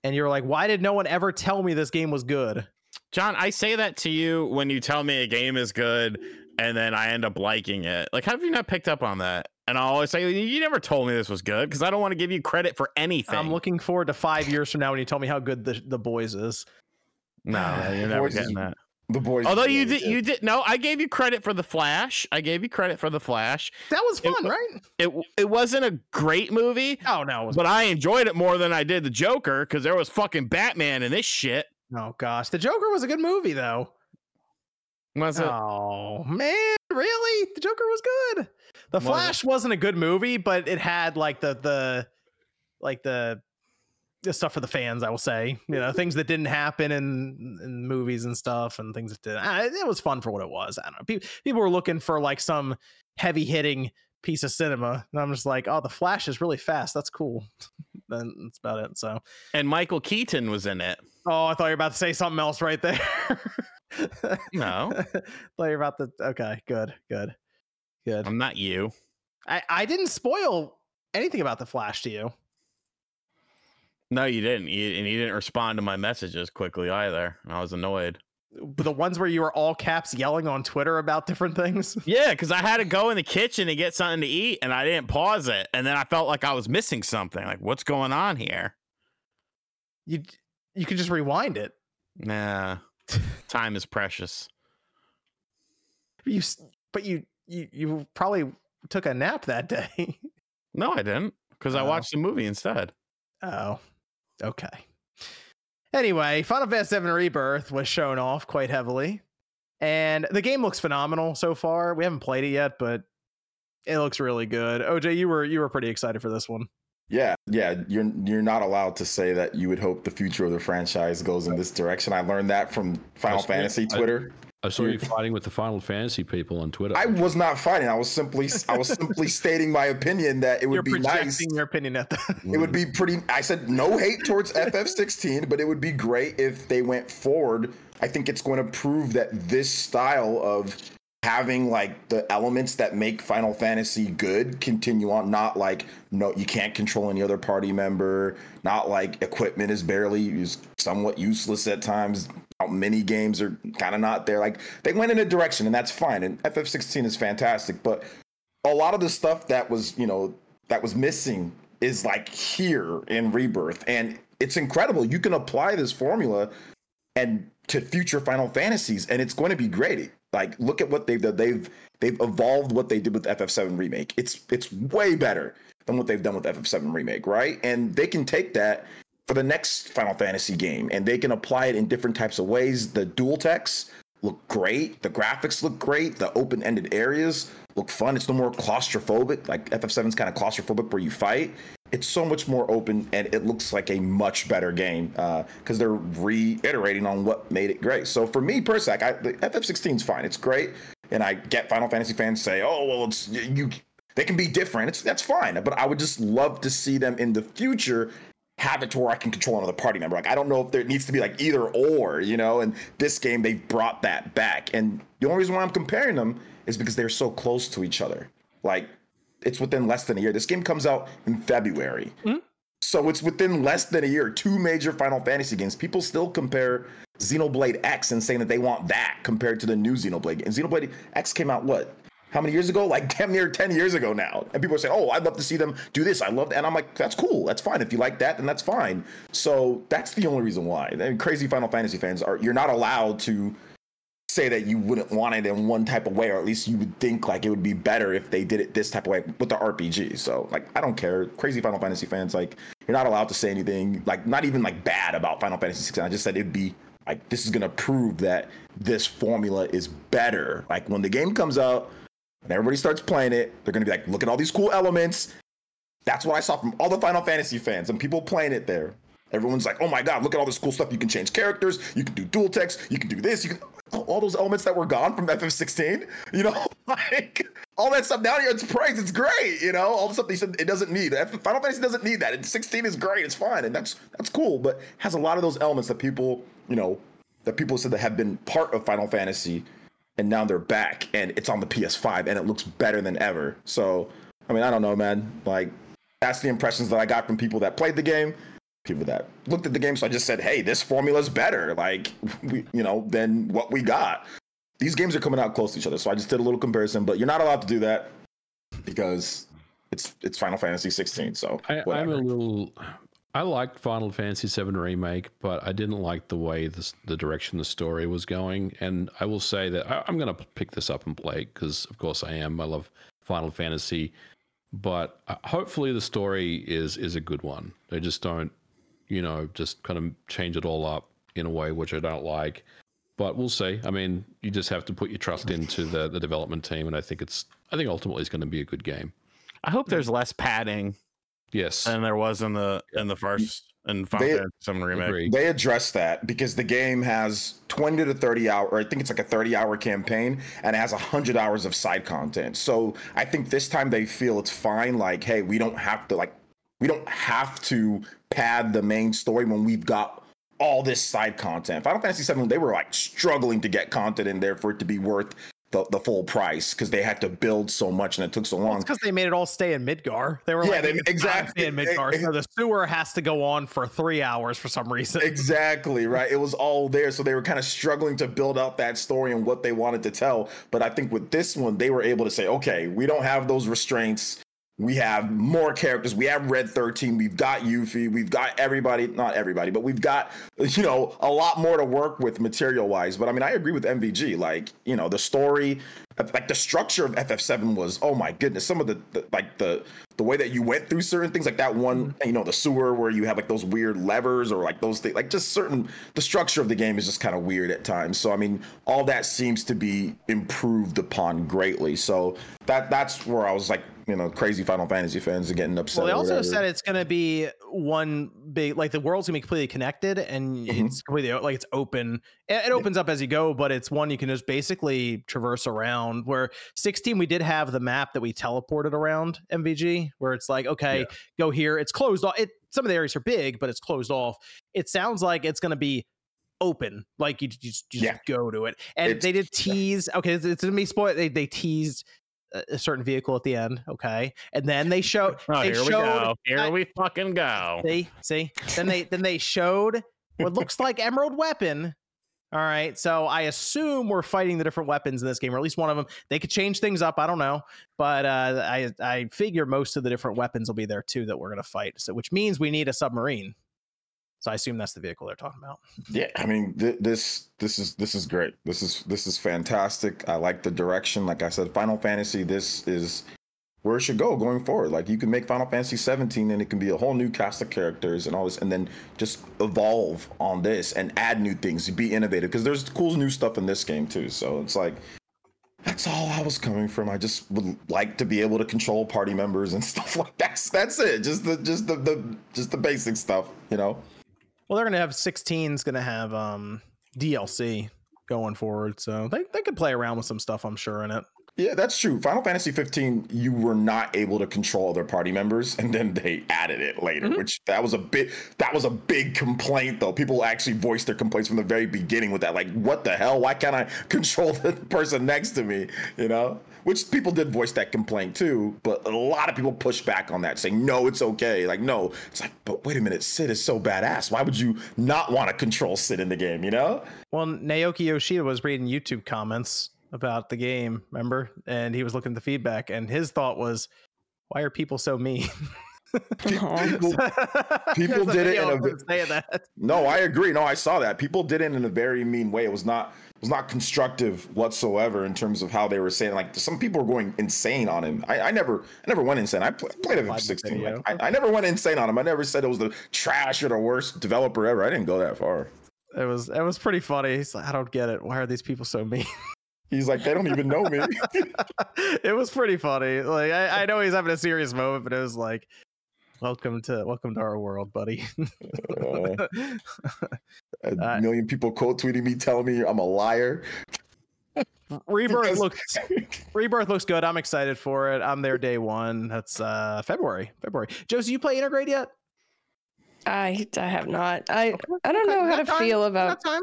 [SPEAKER 1] and you're like, "Why did no one ever tell me this game was good?"
[SPEAKER 4] John, I say that to you when you tell me a game is good and then I end up liking it. Like, how have you not picked up on that? And I always say, you never told me this was good because I don't want to give you credit for anything.
[SPEAKER 1] I'm looking forward to five years from now when you tell me how good the the boys is.
[SPEAKER 4] no, (sighs) you're never getting that.
[SPEAKER 5] The boys.
[SPEAKER 4] Although you did, you did. No, I gave you credit for the Flash. I gave you credit for the Flash.
[SPEAKER 1] That was fun,
[SPEAKER 4] wa-
[SPEAKER 1] right?
[SPEAKER 4] It it wasn't a great movie,
[SPEAKER 1] Oh no,
[SPEAKER 4] but I enjoyed it more than I did the Joker because there was fucking Batman in this shit.
[SPEAKER 1] oh gosh, the Joker was a good movie though.
[SPEAKER 4] Was it?
[SPEAKER 1] Oh man, really? The Joker was good. The
[SPEAKER 4] Was it?
[SPEAKER 1] Flash wasn't a good movie, but it had like the the like the the stuff for the fans. I will say, you know, things that didn't happen in in movies and stuff, and things that did. Uh, it was fun for what it was. I don't know. People people were looking for like some heavy hitting piece of cinema. And I'm just like, oh, the Flash is really fast. That's cool. (laughs) then that's about it. So,
[SPEAKER 4] And Michael Keaton was in it.
[SPEAKER 1] oh, I thought you were about to say something else right there.
[SPEAKER 4] No. (laughs)
[SPEAKER 1] thought you were about to. Okay, good, good, good.
[SPEAKER 4] I'm not you.
[SPEAKER 1] I, I didn't spoil anything about the Flash to you.
[SPEAKER 4] No, you didn't. You, and you didn't respond to my messages quickly either. And I was annoyed.
[SPEAKER 1] The ones where you were all caps yelling on Twitter about different things. (laughs)
[SPEAKER 4] Yeah, because I had to go in the kitchen to get something to eat and I didn't pause it. And then I felt like I was missing something. Like, what's going on here?
[SPEAKER 1] You you could just rewind it.
[SPEAKER 4] Nah, (laughs) time is precious.
[SPEAKER 1] You but you you you probably took a nap that (laughs) day.
[SPEAKER 4] No, I didn't because I
[SPEAKER 1] Oh.
[SPEAKER 4] watched the movie instead.
[SPEAKER 1] Oh, okay. Anyway, Final Fantasy VII Rebirth was shown off quite heavily, and the game looks phenomenal so far. We haven't played it yet, but it looks really good. OJ, you were you were pretty excited for this one.
[SPEAKER 5] Yeah, yeah, you're you're not allowed to say that you would hope the future of the franchise goes in this direction. I learned that from Final
[SPEAKER 2] That's.
[SPEAKER 5] Fantasy
[SPEAKER 2] I-
[SPEAKER 5] Twitter.
[SPEAKER 2] I saw you fighting with the Final Fantasy people on Twitter.
[SPEAKER 5] I was not fighting. I was simply I was simply (laughs) stating my opinion that it would
[SPEAKER 1] You're
[SPEAKER 5] be
[SPEAKER 1] projecting
[SPEAKER 5] nice.
[SPEAKER 1] your opinion at the.
[SPEAKER 5] It would be pretty. I said no hate towards FF16, but it would be great if they went forward. I think it's going to prove that this style of having like the elements that make Final Fantasy good continue on. Not like no, you can't control any other party member. Not like equipment is barely is somewhat useless at times. How many games are kind of not there. Like they went in a direction, and that's fine. And FF16 is fantastic, but a lot of the stuff that was you know that was missing is like here in rebirth and it's incredible you can apply this formula and to future final fantasies and it's going to be great like look at what they've done they've they've evolved what they did with ff7 remake it's it's way better than what they've done with ff7 remake right and they can take that for the next final fantasy game and they can apply it in different types of ways. The dual text look great. The graphics look great. The open-ended areas look fun. It's no more claustrophobic like ff7 is kind of claustrophobic where you fight. It's so much more open and it looks like a much better game uh, because they're reiterating on what made it great. So for me personally like, I, the ff16 is fine. It's great and i get final fantasy fans say oh well it's you they can be different. It's that's fine but i would just love to see them in the future have it to where I can control another party member. Like I don't know if there needs to be like either or, you know. And this game they brought that back. And the only reason why I'm comparing them is because they're so close to each other. Like it's within less than a year. This game comes out in February. Hmm? So it's within less than a year. Two major Final Fantasy games. People still compare Xenoblade X and saying that they want that compared to the new Xenoblade. And Xenoblade X came out what? How many years ago? (laughs) Like damn near 10 years ago now. And people are saying, oh, I'd love to see them do this. I love that. And I'm like, that's cool. That's fine. If you like that, then that's fine. So that's the only reason why. And crazy Final Fantasy fans are, you're not allowed to say that you wouldn't want it in one type of way, or at least you would think like it would be better if they did it this type of way with the RPG. So like I don't care. Crazy Final Fantasy fans, like you're not allowed to say anything, like not even like bad about Final Fantasy 16. I just said it'd be like this is gonna prove that this formula is better. Like when the game comes out and everybody starts playing it, they're gonna be like, look at all these cool elements. That's what I saw from all the Final Fantasy fans and people playing it there. Everyone's like, oh my god, look at all this cool stuff. You can change characters, you can do dual text, you can do this, you can all those elements that were gone from FF16, you know, (laughs) like all that stuff down here, it's praise, it's great, you know, all the stuff they said it doesn't need. Final Fantasy doesn't need that. And 16 is great, it's fine, and that's that's cool, but has a lot of those elements that people, you know, that people said that have been part of Final Fantasy and now they're back and it's on the PS5 and it looks better than ever. So, I mean, I don't know, man. Like that's the impressions that I got from people that played the game, people that looked at the game. So I just said, hey, this formula's better, like (laughs) we, you know, than what we got. These games are coming out close to each other, so I just did a little comparison. But you're not allowed to do that because it's it's Final Fantasy 16. So
[SPEAKER 2] I, I'm a little. I liked Final Fantasy VII Remake, but I didn't like the way the direction the story was going. And I will say that I, I'm going to pick this up and play because, of course, I am. I love Final Fantasy, but uh, hopefully the story is is a good one. They just don't, you know, just kind of change it all up in a way which I don't like. But we'll see. I mean, you just have to put your trust into the the development team, and I think it's. I think ultimately it's going to be a good game.
[SPEAKER 4] I hope there's less padding
[SPEAKER 2] Yes.
[SPEAKER 4] And there was in the in the first in Final
[SPEAKER 5] They-
[SPEAKER 4] Fantasy Seven remake.
[SPEAKER 2] Agreed.
[SPEAKER 5] They address that because the game has 20 to 30 hour, or I think it's like a 30 hour campaign, and it has 100 hours of side content. So I think this time they feel it's fine. Like, hey, we don't have to like, we don't have to pad the main story when we've got all this side content. Final Fantasy VII, they were like struggling to get content in there for it to be worth the, the full price because they had to build so much and it took so long.
[SPEAKER 1] Because they made it all stay in Midgar. They were
[SPEAKER 5] Yeah,
[SPEAKER 1] like,
[SPEAKER 5] they-
[SPEAKER 1] "We
[SPEAKER 5] exactly.
[SPEAKER 1] in Midgar. So the sewer has to go on for three hours for some reason.
[SPEAKER 5] Exactly, right? It was all there. So they were kind of struggling to build out that story and what they wanted to tell. But I think with this one, they were able to say, okay, we don't have those restraints. We have more characters. We have Red 13. We've got Yuffie. We've got everybody, not everybody, but we've got, you know, a lot more to work with material wise. But I mean, I agree with MVG. Like, you know, the story, like the structure of FF7 was, oh my goodness. Some of the, the like the, the way that you went through certain things, like that one, mm-hmm. you know, the sewer where you have like those weird levers or like those things, like just certain, the structure of the game is just kind of weird at times. So, I mean, all that seems to be improved upon greatly. So that that's where I was like, you know, crazy Final Fantasy fans are getting upset.
[SPEAKER 1] Well, they also said it's going to be one big, like the world's going to be completely connected and
[SPEAKER 5] Mhm.
[SPEAKER 1] it's completely like it's open. It, it opens up as you go, but it's one you can just basically traverse around. Where 16, we did have the map that we teleported around MVG, where it's like, okay, go here. It's closed off. It some of the areas are big, but it's closed off. It sounds like it's going to be open, like you, you just, you
[SPEAKER 5] Yeah.
[SPEAKER 1] go to it. And
[SPEAKER 5] It's-
[SPEAKER 1] they did tease. Okay, it's, it's going to be spoiled. They they teased a certain vehicle at the end. Okay, and then they showed. (laughs)
[SPEAKER 4] Oh,
[SPEAKER 1] they
[SPEAKER 4] here we go. Here
[SPEAKER 1] I-
[SPEAKER 4] we fucking go.
[SPEAKER 1] See, see. Then they then they showed what looks like Emerald Weapon. All right, so I assume we're fighting the different weapons in this game, or at least one of them. They could change things up. I don't know, but uh, I I figure most of the different weapons will be there too that we're gonna fight. So which means we need a submarine. So I assume that's the vehicle they're talking about.
[SPEAKER 5] Yeah, I mean, th- this this is this is great. This is this is fantastic. I like the direction. Like I said, Final Fantasy. This is where it should go going forward. Like you can make Final Fantasy 17, and it can be a whole new cast of characters and all this, and then just evolve on this and add new things. Be innovative because there's cool new stuff in this game too. So it's like. That's all I was coming from. I just would like to be able to control party members and (laughs) stuff like that. That's it. Just the just the, the just the basic stuff, you know.
[SPEAKER 1] Well, they're gonna have 16's gonna have um DLC going forward, so they they could play around with some stuff, I'm sure, in it.
[SPEAKER 5] Yeah, that's true. Final Fantasy 15, you were not able to control other party members, and then they added it later,
[SPEAKER 1] Mhm.
[SPEAKER 5] which that was a bit that was a big complaint though. People actually voiced their complaints from the very beginning with that. Like, what the hell? Why can't I (laughs) control the person next to me? You know? Which people did voice that complaint too, but a lot of people push back on that, saying, no, it's okay. Like, no, it's like, but wait a minute, Cid is so badass. Why would you not want to control Cid in the game, you know?
[SPEAKER 1] Well, Naoki Yoshida was reading YouTube comments about the game, remember? And he was looking at the feedback, and his thought was, "Why are people so mean?" (laughs) (laughs)
[SPEAKER 5] People- people did it in a
[SPEAKER 1] of
[SPEAKER 5] vi-
[SPEAKER 1] him saying that.
[SPEAKER 5] No, I agree. No, I saw that. People did it in a very mean way. It was not it was not constructive whatsoever in terms of how they were saying. Like some people were going insane on him. I, I never I never went insane. I pl- played it for 16. Like, I, I never went insane on him. I never said it was the trash or the worst developer ever. I didn't go that far.
[SPEAKER 1] It was it was pretty funny. He's like, I don't get it. Why are these people so mean? (laughs)
[SPEAKER 5] He's like, they don't even know me. (laughs)
[SPEAKER 1] it was pretty funny. Like I, I know he's having a serious moment, but it was like, welcome to welcome to our world, buddy.
[SPEAKER 5] Uh, (laughs) a (laughs)
[SPEAKER 1] Uh,
[SPEAKER 5] million people quote tweeting me telling me I'm a liar.
[SPEAKER 1] Rebirth
[SPEAKER 5] Because-
[SPEAKER 1] looks Rebirth looks good. I'm excited for it. I'm there day one. That's uh February. February. Josie, you play Intergrade yet?
[SPEAKER 6] I, I have not. I I don't know how
[SPEAKER 1] got
[SPEAKER 6] to feel about.
[SPEAKER 1] time.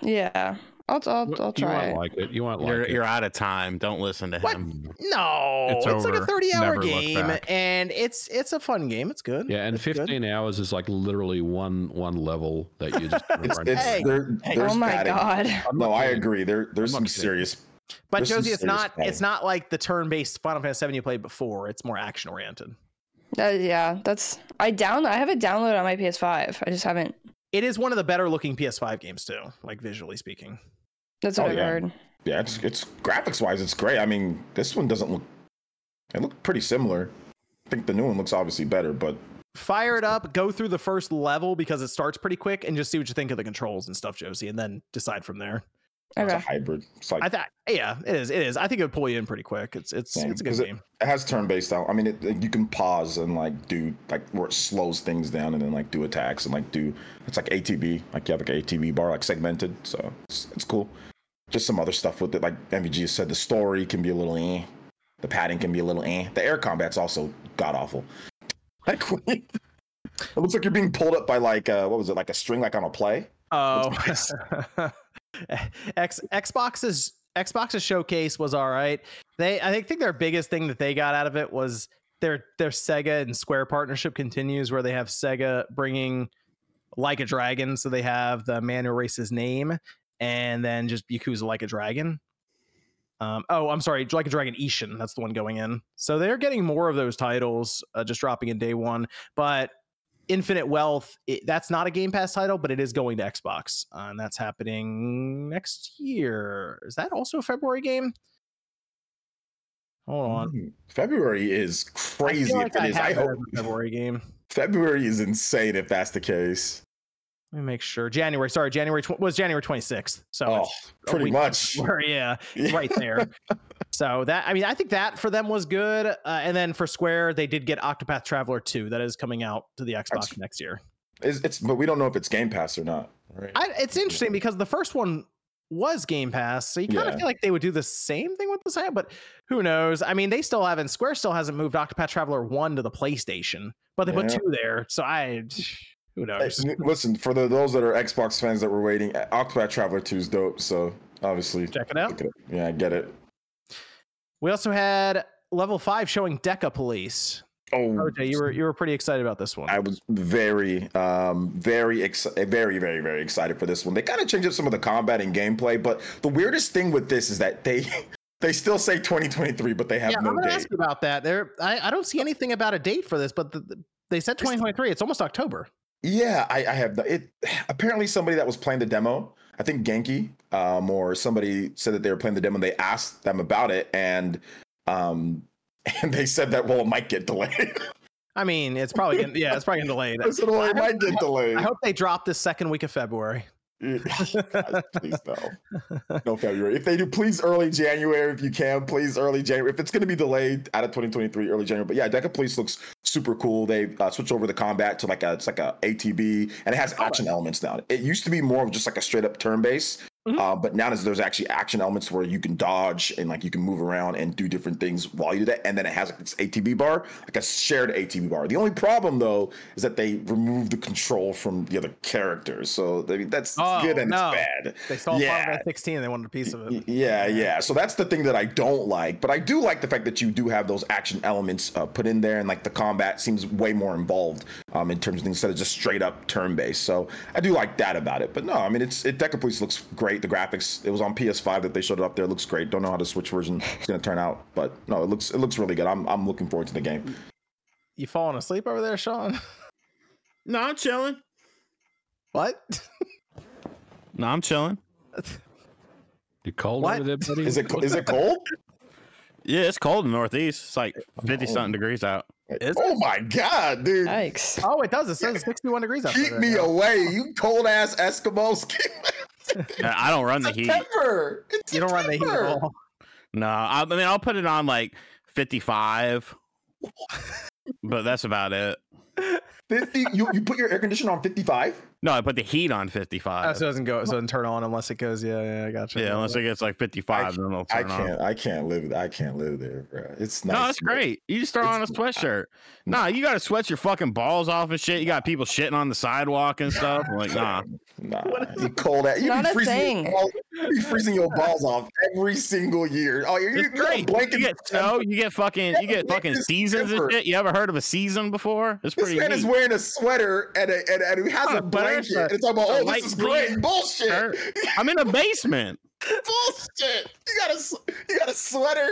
[SPEAKER 6] Yeah, I'll I'll,
[SPEAKER 2] You
[SPEAKER 6] I'll try.
[SPEAKER 2] won't
[SPEAKER 6] it.
[SPEAKER 2] like it. You won't like
[SPEAKER 4] You're
[SPEAKER 2] it.
[SPEAKER 4] you're out of time. Don't listen to
[SPEAKER 1] What?
[SPEAKER 4] him.
[SPEAKER 1] No,
[SPEAKER 3] It's
[SPEAKER 1] it's, like a 30 hour
[SPEAKER 3] Never
[SPEAKER 1] game, and it's it's a fun game. It's good.
[SPEAKER 2] Yeah, and
[SPEAKER 1] It's good.
[SPEAKER 2] 15 hours is like literally one one level that you just (laughs)
[SPEAKER 5] It's,
[SPEAKER 2] run
[SPEAKER 5] it's
[SPEAKER 1] Hey,
[SPEAKER 5] there,
[SPEAKER 1] hey.
[SPEAKER 6] Oh my
[SPEAKER 5] padding.
[SPEAKER 6] god.
[SPEAKER 5] No, I agree. There there's
[SPEAKER 2] I'm
[SPEAKER 5] some
[SPEAKER 2] kidding.
[SPEAKER 5] serious
[SPEAKER 1] But
[SPEAKER 5] There's
[SPEAKER 1] Josie, it's not
[SPEAKER 5] padding.
[SPEAKER 1] it's not like the turn based Final Fantasy 7 you played before. It's more action oriented.
[SPEAKER 6] Uh, yeah, that's I down. I have it downloaded on my PS5. I just haven't.
[SPEAKER 1] It is one of the better looking PS5 games too, like visually speaking.
[SPEAKER 6] That's oh, what
[SPEAKER 5] Oh,
[SPEAKER 6] I've
[SPEAKER 5] yeah.
[SPEAKER 6] heard.
[SPEAKER 5] Yeah, it's it's graphics wise, it's great. I mean, this one doesn't look. It looked pretty similar. I think the new one looks obviously better, but
[SPEAKER 1] Fire it up, go through the first level because it starts pretty quick, and just see what you think of the controls and stuff, Josie, and then decide from there.
[SPEAKER 5] It's a hybrid. It's like
[SPEAKER 1] I thought, yeah, it is. It is. I think it would pull you in pretty quick. It's it's
[SPEAKER 5] Same,
[SPEAKER 1] it's a good game.
[SPEAKER 5] it has turn based out. I mean, it, it- you can pause and like do like where it slows things down and then like do attacks and like do it's like ATB. Like you have like an ATB bar like segmented, so it's, it's cool. Just some other stuff with it, like MVG said, the story can be a little eh. The padding can be a little eh. The air combat's also god awful. (laughs) Like (laughs) it looks like you're being pulled up by like uh, what was it like a string like on a play.
[SPEAKER 1] Oh, (laughs) X Xbox's Xbox's showcase was all right. They I think their biggest thing that they got out of it was their their Sega and Square partnership continues where they have Sega bringing like a dragon, so they have the man who erases name, and then just Yakuza like a dragon. Um, oh, I'm sorry, like a dragon Ishin. That's the one going in. So they're getting more of those titles, uh, just dropping in day one. But Infinite Wealth, it, that's not a Game Pass title, but it is going to Xbox, uh, and that's happening next year. Is that also a February game? Hold on.
[SPEAKER 5] Mm, February is
[SPEAKER 1] I
[SPEAKER 5] crazy. if
[SPEAKER 1] like
[SPEAKER 5] it
[SPEAKER 1] I
[SPEAKER 5] is. I hope
[SPEAKER 1] February game.
[SPEAKER 5] February is insane if that's the case.
[SPEAKER 1] Let me make sure. January, sorry, January tw- was January 26th. So
[SPEAKER 5] Oh, pretty much.
[SPEAKER 1] before, yeah, (laughs) it's right there. so that I mean, I think that for them was good. Uh, and then for Square, they did get Octopath Traveler 2 that is coming out to the Xbox
[SPEAKER 5] That's-
[SPEAKER 1] next year.
[SPEAKER 5] It's, it's but we don't know if it's Game Pass or not. Right.
[SPEAKER 1] I, it's interesting because the first one was Game Pass, so you kind of
[SPEAKER 5] Yeah.
[SPEAKER 1] feel like they would do the same thing with the second, but who knows? I mean, they still haven't. Square still hasn't moved Octopath Traveler one to the PlayStation, but they put two there. So I, who knows?
[SPEAKER 5] listen, for the, those that are Xbox fans that were waiting, Octopath Traveler 2 is dope. So obviously,
[SPEAKER 1] Check it out.
[SPEAKER 5] it yeah, I get it.
[SPEAKER 1] We also had level five showing Deca Police.
[SPEAKER 5] Oh,
[SPEAKER 1] OJ, you were you were pretty excited about this one.
[SPEAKER 5] I was very, um, very, ex- very, very, very excited for this one. They kind of changed up some of the combat and gameplay, but the weirdest thing with this is that they (laughs) they still say 2023, but they have
[SPEAKER 1] yeah,
[SPEAKER 5] no
[SPEAKER 1] I'm gonna
[SPEAKER 5] date.
[SPEAKER 1] ask about that. There, I, I don't see anything about a date for this, but the- they said 2023. It's almost October.
[SPEAKER 5] Yeah, I, I have the- it. (sighs) Apparently, somebody that was playing the demo, I think Genki, um, or somebody said that they were playing the demo. And they asked them about it, and um, (laughs) and they said that well, it might get delayed. (laughs)
[SPEAKER 1] I mean, it's probably yeah, it's probably delayed. (laughs)
[SPEAKER 5] Well, it might get delayed.
[SPEAKER 1] I hope they drop this second week of February. (laughs)
[SPEAKER 5] Guys, please no, (laughs) no February. If they do, please early January if you can. Please early January. If it's going to be delayed out of 2023, early January. But yeah, Decapolice looks super cool. They uh, switched over the combat to like a it's like a ATB, and it has action elements now. It used to be more of just like a straight up turn base.
[SPEAKER 1] Mhm.
[SPEAKER 5] Uh, but now there's, there's actually action elements where you can dodge and like you can move around and do different things while you do that. And then it has like this ATB bar, like a shared ATB bar. The only problem though is that they removed the control from the other characters. So I mean, that's
[SPEAKER 1] Oh,
[SPEAKER 5] good and
[SPEAKER 1] no.
[SPEAKER 5] it's bad.
[SPEAKER 1] They saw
[SPEAKER 5] Yeah.
[SPEAKER 1] Final Fantasy 16 and they wanted a piece of it.
[SPEAKER 5] Yeah, yeah. So that's the thing that I don't like, but I do like the fact that you do have those action elements uh, put in there, and like the combat seems way more involved um, in terms of things instead of just straight up turn based. So I do like that about it. But no, I mean it's it Decapolice looks great. The graphics it was on PS5 that they showed it up there. It looks great. Don't know how the Switch version is going to turn out, but no, it looks it looks really good. I'm I'm looking forward to the game.
[SPEAKER 1] You falling asleep over there, Sean? (laughs)
[SPEAKER 4] No, I'm chilling.
[SPEAKER 1] What?
[SPEAKER 4] No, I'm chilling. (laughs)
[SPEAKER 2] You cold
[SPEAKER 1] What?
[SPEAKER 2] over there, buddy?
[SPEAKER 5] Is it co- is it cold? (laughs)
[SPEAKER 4] Yeah, it's cold in the Northeast. It's like 50 something degrees out.
[SPEAKER 1] Is
[SPEAKER 5] oh my god, dude!
[SPEAKER 6] Yikes.
[SPEAKER 1] Oh, it does. It says 61 degrees outside.
[SPEAKER 5] Keep
[SPEAKER 1] right
[SPEAKER 5] me
[SPEAKER 1] now.
[SPEAKER 5] away, you (laughs) cold ass Eskimos! (laughs) (laughs)
[SPEAKER 4] Yeah, I don't run the heat.
[SPEAKER 5] September. It's
[SPEAKER 1] You don't run the heat at all.
[SPEAKER 4] No, I, I mean I'll put it on like 55, but that's about it.
[SPEAKER 5] 50 you, you put your air conditioner on 55
[SPEAKER 4] No, I put the heat on
[SPEAKER 1] Oh,
[SPEAKER 4] 55.
[SPEAKER 1] so it doesn't go. So it doesn't turn on unless it goes. Yeah, yeah, I got you.
[SPEAKER 4] yeah, unless it gets like 55, then it'll
[SPEAKER 5] i
[SPEAKER 4] turn on.
[SPEAKER 5] can't i can't live i can't live there bro it's nice
[SPEAKER 4] No, it's great. You just throw on a sweatshirt. Nah, you gotta sweat your fucking balls off and shit. You got people shitting on the sidewalk and stuff. I'm like, nah. (laughs)
[SPEAKER 5] nah you cold at you
[SPEAKER 6] Not
[SPEAKER 5] be
[SPEAKER 6] a
[SPEAKER 5] freezing
[SPEAKER 6] thing.
[SPEAKER 5] your balls, you be freezing your balls off every single year oh you're,
[SPEAKER 4] It's
[SPEAKER 5] you're
[SPEAKER 4] great.
[SPEAKER 5] blanket
[SPEAKER 4] You get snow, you get fucking you get fucking
[SPEAKER 5] It's
[SPEAKER 4] seasons and shit. You ever heard of a season before? It's
[SPEAKER 5] this
[SPEAKER 4] pretty
[SPEAKER 5] man
[SPEAKER 4] neat.
[SPEAKER 5] is wearing a sweater and a, and, and he has
[SPEAKER 4] Not
[SPEAKER 5] a
[SPEAKER 4] a
[SPEAKER 5] blanket
[SPEAKER 4] it's a-
[SPEAKER 5] and it's talking about oh this is great bullshit
[SPEAKER 4] shirt. I'm in a basement. (laughs)
[SPEAKER 5] bullshit you got a s- you got a sweater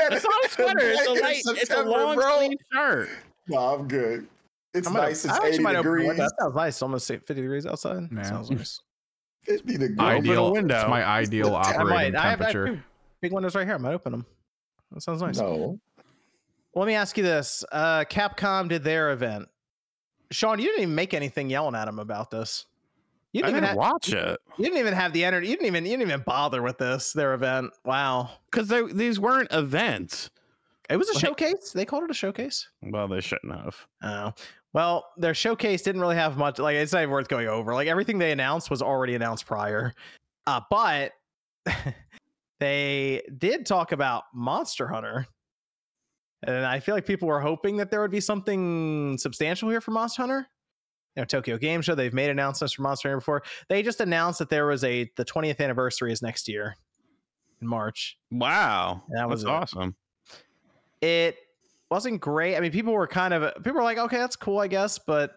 [SPEAKER 5] and
[SPEAKER 4] It's not a (laughs) sweater. It's a light. It's a long
[SPEAKER 5] bro.
[SPEAKER 4] sleeve shirt.
[SPEAKER 5] no i'm good it's
[SPEAKER 1] I'm gonna-
[SPEAKER 5] nice it's 80
[SPEAKER 1] might open the
[SPEAKER 5] degrees.
[SPEAKER 1] That sounds nice. Almost 50 degrees outside.
[SPEAKER 3] Yeah.
[SPEAKER 1] Sounds nice.
[SPEAKER 5] 50 degrees
[SPEAKER 4] I-
[SPEAKER 3] Ideal.
[SPEAKER 4] window.
[SPEAKER 3] It's my ideal
[SPEAKER 1] I
[SPEAKER 3] operating
[SPEAKER 1] might. I have, I have
[SPEAKER 3] temperature.
[SPEAKER 1] big windows right here. I might open them. That sounds nice.
[SPEAKER 5] no
[SPEAKER 1] Let me ask you this: uh, Capcom did their event. Sean, you didn't even make anything yelling at him about this. You didn't even
[SPEAKER 4] didn't
[SPEAKER 1] have,
[SPEAKER 4] watch it
[SPEAKER 1] you didn't even have the energy. You didn't even you didn't even bother with this their event. Wow,
[SPEAKER 4] because these weren't events.
[SPEAKER 1] it was a
[SPEAKER 4] Like-
[SPEAKER 1] showcase. They called it a showcase.
[SPEAKER 4] Well, they shouldn't have.
[SPEAKER 1] Oh, well, their showcase didn't really have much. Like, it's not even worth going over. Like, everything they announced was already announced prior. Uh, but (laughs) they did talk about Monster Hunter. And I feel like people were hoping that there would be something substantial here for Monster Hunter. You know, Tokyo Game Show, they've made announcements for Monster Hunter before. They just announced that there was a, the 20th anniversary is next year in March.
[SPEAKER 4] Wow,
[SPEAKER 1] That was it.
[SPEAKER 4] awesome.
[SPEAKER 1] it wasn't great. I mean, people were kind of people were like, okay, that's cool, I guess, but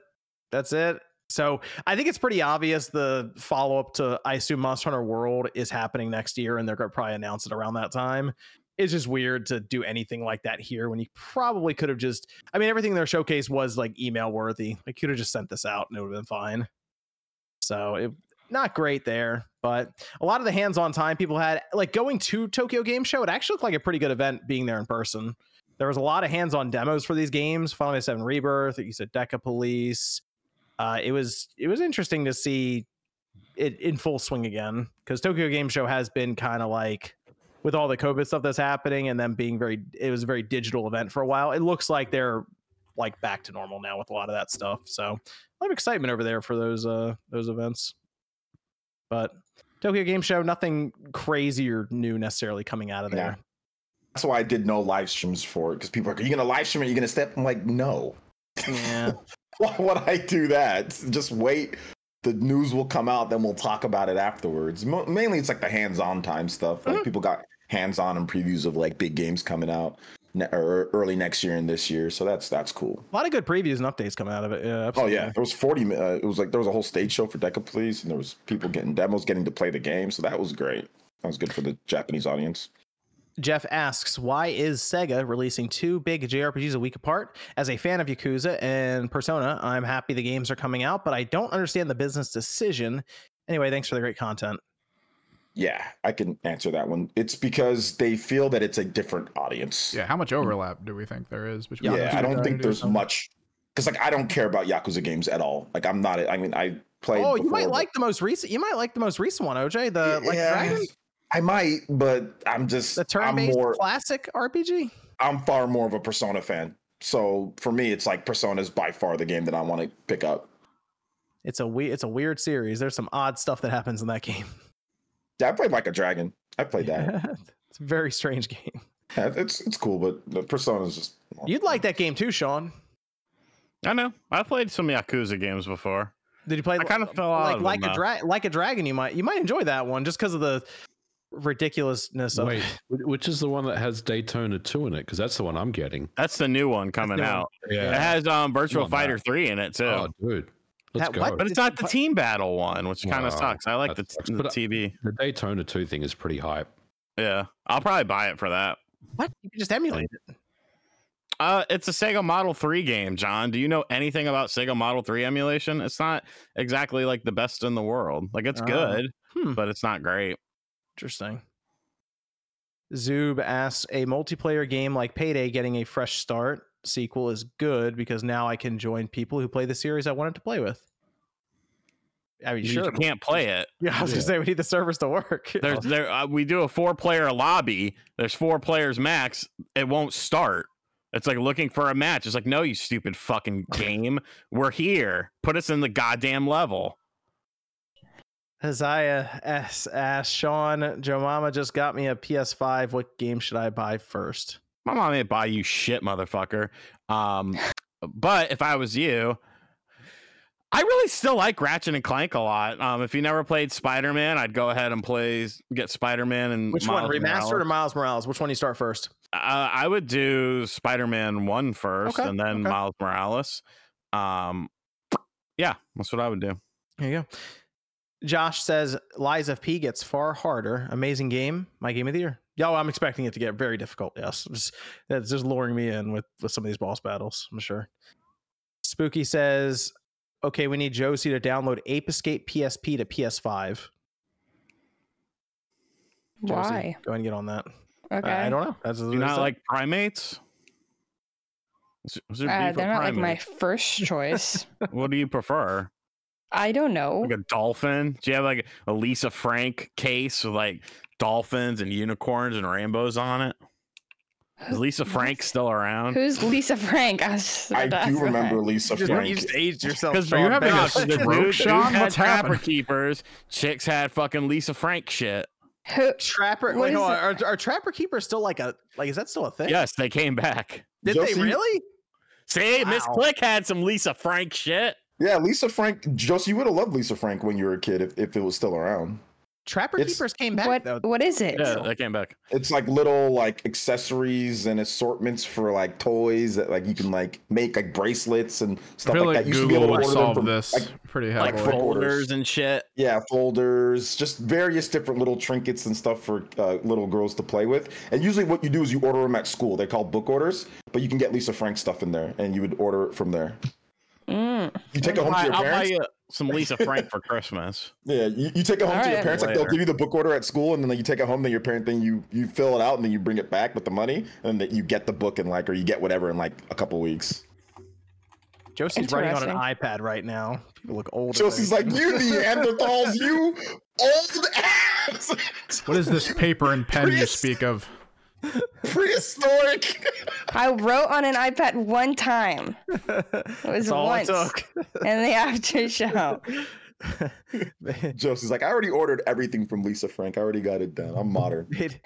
[SPEAKER 1] that's it. So I think it's pretty obvious the follow up to I assume Monster Hunter World is happening next year, and they're going to probably announce it around that time. It's just weird to do anything like that here when you probably could have just. I mean, everything in their showcase was like email worthy. Like, could have just sent this out and it would have been fine. So it not great there, but a lot of the hands-on time people had, like going to Tokyo Game Show, it actually looked like a pretty good event being there in person there was a lot of hands-on demos for these games final fantasy 7 rebirth you said Decapolice uh, it was it was interesting to see it in full swing again because tokyo game show has been kind of like with all the covid stuff that's happening and them being very it was a very digital event for a while it looks like they're like back to normal now with a lot of that stuff so a lot of excitement over there for those uh those events but tokyo game show nothing crazy or new necessarily coming out of
[SPEAKER 5] Yeah.
[SPEAKER 1] there
[SPEAKER 5] That's why I did no live streams for it because people are like, Are you gonna live stream it? Are you gonna step? I'm like, no.
[SPEAKER 1] yeah (laughs)
[SPEAKER 5] Why would I do that? Just wait. The news will come out, then we'll talk about it afterwards. Mo- mainly, it's like the hands-on time stuff. Like people got hands-on and previews of like big games coming out ne- or early next year and this year. So that's that's cool.
[SPEAKER 1] A lot of good previews and updates coming out of it. Yeah.
[SPEAKER 5] Oh yeah, there was 40. Uh, it was like there was a whole stage show for Decapolice, and there was people getting demos, getting to play the game. So that was great. That was good for the Japanese audience.
[SPEAKER 1] Jeff asks, why is Sega releasing two big JRPGs a week apart? As a fan of Yakuza and Persona, I'm happy the games are coming out, but I don't understand the business decision. Anyway, thanks for the great content.
[SPEAKER 5] Yeah, I can answer that one. It's because they feel that it's a different audience.
[SPEAKER 3] Yeah, how much overlap do we think there is between?
[SPEAKER 5] yeah, I don't think
[SPEAKER 3] communities?
[SPEAKER 5] there's much because like I don't care about Yakuza games at all. Like I'm not. I mean, I played.
[SPEAKER 1] oh, you might
[SPEAKER 5] before,
[SPEAKER 1] like the most recent. You might like the most recent one, OJ. The
[SPEAKER 5] but-
[SPEAKER 1] like
[SPEAKER 5] Yeah,
[SPEAKER 1] Dragon,
[SPEAKER 5] I might, but I'm just.
[SPEAKER 1] the
[SPEAKER 5] I'm
[SPEAKER 1] turn-based
[SPEAKER 5] more.
[SPEAKER 1] classic RPG.
[SPEAKER 5] I'm far more of a Persona fan. So for me, it's like Persona is by far the game that I want to pick up.
[SPEAKER 1] It's a we- It's a weird series. There's some odd stuff that happens in that game.
[SPEAKER 5] Yeah, I played like a dragon. I played that. (laughs)
[SPEAKER 1] it's a very strange game.
[SPEAKER 5] Yeah, it's it's cool, but the Persona is just.
[SPEAKER 1] You'd like that game too, Sean.
[SPEAKER 4] I know. I've played some Yakuza games before.
[SPEAKER 1] Did you play?
[SPEAKER 4] I kind of fell out
[SPEAKER 1] like
[SPEAKER 4] of
[SPEAKER 1] like a
[SPEAKER 4] though.
[SPEAKER 1] dra- like a dragon. You might you might enjoy that one just because of the ridiculousness of
[SPEAKER 2] Wait, (laughs) which is the one that has Daytona 2 in it? Because that's the one I'm getting.
[SPEAKER 4] That's the new one coming
[SPEAKER 1] new one.
[SPEAKER 4] out. It has um Virtual Fighter
[SPEAKER 2] Matt.
[SPEAKER 4] 3 in it too.
[SPEAKER 2] Oh, dude. Let's
[SPEAKER 1] That-
[SPEAKER 2] go.
[SPEAKER 1] what?
[SPEAKER 4] but it's not the team battle one, which kind
[SPEAKER 2] Wow,
[SPEAKER 4] of sucks. I like the,
[SPEAKER 2] sucks.
[SPEAKER 4] the
[SPEAKER 2] uh,
[SPEAKER 4] TV.
[SPEAKER 2] The Daytona 2 thing is pretty hype.
[SPEAKER 4] Yeah, I'll probably buy it for that.
[SPEAKER 1] what? You can just emulate it.
[SPEAKER 4] Uh, it's a Sega Model 3 game, John. Do you know anything about Sega Model 3 emulation? It's not exactly like the best in the world. Like it's
[SPEAKER 1] Oh.
[SPEAKER 4] good,
[SPEAKER 1] Hmm.
[SPEAKER 4] but it's not great.
[SPEAKER 1] Interesting. Zoob asks a multiplayer game like Payday getting a fresh start sequel is good because now I can join people who play the series I wanted to play with. I mean,
[SPEAKER 4] You
[SPEAKER 1] sure.
[SPEAKER 4] can't play it. (laughs)
[SPEAKER 1] Yeah, I was gonna say we need the servers to work. (laughs)
[SPEAKER 4] There's there uh, we do a four player lobby. There's four players max. It won't start. It's like looking for a match. It's like, no, you stupid fucking (laughs) game. We're here. Put us in the goddamn level.
[SPEAKER 1] Isaiah S asks Sean, Joe Mama just got me a PS5. What game should I buy first?
[SPEAKER 4] My mom ain't buy you shit, motherfucker. Um, but if I was you, I really still like Ratchet and Clank a lot. Um, if you never played Spider Man, I'd go ahead and play get Spider Man and
[SPEAKER 1] Which
[SPEAKER 4] Miles
[SPEAKER 1] one, remastered
[SPEAKER 4] Morales.
[SPEAKER 1] or Miles Morales? Which one do you start first?
[SPEAKER 4] Uh, I would do Spider Man one first,
[SPEAKER 1] Okay,
[SPEAKER 4] and then
[SPEAKER 1] okay.
[SPEAKER 4] Miles Morales. Um, yeah, that's what I would do.
[SPEAKER 1] There you go. Josh says Lies of P gets far harder. Amazing game. My game of the year. Yo, I'm expecting it to get very difficult. Yes, Just- that's just luring me in with with some of these boss battles. I'm sure. Spooky says, "Okay, we need Josie to download Ape Escape PSP to PS5." Josie,
[SPEAKER 6] Why?
[SPEAKER 1] Go ahead and get on that.
[SPEAKER 6] Okay.
[SPEAKER 1] I, I don't know. That's
[SPEAKER 4] You not like primates? Was it-
[SPEAKER 6] Uh, they're not like my first (laughs) choice.
[SPEAKER 4] What do you prefer?
[SPEAKER 6] I don't know.
[SPEAKER 4] Like a dolphin? Do you have like a Lisa Frank case with like dolphins and unicorns and rainbows on it? Is Lisa Frank still around?
[SPEAKER 6] Who's Lisa Frank? I, was just
[SPEAKER 5] I
[SPEAKER 6] about
[SPEAKER 5] do (laughs)
[SPEAKER 6] ask
[SPEAKER 5] remember. Lisa
[SPEAKER 1] You just,
[SPEAKER 5] Frank.
[SPEAKER 1] you just aged yourself.
[SPEAKER 4] Because
[SPEAKER 3] Are you
[SPEAKER 1] Sean.
[SPEAKER 3] having a
[SPEAKER 1] Thank
[SPEAKER 3] stroke,
[SPEAKER 1] you.
[SPEAKER 3] Dude,
[SPEAKER 4] Sean,
[SPEAKER 3] Sean?
[SPEAKER 4] had
[SPEAKER 3] What's
[SPEAKER 4] trapper
[SPEAKER 3] happening?
[SPEAKER 4] keepers. Chicks had fucking Lisa Frank shit.
[SPEAKER 6] Who?
[SPEAKER 1] Trapper.
[SPEAKER 6] What
[SPEAKER 1] Wait,
[SPEAKER 6] is
[SPEAKER 1] hold Are, are Trapper Keepers still like a like? Is that still a thing?
[SPEAKER 4] Yes, they came back.
[SPEAKER 1] Did
[SPEAKER 5] Josie-
[SPEAKER 1] they really?
[SPEAKER 4] See, Miss Click had some Lisa Frank shit.
[SPEAKER 5] Yeah, Lisa Frank. Josie, you would have loved Lisa Frank when you were a kid if, if it was still around.
[SPEAKER 1] Trapper
[SPEAKER 5] It's-
[SPEAKER 1] Keepers came back
[SPEAKER 6] What?
[SPEAKER 1] though.
[SPEAKER 6] What is it?
[SPEAKER 4] Yeah, they came back.
[SPEAKER 5] It's like little like accessories and assortments for like toys that like you can like make like bracelets and
[SPEAKER 3] I
[SPEAKER 5] stuff
[SPEAKER 3] feel
[SPEAKER 5] like,
[SPEAKER 3] like
[SPEAKER 5] that. You used to be
[SPEAKER 3] Google
[SPEAKER 5] able to
[SPEAKER 3] would
[SPEAKER 5] order them
[SPEAKER 3] solve
[SPEAKER 5] from,
[SPEAKER 3] this
[SPEAKER 5] like,
[SPEAKER 3] pretty
[SPEAKER 4] Like
[SPEAKER 3] heavily.
[SPEAKER 5] full-
[SPEAKER 4] folders and shit.
[SPEAKER 5] yeah, folders, just various different little trinkets and stuff for uh, little girls to play with. And usually, what you do is you order them at school. They're called book orders, but you can get Lisa Frank stuff in there, and you would order it from there.
[SPEAKER 6] Mm.
[SPEAKER 5] You take it home to your parents.
[SPEAKER 4] I'll buy
[SPEAKER 5] parents.
[SPEAKER 4] you some Lisa Frank for Christmas. (laughs)
[SPEAKER 5] Yeah, you, you take it home to your
[SPEAKER 6] Alright.
[SPEAKER 5] parents. Like they'll give you the book order at school, and then you take it home. Then your parent, then you you fill it out, and then you bring it back with the money, and then you get the book in like, or you get whatever in like a couple weeks.
[SPEAKER 1] Josie's writing on an iPad right now. People look old.
[SPEAKER 5] Chelsea's like, you Neanderthals, you (laughs) old ass,
[SPEAKER 3] What is this paper and pen you speak of?
[SPEAKER 5] Prehistoric.
[SPEAKER 6] I wrote on an iPad one time. It was
[SPEAKER 1] That's all
[SPEAKER 6] once
[SPEAKER 1] it took.
[SPEAKER 6] in the after show. (laughs)
[SPEAKER 5] Josie's like, I already ordered everything from Lisa Frank. I already got it done. I'm modern. (laughs)
[SPEAKER 1] It,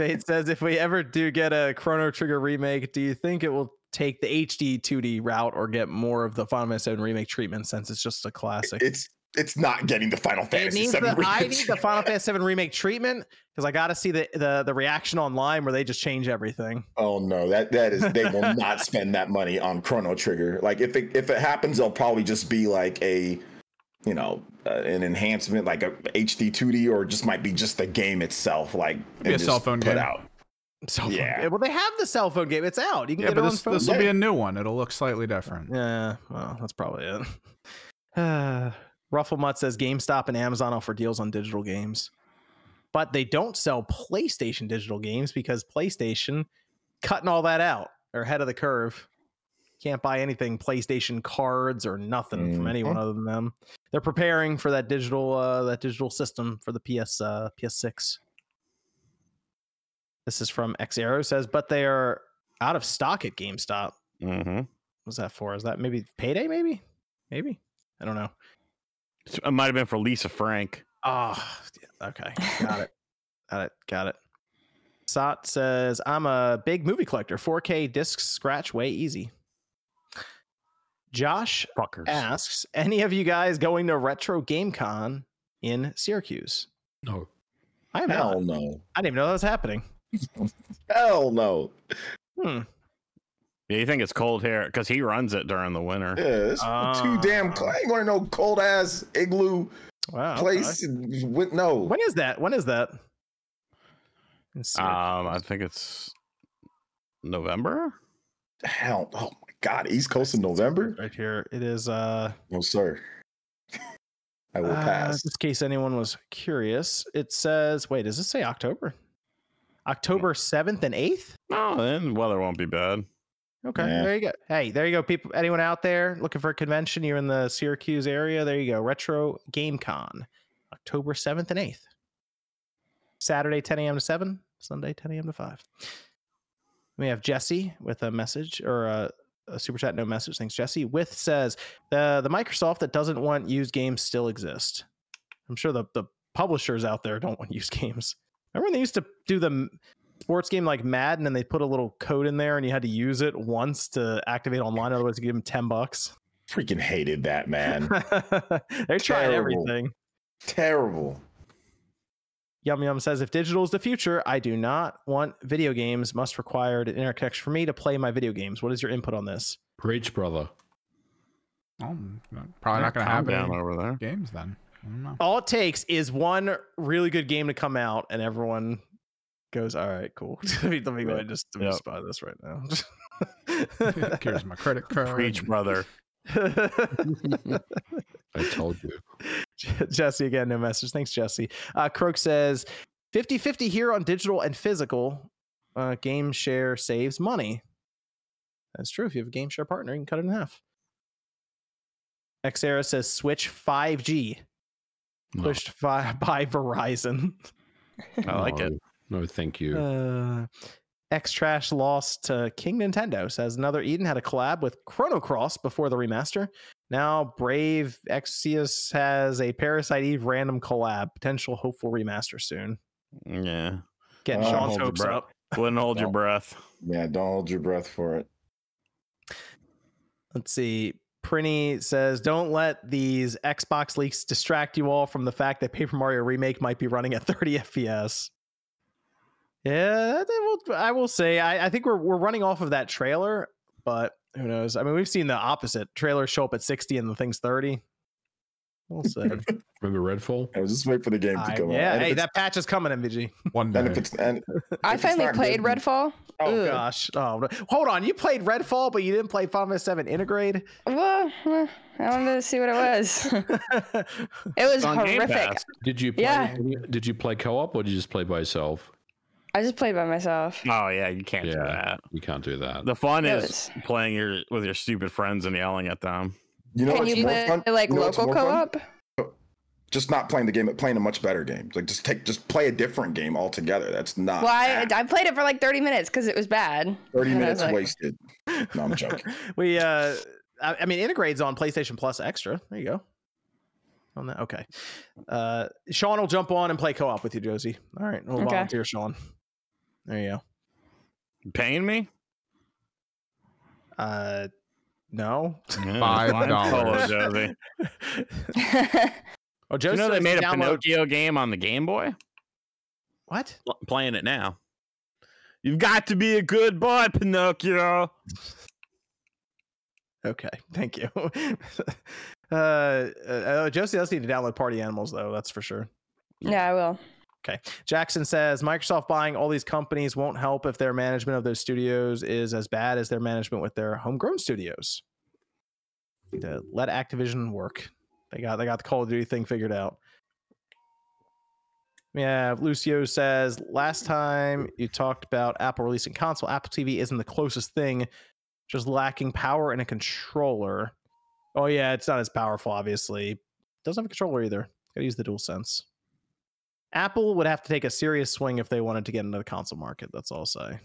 [SPEAKER 1] it says if we ever do get a Chrono Trigger remake, do you think it will take the HD 2D route or get more of the Final Fantasy VII remake treatment since it's just a classic?
[SPEAKER 5] It's it's not getting the Final
[SPEAKER 1] It
[SPEAKER 5] Fantasy
[SPEAKER 1] needs
[SPEAKER 5] VII
[SPEAKER 1] the, I
[SPEAKER 5] remake.
[SPEAKER 1] need the Final Fantasy VII remake treatment because I got to see the, the the reaction online where they just change everything.
[SPEAKER 5] Oh no, that that is they will not spend that money on Chrono Trigger. Like if it if it happens, they'll probably just be like a, you know, uh, an enhancement like a HD 2D, or just might be just the game itself. Like
[SPEAKER 3] Be a
[SPEAKER 5] and
[SPEAKER 3] cell phone
[SPEAKER 5] put
[SPEAKER 3] game.
[SPEAKER 5] out.
[SPEAKER 1] So
[SPEAKER 5] Yeah.
[SPEAKER 1] well, they have the cell phone game. It's out. You can
[SPEAKER 3] Yeah,
[SPEAKER 1] get
[SPEAKER 3] but
[SPEAKER 1] it on
[SPEAKER 3] this
[SPEAKER 1] phone.
[SPEAKER 3] this will
[SPEAKER 5] Yeah.
[SPEAKER 3] be a new one. It'll look slightly different.
[SPEAKER 1] Yeah, well, that's probably it. (sighs) (sighs) (laughs) Uh, Rufflemut says GameStop and Amazon offer deals on digital games, but they don't sell PlayStation digital games because PlayStation cutting all that out. They're ahead of the curve. Can't buy anything PlayStation cards or nothing from
[SPEAKER 5] Mhm.
[SPEAKER 1] anyone other than them. They're preparing for that digital uh, that digital system for the PS uh, PS6. This is from X Arrow says, but they are out of stock at GameStop
[SPEAKER 4] Mm-hmm.
[SPEAKER 1] what's that for? Is that maybe payday? Maybe, maybe. I don't know.
[SPEAKER 4] It might have been for Lisa Frank.
[SPEAKER 1] Oh, okay, (laughs) got it, got it, got it. Sot says, "I'm a big movie collector. 4K discs scratch way easy." Josh
[SPEAKER 4] Fuckers.
[SPEAKER 1] asks, "Any of you guys going to Retro Game Con in Syracuse?"
[SPEAKER 2] No.
[SPEAKER 1] I am
[SPEAKER 5] Hell
[SPEAKER 1] not.
[SPEAKER 5] no.
[SPEAKER 1] I didn't even know that was happening.
[SPEAKER 5] Hell no.
[SPEAKER 1] Hmm.
[SPEAKER 4] Yeah, you think it's cold here because he runs it during the winter.
[SPEAKER 5] Yeah, it's too damn.
[SPEAKER 1] Ah.
[SPEAKER 5] cold. I ain't going to no cold ass igloo
[SPEAKER 1] Wow.
[SPEAKER 5] place. and With, no.
[SPEAKER 1] When is that? When is that?
[SPEAKER 4] Um, I think it's November.
[SPEAKER 5] Hell. Oh my God. East Coast in November?
[SPEAKER 1] right here. It is. Uh,
[SPEAKER 5] No, sir. I will
[SPEAKER 1] Uh,
[SPEAKER 5] pass.
[SPEAKER 1] just in case anyone was curious, it says, wait, does this say October? October 7th and 8th?
[SPEAKER 4] Oh, then weather won't be bad.
[SPEAKER 1] Okay,
[SPEAKER 5] Yeah.
[SPEAKER 1] there you go. Hey, there you go, people. Anyone out there looking for a convention? You're in the Syracuse area. There you go. Retro Game Con, October 7th and 8th. Saturday, 10 a.m. to 7, Sunday, 10 a.m. to 5. We have Jesse with a message or a, a super chat, no message. Thanks, Jesse. With says the the Microsoft that doesn't want used games still exist. I'm sure the, the publishers out there don't want used (laughs) games. Remember when they used to do the sports game like Madden and they put a little code in there and you had to use it once to activate online, otherwise you give them 10 bucks.
[SPEAKER 5] Freaking hated that, man. (laughs)
[SPEAKER 1] They're trying everything.
[SPEAKER 5] Terrible.
[SPEAKER 1] Yum Yum says, if digital is the future, I do not want video games must require an internet connection for me to play my video games. What is your input on this?
[SPEAKER 2] Preach, brother.
[SPEAKER 3] Oh, probably not going to happen
[SPEAKER 4] down over there.
[SPEAKER 3] games then. I don't know.
[SPEAKER 1] All it takes is one really good game to come out and everyone goes, all right, cool. (laughs) let me, let me go ahead and just, let me
[SPEAKER 4] Yep.
[SPEAKER 1] buy this right now. (laughs)
[SPEAKER 3] Here's my credit (laughs) card.
[SPEAKER 4] Preach, brother.
[SPEAKER 2] I told you.
[SPEAKER 1] Jesse again, no message. Thanks, Jesse. Uh, Croak says 50 50 here on digital and physical. Uh, game share saves money. That's true. If you have a game share partner, you can cut it in half. Xera says Switch 5G
[SPEAKER 2] No,
[SPEAKER 1] pushed by, by Verizon.
[SPEAKER 4] I like it.
[SPEAKER 2] No, thank you.
[SPEAKER 1] Uh, X Trash lost to King Nintendo. Says another Eden had a collab with Chrono Cross before the remaster. Now Brave Exvius has a Parasite Eve random collab. Potential hopeful remaster soon.
[SPEAKER 4] Yeah.
[SPEAKER 1] Getting
[SPEAKER 5] Oh,
[SPEAKER 1] Sean's
[SPEAKER 5] hold your
[SPEAKER 1] hopes
[SPEAKER 4] breath.
[SPEAKER 1] up. (laughs)
[SPEAKER 4] Wouldn't hold your breath.
[SPEAKER 5] Yeah, don't hold your breath for it.
[SPEAKER 1] Let's see. Prinny says, "Don't let these Xbox leaks distract you all from the fact that Paper Mario Remake might be running at 30 FPS." Yeah, that will, I will say. I, I think we're we're running off of that trailer, but who knows? I mean, we've seen the opposite. Trailers show up at 60 and the thing's 30. We'll (laughs) see.
[SPEAKER 2] Remember Redfall?
[SPEAKER 5] I was just waiting for the game to
[SPEAKER 1] I-
[SPEAKER 5] come out.
[SPEAKER 1] yeah,
[SPEAKER 5] And
[SPEAKER 1] hey, that patch is coming, MVG.
[SPEAKER 3] One
[SPEAKER 5] And
[SPEAKER 3] day.
[SPEAKER 5] if it's and (laughs)
[SPEAKER 6] I
[SPEAKER 5] if it's
[SPEAKER 6] finally played
[SPEAKER 5] good-
[SPEAKER 6] Redfall.
[SPEAKER 1] Oh
[SPEAKER 6] Ugh.
[SPEAKER 1] gosh. Oh, no. hold on. You played Redfall, but you didn't play Final Fantasy 7 Intergrade.
[SPEAKER 6] Well, I wanted to see what it was. (laughs) it was
[SPEAKER 4] on
[SPEAKER 6] horrific.
[SPEAKER 2] Did you play?
[SPEAKER 6] Yeah.
[SPEAKER 2] Did you play co-op or did you just play by yourself?
[SPEAKER 6] I just play by myself.
[SPEAKER 4] Oh yeah, you can't do that.
[SPEAKER 2] You can't do that.
[SPEAKER 4] The fun
[SPEAKER 6] It
[SPEAKER 4] is
[SPEAKER 6] was-
[SPEAKER 4] playing your with your stupid friends and yelling at them.
[SPEAKER 5] you know
[SPEAKER 6] Can
[SPEAKER 5] what's
[SPEAKER 6] you
[SPEAKER 5] more
[SPEAKER 6] play
[SPEAKER 5] fun?
[SPEAKER 6] like
[SPEAKER 5] You know
[SPEAKER 6] local co-op?
[SPEAKER 5] Just not playing the game, but playing a much better game. Like just take, just play a different game altogether. That's not.
[SPEAKER 6] Well, I. I played it for like 30 minutes because it was bad.
[SPEAKER 5] Thirty
[SPEAKER 6] and
[SPEAKER 5] minutes
[SPEAKER 6] like-
[SPEAKER 5] wasted. No, I'm joking. (laughs)
[SPEAKER 1] we uh I, I mean Intergrade's on PlayStation Plus Extra. There you go. On that. Okay. Uh Sean will jump on and play co-op with you, Josie. All right. We'll
[SPEAKER 6] Okay.
[SPEAKER 1] volunteer Sean. There you go.
[SPEAKER 4] Paying me?
[SPEAKER 1] Uh no.
[SPEAKER 4] Yeah,
[SPEAKER 3] Five dollars. (laughs)
[SPEAKER 1] Oh,
[SPEAKER 4] Do you know they made a
[SPEAKER 1] download-
[SPEAKER 4] Pinocchio game on the Game Boy?
[SPEAKER 1] What?
[SPEAKER 4] L- Playing it now. You've got to be a good boy, Pinocchio.
[SPEAKER 1] Okay, thank you. (laughs) uh, uh Josie does need to download Party Animals though, that's for sure.
[SPEAKER 6] yeah, I will.
[SPEAKER 1] Okay. Jackson says Microsoft buying all these companies won't help if their management of those studios is as bad as their management with their homegrown studios. To let Activision work. They got they got the Call of Duty thing figured out. Yeah, Lucio says last time you talked about Apple releasing console, Apple TV isn't the closest thing, just lacking power and a controller. Oh yeah, it's not as powerful, obviously. Doesn't have a controller either. Gotta use the DualSense. Apple would have to take a serious swing if they wanted to get into the console market. That's all I'll say.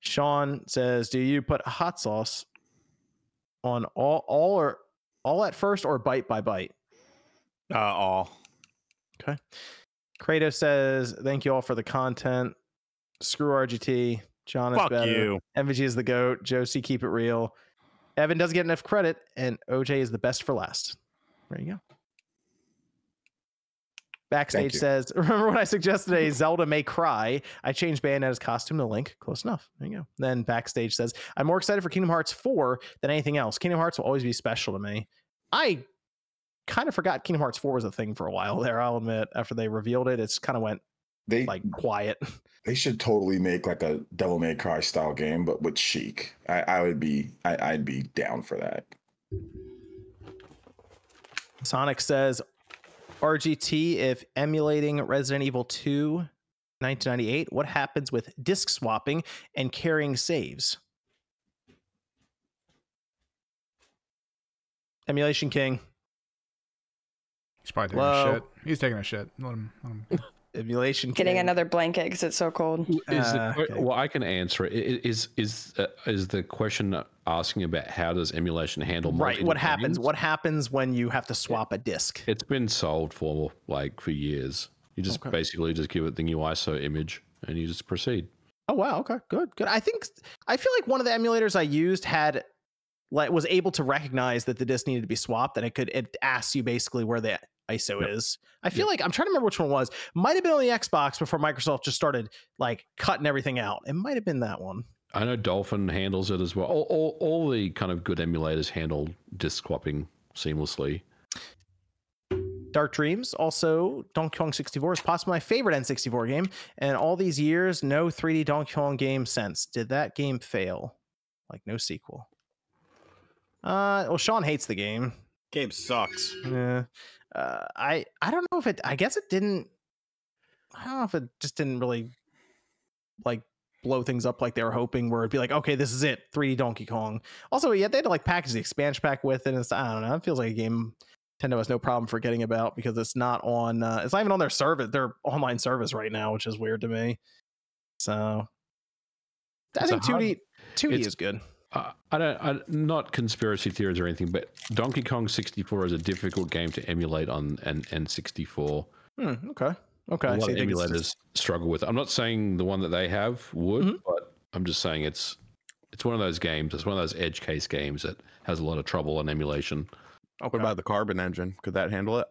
[SPEAKER 1] Sean says, "Do you put hot sauce on all, all or all at first, or bite by bite?"
[SPEAKER 4] Uh, all. Okay.
[SPEAKER 1] Kratos says, "Thank you all for the content. Screw RGT. John is
[SPEAKER 4] Fuck
[SPEAKER 1] better.
[SPEAKER 4] you.
[SPEAKER 1] MVG is the goat. Josie, keep it real. Evan doesn't get enough credit, and OJ is the best for last. There you go. Backstage says, (laughs) "Remember when I suggested a (laughs) Zelda May Cry? I changed Bayonetta's costume to Link. Close enough. There you go." Then backstage says, "I'm more excited for Kingdom Hearts 4 than anything else. Kingdom Hearts will always be special to me. I kind of forgot Kingdom Hearts 4 was a thing for a while there. I'll admit. After they revealed it, it's kind of went
[SPEAKER 5] They
[SPEAKER 1] like quiet. (laughs)
[SPEAKER 5] they should totally make like a Devil May Cry style game, but with Sheik. I, I would be I, I'd be down for that.
[SPEAKER 1] Sonic says RGT if emulating Resident Evil 2 1998, what happens with disk swapping and carrying saves? Emulation King.
[SPEAKER 3] He's probably taking
[SPEAKER 1] Hello?
[SPEAKER 3] a shit. He's taking a shit. Let him. Let him.
[SPEAKER 1] Emulation
[SPEAKER 6] Getting
[SPEAKER 1] King.
[SPEAKER 6] another blanket because it's so cold.
[SPEAKER 2] Is
[SPEAKER 1] Uh,
[SPEAKER 2] que-
[SPEAKER 1] okay.
[SPEAKER 2] well, I can answer it. I- i- Is is uh, is the question asking about how does emulation handle
[SPEAKER 1] Right. What happens?
[SPEAKER 2] games?
[SPEAKER 1] What happens when you have to swap a disk?
[SPEAKER 2] It's been solved for like for years. You just
[SPEAKER 1] Okay.
[SPEAKER 2] basically just give it the new ISO image and you just proceed.
[SPEAKER 1] Oh wow, okay, good, good. I think I feel like one of the emulators I used had like was able to recognize that the disk needed to be swapped, and it could it asks you basically where the ISO
[SPEAKER 2] Yep.
[SPEAKER 1] is. I feel like I'm trying to remember which one it was. Might have been on the Xbox before Microsoft just started like cutting everything out. It might have been that one.
[SPEAKER 2] I know Dolphin handles it as well. All, all, all the kind of good emulators handle disk swapping seamlessly.
[SPEAKER 1] Dark Dreams, also Donkey Kong 64 is possibly my favorite N64 game, and all these years, no 3D Donkey Kong game since. Did that game fail? Like no sequel. Uh, well, Sean hates the game.
[SPEAKER 4] Game sucks.
[SPEAKER 1] Yeah. Uh, I I don't know if it. I guess it didn't. I don't know if it just didn't really like blow things up like they were hoping, where it'd be like, okay, this is it, 3D Donkey Kong. Also, yeah, they had to like package the expansion pack with it. And it's, I don't know, it feels like a game Nintendo has no problem forgetting about because it's not on, uh, it's not even on their service, their online service right now, which is weird to me. So I
[SPEAKER 2] It's
[SPEAKER 1] think 2D, 2D is good.
[SPEAKER 2] Uh, I don't, I, not conspiracy theories or anything, but Donkey Kong 64 is a difficult game to emulate on an N64.
[SPEAKER 1] Hmm, okay. Okay.
[SPEAKER 2] a lot
[SPEAKER 1] so
[SPEAKER 2] of
[SPEAKER 1] you think it's
[SPEAKER 2] emulators
[SPEAKER 1] just-
[SPEAKER 2] struggle with. it. I'm not saying the one that they have would,
[SPEAKER 1] Mhm.
[SPEAKER 2] but I'm just saying it's it's one of those games. It's one of those edge case games that has a lot of trouble on emulation.
[SPEAKER 1] okay.
[SPEAKER 4] What about the carbon engine? Could that handle it?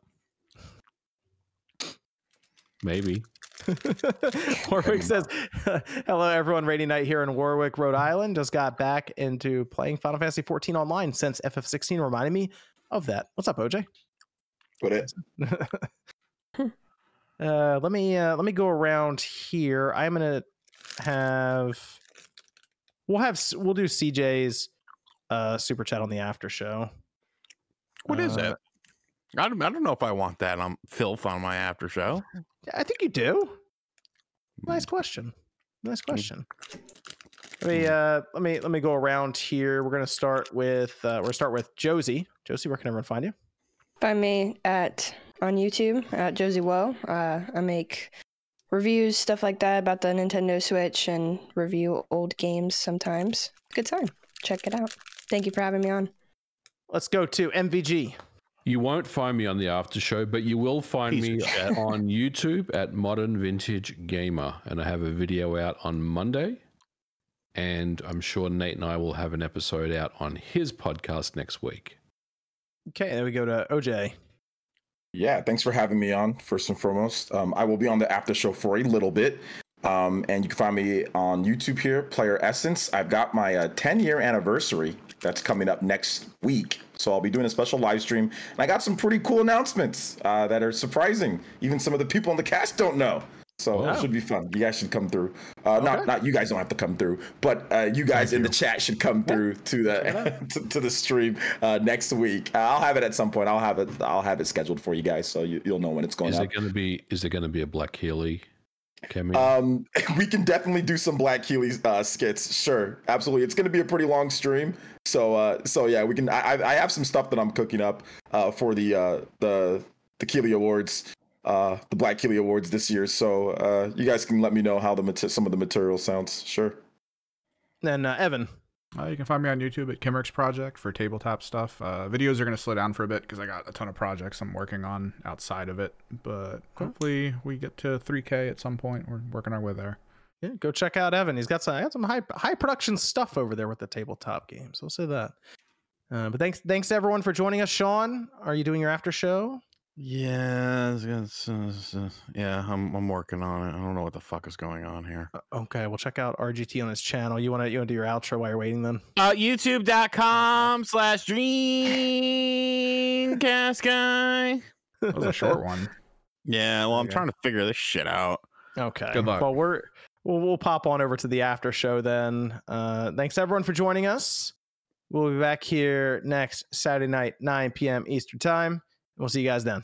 [SPEAKER 2] Maybe. (laughs)
[SPEAKER 1] Warwick says, (laughs) "Hello, everyone. Rainy night here in Warwick, Rhode Island. Just got back into playing Final Fantasy 14 online since FF16 reminded me of that. What's up, OJ?
[SPEAKER 5] But it, (laughs)
[SPEAKER 1] uh, let me uh, let me go around here. I'm gonna have we'll have s- we'll do CJ's uh, super chat on the after show.
[SPEAKER 4] What is
[SPEAKER 1] Uh,
[SPEAKER 4] it? I don't, I don't know if I want that on filth on my after show. (laughs)
[SPEAKER 1] I think you do. Nice question. Nice question. Let me uh let me let me go around here. We're gonna start with uh we're gonna start with Josie. Josie, where can everyone find you?
[SPEAKER 6] Find me at on YouTube at Josie Woah. Uh, I make reviews, stuff like that about the Nintendo Switch, and review old games sometimes. Good time. Check it out. Thank you for having me on.
[SPEAKER 1] Let's go to MVG.
[SPEAKER 2] You won't find me on the after show, but you will find
[SPEAKER 4] Piece
[SPEAKER 2] me
[SPEAKER 4] of (laughs)
[SPEAKER 2] on (laughs) YouTube at Modern Vintage Gamer, and I have a video out on Monday. And I'm sure Nate and I will have an episode out on his podcast next week.
[SPEAKER 1] Okay, then we go to OJ.
[SPEAKER 5] yeah, thanks for having me on. First and foremost, um, I will be on the after show for a little bit. Um, and you can find me on YouTube here, Playeressence. I've got my uh, 10 year anniversary that's coming up next week. So I'll be doing a special live stream. And I got some pretty cool announcements uh, that are surprising. Even some of the people in the cast don't know. So
[SPEAKER 1] Wow.
[SPEAKER 5] it should be fun. You guys should come through. Uh,
[SPEAKER 1] Okay.
[SPEAKER 5] Not not you guys don't have to come through, but uh, you guys in the chat should come through to the (laughs) to, to the stream uh, next week. I'll have it at some point. I'll have it. I'll have it scheduled for you guys, so you, you'll know when it's going
[SPEAKER 2] Is
[SPEAKER 5] up.
[SPEAKER 2] there going to be is it going to be a Black Healy cameo?
[SPEAKER 5] Um, (laughs) we can definitely do some Black Keely uh, skits. Sure, absolutely. It's going to be a pretty long stream, so uh, so yeah, we can. I I I have some stuff that I'm cooking up uh, for the uh, the the Keely Awards, uh, the Black Keely Awards this year. So uh, you guys can let me know how the mate- some of the material sounds. Sure.
[SPEAKER 1] Then uh, Evan.
[SPEAKER 3] Uh, you can find me on YouTube at Kimerex Projekt for tabletop stuff. Uh, videos are going to slow down for a bit because I got a ton of projects I'm working on outside of it. But hopefully we get to 3K at some point. We're working our way there.
[SPEAKER 1] Yeah, go check out Evan. He's got some got some high high production stuff over there with the tabletop games. We'll say that. Uh, but thanks thanks everyone for joining us. Sean, are you doing your after show?
[SPEAKER 4] Yeah, it's- it's, uh, it's, yeah, I'm I'm working on it. I don't know what the fuck is going on here.
[SPEAKER 1] Uh, Okay, we'll check out RGT on his channel. You want to you want to do your outro while you're waiting then?
[SPEAKER 4] Uh, YouTube.com slash Dreamcast guy. (laughs)
[SPEAKER 3] That was a short one.
[SPEAKER 4] Yeah, well, I'm
[SPEAKER 1] Okay.
[SPEAKER 4] trying to figure this shit out.
[SPEAKER 1] Okay.
[SPEAKER 3] Good luck.
[SPEAKER 1] Well, we're we'll, we'll pop on over to the after show then. Uh, thanks everyone for joining us. We'll be back here next Saturday night, 9 p.m. Eastern time. We'll see you guys then.